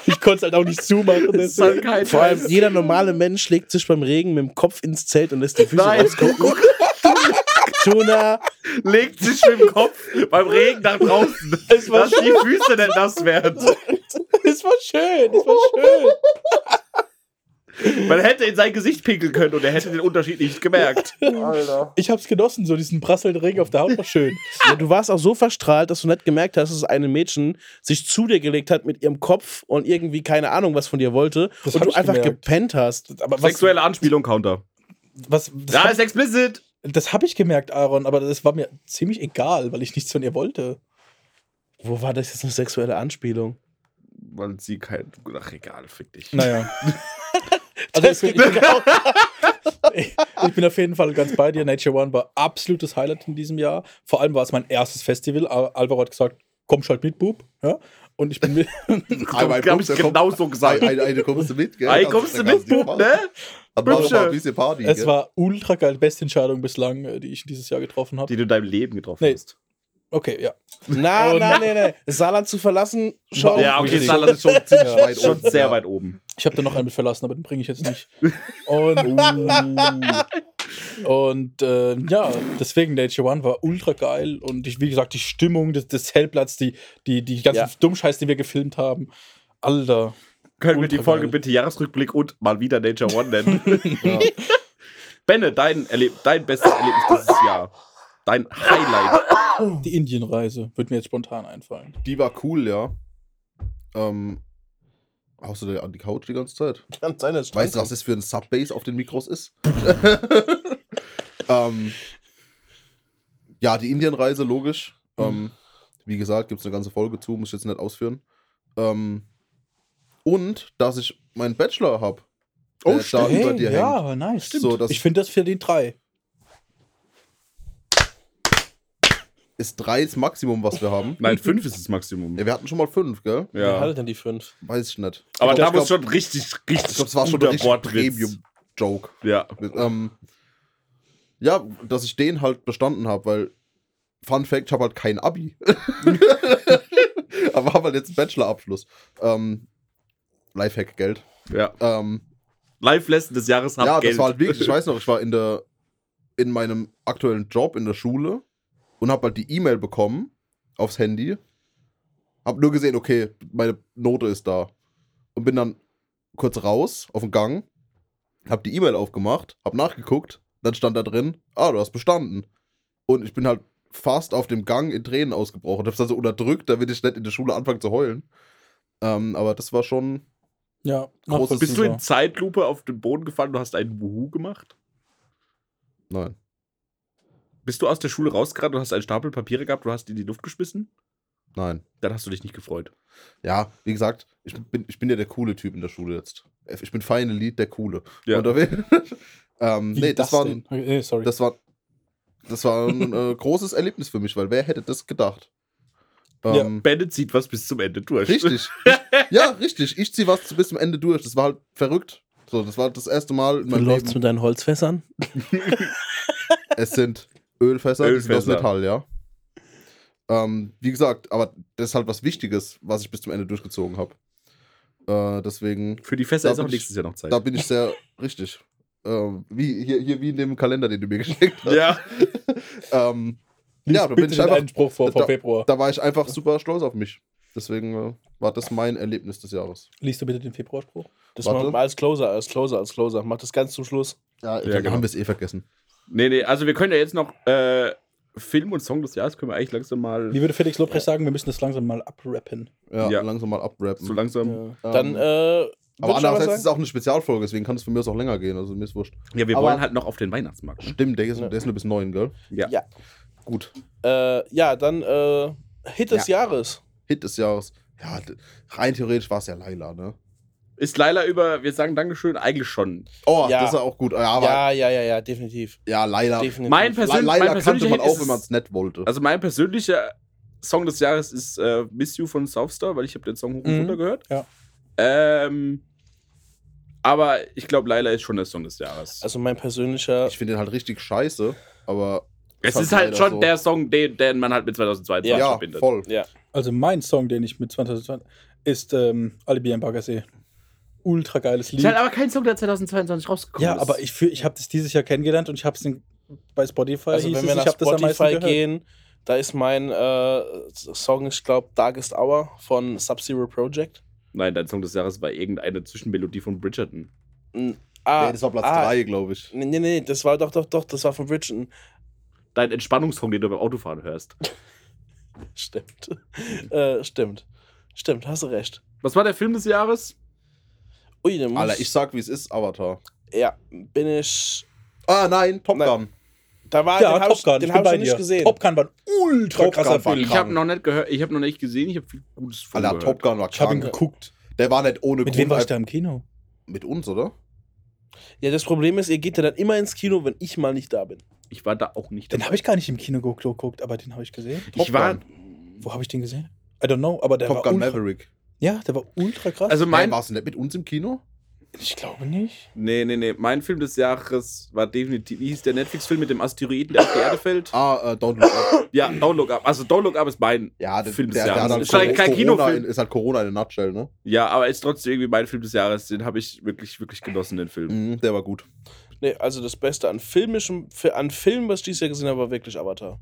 ich konnte es halt auch nicht zumachen. Vor allem, jeder normale Mensch legt sich beim Regen mit dem Kopf ins Zelt und lässt die Füße Nein, rausgucken. Tuna, legt sich mit dem Kopf beim Regen nach draußen, Es war dass die Füße nicht nass werden. Es war schön, es war schön. Man hätte in sein Gesicht pinkeln können und er hätte den Unterschied nicht gemerkt. Alter. Ich hab's genossen, so diesen prasselnden Regen auf der Haut war schön. Ja, du warst auch so verstrahlt, dass du nicht gemerkt hast, dass eine Mädchen sich zu dir gelegt hat mit ihrem Kopf und irgendwie keine Ahnung, was von dir wollte. Das und du einfach gemerkt. gepennt hast. Aber was, Sexuelle Anspielung, Counter. was, das Da hab- ist explicit. Das habe ich gemerkt, Aaron, aber das war mir ziemlich egal, weil ich nichts von ihr wollte. Wo war das jetzt eine sexuelle Anspielung? Weil sie kein. Ach, egal, fick dich. Naja. Also ich bin, ich, bin, ich, ich bin auf jeden Fall ganz bei dir. Nature One war absolutes Highlight in diesem Jahr. Vor allem war es mein erstes Festival. Al- Alvaro hat gesagt, komm halt mit, Bub. Ja? Und ich bin mit. Hab ich genau so gesagt. Eine, eine kommst du mit, gell? Ey, Kannst- kommst du mit, Bub, ne? Mal ein bisschen Party. es gell? war ultra geil. Beste Entscheidung bislang, äh, die ich dieses Jahr getroffen habe. Die du in deinem Leben getroffen Nee. hast. Okay, ja. Na, Und- na, nee, nee. Saarland zu verlassen, schon. Ja, okay. Saarland ist schon ziemlich Ja. weit schon sehr weit oben. Ich habe da noch einen mit verlassen, aber den bringe ich jetzt nicht. Und, und äh, ja, deswegen Nature One war ultra geil und ich, wie gesagt, die Stimmung des, des Hellplatz, die, die, die ganzen Ja. Dummscheiß, die wir gefilmt haben. Alter. Können wir die Folge geil. bitte Jahresrückblick und mal wieder Nature One nennen? Ja. Benne, dein, Erleb dein bestes Erlebnis dieses Jahr. Dein Highlight. Die Indienreise wird mir jetzt spontan einfallen. Die war cool, ja. Ähm, haust du dir an die Couch die ganze Zeit? Kann sein, dass Weißt du, was das für ein Subbase auf den Mikros ist? ähm, ja, die Indienreise, logisch. Ähm, wie gesagt, gibt es eine ganze Folge zu, muss ich jetzt nicht ausführen. Ähm, und, dass ich meinen Bachelor habe. Oh, da stimmt. über dir hängt. ja, nice. So, das- ich finde das für die drei. Ist drei das Maximum, was wir haben. Nein, fünf ist das Maximum. Ja, wir hatten schon mal fünf, gell? Wer Ja. hatte denn die fünf? Weiß ich nicht. Aber ich da glaub, muss ich glaub, schon richtig, richtig. Ich glaube, es war schon ein Wortwitz. Premium-Joke. Ja. Ähm, ja, dass ich den halt bestanden habe, weil Fun Fact, ich habe halt kein Abi. Aber habe halt jetzt einen Bachelorabschluss. Ähm, Lifehack Geld. Ja. Ähm, Live-Lesson des Jahres hab ja, Geld. das war halt wirklich, ich weiß noch, ich war in der in meinem aktuellen Job in der Schule und habe halt die E-Mail bekommen aufs Handy. Hab nur gesehen, okay, meine Note ist da. Und bin dann kurz raus auf den Gang, hab die E-Mail aufgemacht, hab nachgeguckt, dann stand da drin, ah, du hast bestanden. Und ich bin halt fast auf dem Gang in Tränen ausgebrochen. Hab's dann so unterdrückt, damit ich nicht in der Schule anfange zu heulen. Ähm, aber das war schon. Ja, Groß- Bist du in. Zeitlupe auf den Boden gefallen und hast einen Wuhu gemacht? Nein. Bist du aus der Schule rausgerannt und hast einen Stapel Papiere gehabt, du hast die in die Luft geschmissen? Nein. Dann hast du dich nicht gefreut. Ja, wie gesagt, ich bin, ich bin ja der coole Typ in der Schule jetzt. Ich bin finally der Coole. Ja. Unterwegs. ähm, Wie nee, das, war, denn? Okay, nee, sorry. das war das war ein äh, großes Erlebnis für mich, weil wer hätte das gedacht? Ja. Ähm, Bennett zieht was bis zum Ende durch. Richtig. ja, richtig. Ich ziehe was bis zum Ende durch. Das war halt verrückt. So, das war das erste Mal in Wie läuft's mit deinen Holzfässern? Es sind Ölfässer, die sind aus Ölfässer. Metall, ja. Ähm, wie gesagt, aber das ist halt was Wichtiges, was ich bis zum Ende durchgezogen habe. Äh, deswegen Für die Fässer Da ist auch bin ich- nächstes Jahr noch Zeit. Da bin ich sehr richtig. Ähm, wie, hier, hier wie in dem Kalender, den du mir geschickt hast. ja. Ähm, ja, da bin bitte ich den einfach, Einspruch vor, vor da- Februar. da war ich einfach super stolz auf mich. Deswegen äh, war das mein Erlebnis des Jahres. Liest du bitte den Februarspruch? Das Warte. machen wir als Closer, als Closer, als Closer. Mach das ganz zum Schluss. Ja, Ja, genau. haben wir es eh vergessen. Nee, nee, also wir können ja jetzt noch äh, Film und Song des Jahres können wir eigentlich langsam mal Wie würde Felix Lobrecht sagen, wir müssen das langsam mal abrappen. Ja, Ja. langsam mal abrappen. so langsam. Ja. Ähm, Dann, äh, aber andererseits ist es auch eine Spezialfolge, deswegen kann es von mir aus auch länger gehen. Also mir ist wurscht. Ja, wir Aber- wollen halt noch auf den Weihnachtsmarkt. ne? Stimmt, der ist, Ja. der ist nur bis neun, gell? Ja. Ja. Gut. äh, ja, dann äh, Hit des Jahres. Hit des Jahres. Ja, rein theoretisch war es ja Laila, ne? Ist Laila über, wir sagen Dankeschön, eigentlich schon. Oh, Ja. das ist ja auch gut. Ja, aber ja, ja, ja, ja, definitiv. ja, Laila. definitiv. Mein persönlich- Laila mein kannte persönlicher man auch, wenn man es nett wollte. Also mein persönlicher Song des Jahres ist äh, Miss You von Southstar, weil ich habe den Song hoch und Mhm. runter gehört. Ja. Ähm, aber ich glaube, Laila ist schon der Song des Jahres. Also mein persönlicher. ich finde den halt richtig scheiße, aber. es ist halt schon so. der Song, den, den man halt mit 2022 Ja, Ja, verbindet. voll. Ja. Also mein Song, den ich mit 2020 ist ähm, Alibi am Baggersee. Ultra geiles Lied. Ist halt aber kein Song, der 2022 rausgekommen ja, ist. aber ich, ich habe das dieses Jahr kennengelernt und ich habe es bei Spotify Also hieß wenn es, wir nach Spotify gehen, da ist mein äh, Song, ich glaube, Darkest Hour von Sub-Zero Project. Nein, dein Song des Jahres war irgendeine Zwischenmelodie von Bridgerton. N- Ah, nee, das war Platz ah, 3, glaube ich. Nee, nee, nee, das war doch, doch, doch, das war von Bridgerton. Dein Entspannungssong, den du beim Autofahren hörst. Stimmt. äh, stimmt. Stimmt, hast du recht. Was war der Film des Jahres? Ui, dann muss Alter, ich sag, wie es ist, Avatar. Ja, bin ich. Ah, nein, Top Nein. Gun. Da war, Ja, den Top ich, Gun, den ich hab ich nicht gesehen. Top Gun war ein ultra Top krasser Film. Ich habe noch nicht gehört, ich habe noch nicht gesehen, ich habe viel Gutes von Alter, gehört. Top Gun war Ich habe ihn krank. geguckt. Der war nicht ohne Mit wem war ich da im Kino? Mit uns, oder? Ja, das Problem ist, ihr geht ja dann immer ins Kino, wenn ich mal nicht da bin. Ich war da auch nicht Den habe ich gar nicht im Kino ge- geguckt, aber den habe ich gesehen. Ich war, Gun. Wo habe ich den gesehen? I don't know, aber der Top war Gun ultra, Maverick. Ja, der war ultra krass. also Mein warst du nicht mit uns im Kino? ich glaube nicht. nee, nee, nee, mein Film des Jahres war definitiv, wie hieß der Netflix-Film mit dem Asteroiden, der auf die Erde fällt? Ah, äh, Don't Look Up. Ja, Don't Look Up. Also Don't Look Up ist mein Ja, der, Film des der, der hat Jahres. halt Ist halt kein Corona Kinofilm. in, ist halt Corona in a nutshell, ne? Ja, aber ist trotzdem irgendwie mein Film des Jahres. Den habe ich wirklich, wirklich genossen, den Film. Mhm, der war gut. Nee, also das Beste an filmischem, an Filmen, was ich dieses Jahr gesehen habe, war wirklich Avatar.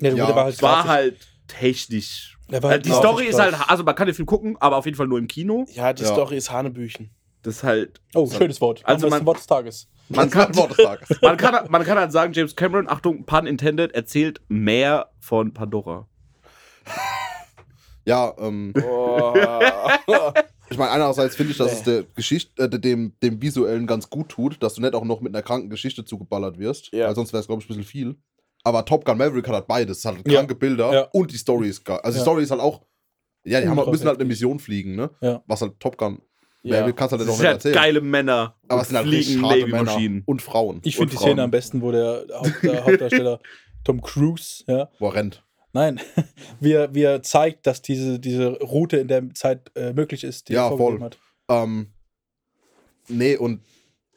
Ja, der Ja, der war halt war halt technisch. Halt die Story ist halt, also man kann den Film gucken, aber auf jeden Fall nur im Kino. Ja, die Ja. Story ist Hanebüchen. Das ist halt. Oh, schönes Wort. Also man- das Wort des Tages. Man kann, Wort des Tages. man, kann, man kann halt sagen, James Cameron, Achtung, pun intended, erzählt mehr von Pandora. Ja, ähm, Oh. ich meine, einerseits finde ich, dass es der Geschichte, äh, dem, dem Visuellen ganz gut tut, dass du nicht auch noch mit einer kranken Geschichte zugeballert wirst. Ja. Weil sonst wäre es, glaube ich, ein bisschen viel. Aber Top Gun Maverick hat halt beides. Es hat Ja. kranke Bilder Ja. und die Story ist geil. Also die Ja. Story ist halt auch. Ja, die haben, müssen halt eine. Mission fliegen, ne? Ja. Was halt Top Gun. Ja. Maverick kannst du halt Das noch sind nicht halt erzählen. geile Männer. Aber es sind halt fliegen. Männer und Frauen. Ich finde die Frauen. Szene am besten, wo der, Haupt, der Hauptdarsteller Tom Cruise, ja, Wo er rennt. nein, wie er, wie er zeigt, dass diese, diese Route in der Zeit äh, möglich ist, die Ja, er vorgegeben voll. hat. Ähm, nee, und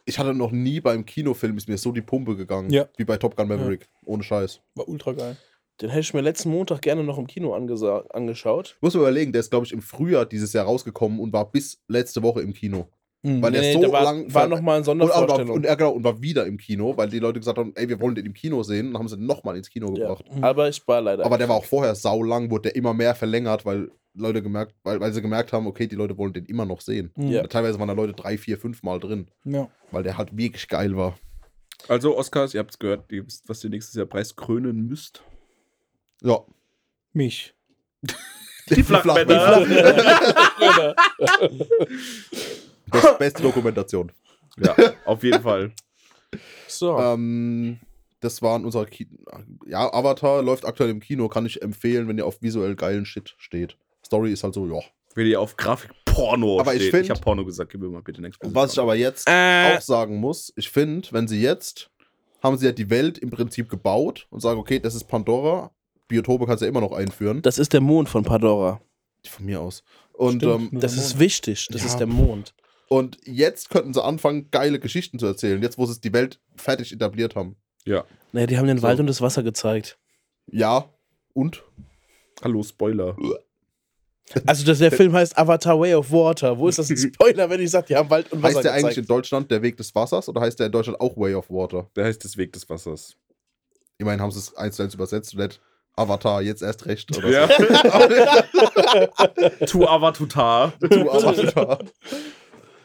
ich hatte noch nie beim Kinofilm ist mir so die Pumpe gegangen, Ja. wie bei Top Gun Maverick. Ohne Scheiß. War ultra geil. Den hätte ich mir letzten Montag gerne noch im Kino angeschaut. Muss man überlegen, der ist, glaube ich, im Frühjahr dieses Jahr rausgekommen und war bis letzte Woche im Kino. Mhm. Weil der Nee, so da war, lang war nochmal eine Und, aber, Sondervorstellung. und, er, genau, und war wieder im Kino, weil die Leute gesagt haben, ey, wir wollen den im Kino sehen. Und haben sie nochmal ins Kino ja. gebracht. Mhm. Aber ich war leider. Aber der war auch vorher saulang, wurde der immer mehr verlängert, weil Leute gemerkt, weil, weil sie gemerkt haben, okay, die Leute wollen den immer noch sehen. Mhm. Ja. Teilweise waren da Leute drei, vier, fünf Mal drin, ja. weil der halt wirklich geil war. Also, Oscars, ihr habt es gehört, ihr wisst, was ihr nächstes Jahr preiskrönen müsst. Ja. Mich. Die Flachmänner. Oder? Das beste Dokumentation. Ja, auf jeden Fall. so. Ähm, das waren unsere Ki Ja, Avatar läuft aktuell im Kino, kann ich empfehlen, wenn ihr auf visuell geilen Shit steht. Story ist halt so, ja. Wenn ihr auf Grafik Porno Aber ich steht. find- ich habe Porno gesagt, gib mir mal bitte nichts. Was ich aber jetzt Äh. auch sagen muss, ich finde, wenn sie jetzt, haben sie ja die Welt im Prinzip gebaut und sagen, okay, das ist Pandora, Biotope kannst du ja immer noch einführen. das ist der Mond von Pandora. Von mir aus. Und, Stimmt, ähm, Das ist Mond. wichtig. Das Ja. ist der Mond. und jetzt könnten sie anfangen, geile Geschichten zu erzählen, jetzt wo sie die Welt fertig etabliert haben. Ja. Naja, die haben den So. Wald und das Wasser gezeigt. Ja, und? Hallo, Spoiler. Also das, der Film heißt Avatar Way of Water. Wo ist das ein Spoiler, wenn ich sage, die haben Wald und Wasser Heißt der eigentlich in gezeigt? Deutschland der Weg des Wassers oder heißt der in Deutschland auch Way of Water? Der heißt das Weg des Wassers. Immerhin haben sie es eins zu eins übersetzt und nicht Avatar, jetzt erst recht. Oder Ja. tu Avatutar. so. Du Avatar.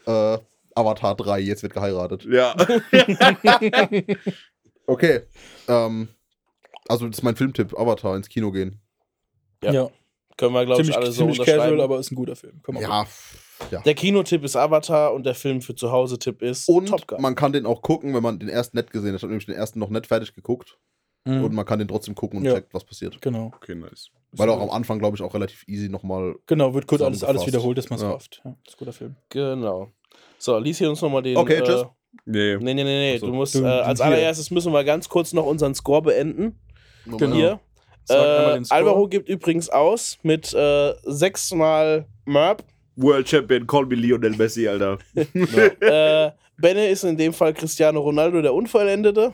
äh, Avatar 3, jetzt wird geheiratet. Ja. Okay. Ähm, Also, das ist mein Filmtipp: Avatar ins Kino gehen. Ja. Ja. Können wir, glaube ich, Ziemlich, alle so ziemlich unterschreiben. casual, aber ist ein guter Film. Ja, ja. Der Kinotipp ist Avatar und der Film für zu Hause Tipp ist Und Top Gun. man kann den auch gucken, wenn man den ersten nicht gesehen hat. Ich habe nämlich den ersten noch nicht fertig geguckt. Mhm. Und man kann den trotzdem gucken und Ja. checkt, was passiert. Genau. Okay, nice. Weil auch am Anfang, glaube ich, auch relativ easy nochmal. Genau, wird gut alles, alles wiederholt, dass man es Ja. rafft. Ja, ist ein guter Film. Genau. So, lies hier uns nochmal den. Okay, äh, tschüss. Nee. Nee, nee, nee, nee. So. Du musst, äh, als allererstes müssen wir ganz kurz noch unseren Score beenden. Moment. Hier. Äh. Alvaro gibt übrigens aus mit äh, sechsmal Merp. World Champion, call me Lionel Messi, Alter. äh, Benne ist in dem Fall Cristiano Ronaldo, der Unvollendete.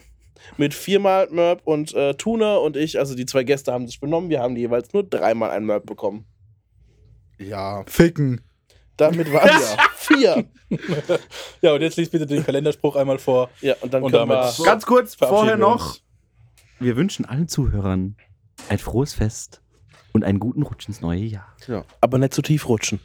Mit viermal Merp und äh, Tuna und ich, also die zwei Gäste haben sich benommen. Wir haben jeweils nur dreimal ein Merp bekommen. Ja. Ficken. Damit waren es vier. Ja, und jetzt liest bitte den Kalenderspruch einmal vor. Ja, und dann Und können damit- wir. Ganz kurz, vorher wir noch. Wir wünschen allen Zuhörern ein frohes Fest und einen guten Rutsch ins neue Jahr. Aber nicht zu tief rutschen.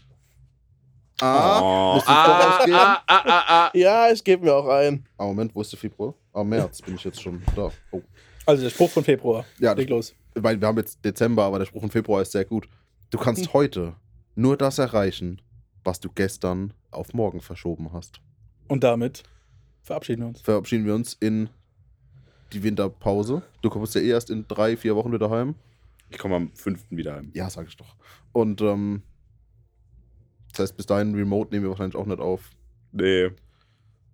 Ah, Oh. ich vorausgehen? ah, ah, ah, ah. Ja, ich gebe mir auch ein. Ah, Moment, wo ist der Februar? Ah, März bin ich jetzt schon da. Oh. Also der Spruch von Februar. Ja, Leg los. weil wir haben jetzt Dezember, aber der Spruch von Februar ist sehr gut. Du kannst Hm. heute nur das erreichen, was du gestern auf morgen verschoben hast. Und damit verabschieden wir uns. Verabschieden wir uns in die Winterpause. Du kommst ja eh erst in drei, vier Wochen wieder heim. Ich komme am 5. wieder heim. Ja, sag ich doch. Und ähm, das heißt, bis dahin Remote nehmen wir wahrscheinlich auch nicht auf. Nee.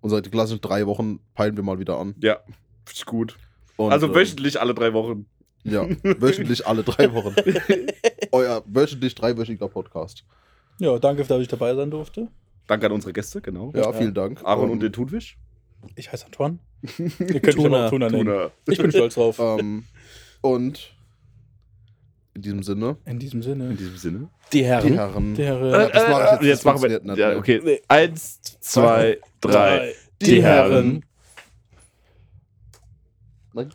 Unsere die klassischen drei Wochen peilen wir mal wieder an. Ja, ist gut. Und, also ähm, wöchentlich alle drei Wochen. Ja, wöchentlich alle drei Wochen. Euer wöchentlich dreiwöchiger Podcast. Ja, danke, dass ich dabei sein durfte. Danke an unsere Gäste, genau. Ja, vielen Dank. Aaron Ähm, und den Thunfisch. Ich heiße Antoine. Ihr könnt mich aber auch Tuna nennen. Tuna. Ich bin stolz drauf. Ähm, und in diesem Sinne, In diesem Sinne. In diesem Sinne. Die die Herren. Herren. Der, Ja, äh, das mache ich jetzt, Jetzt machen wir. nicht, Ja, ne? okay. Nee. Eins, zwei, drei. Die Herren. Nein.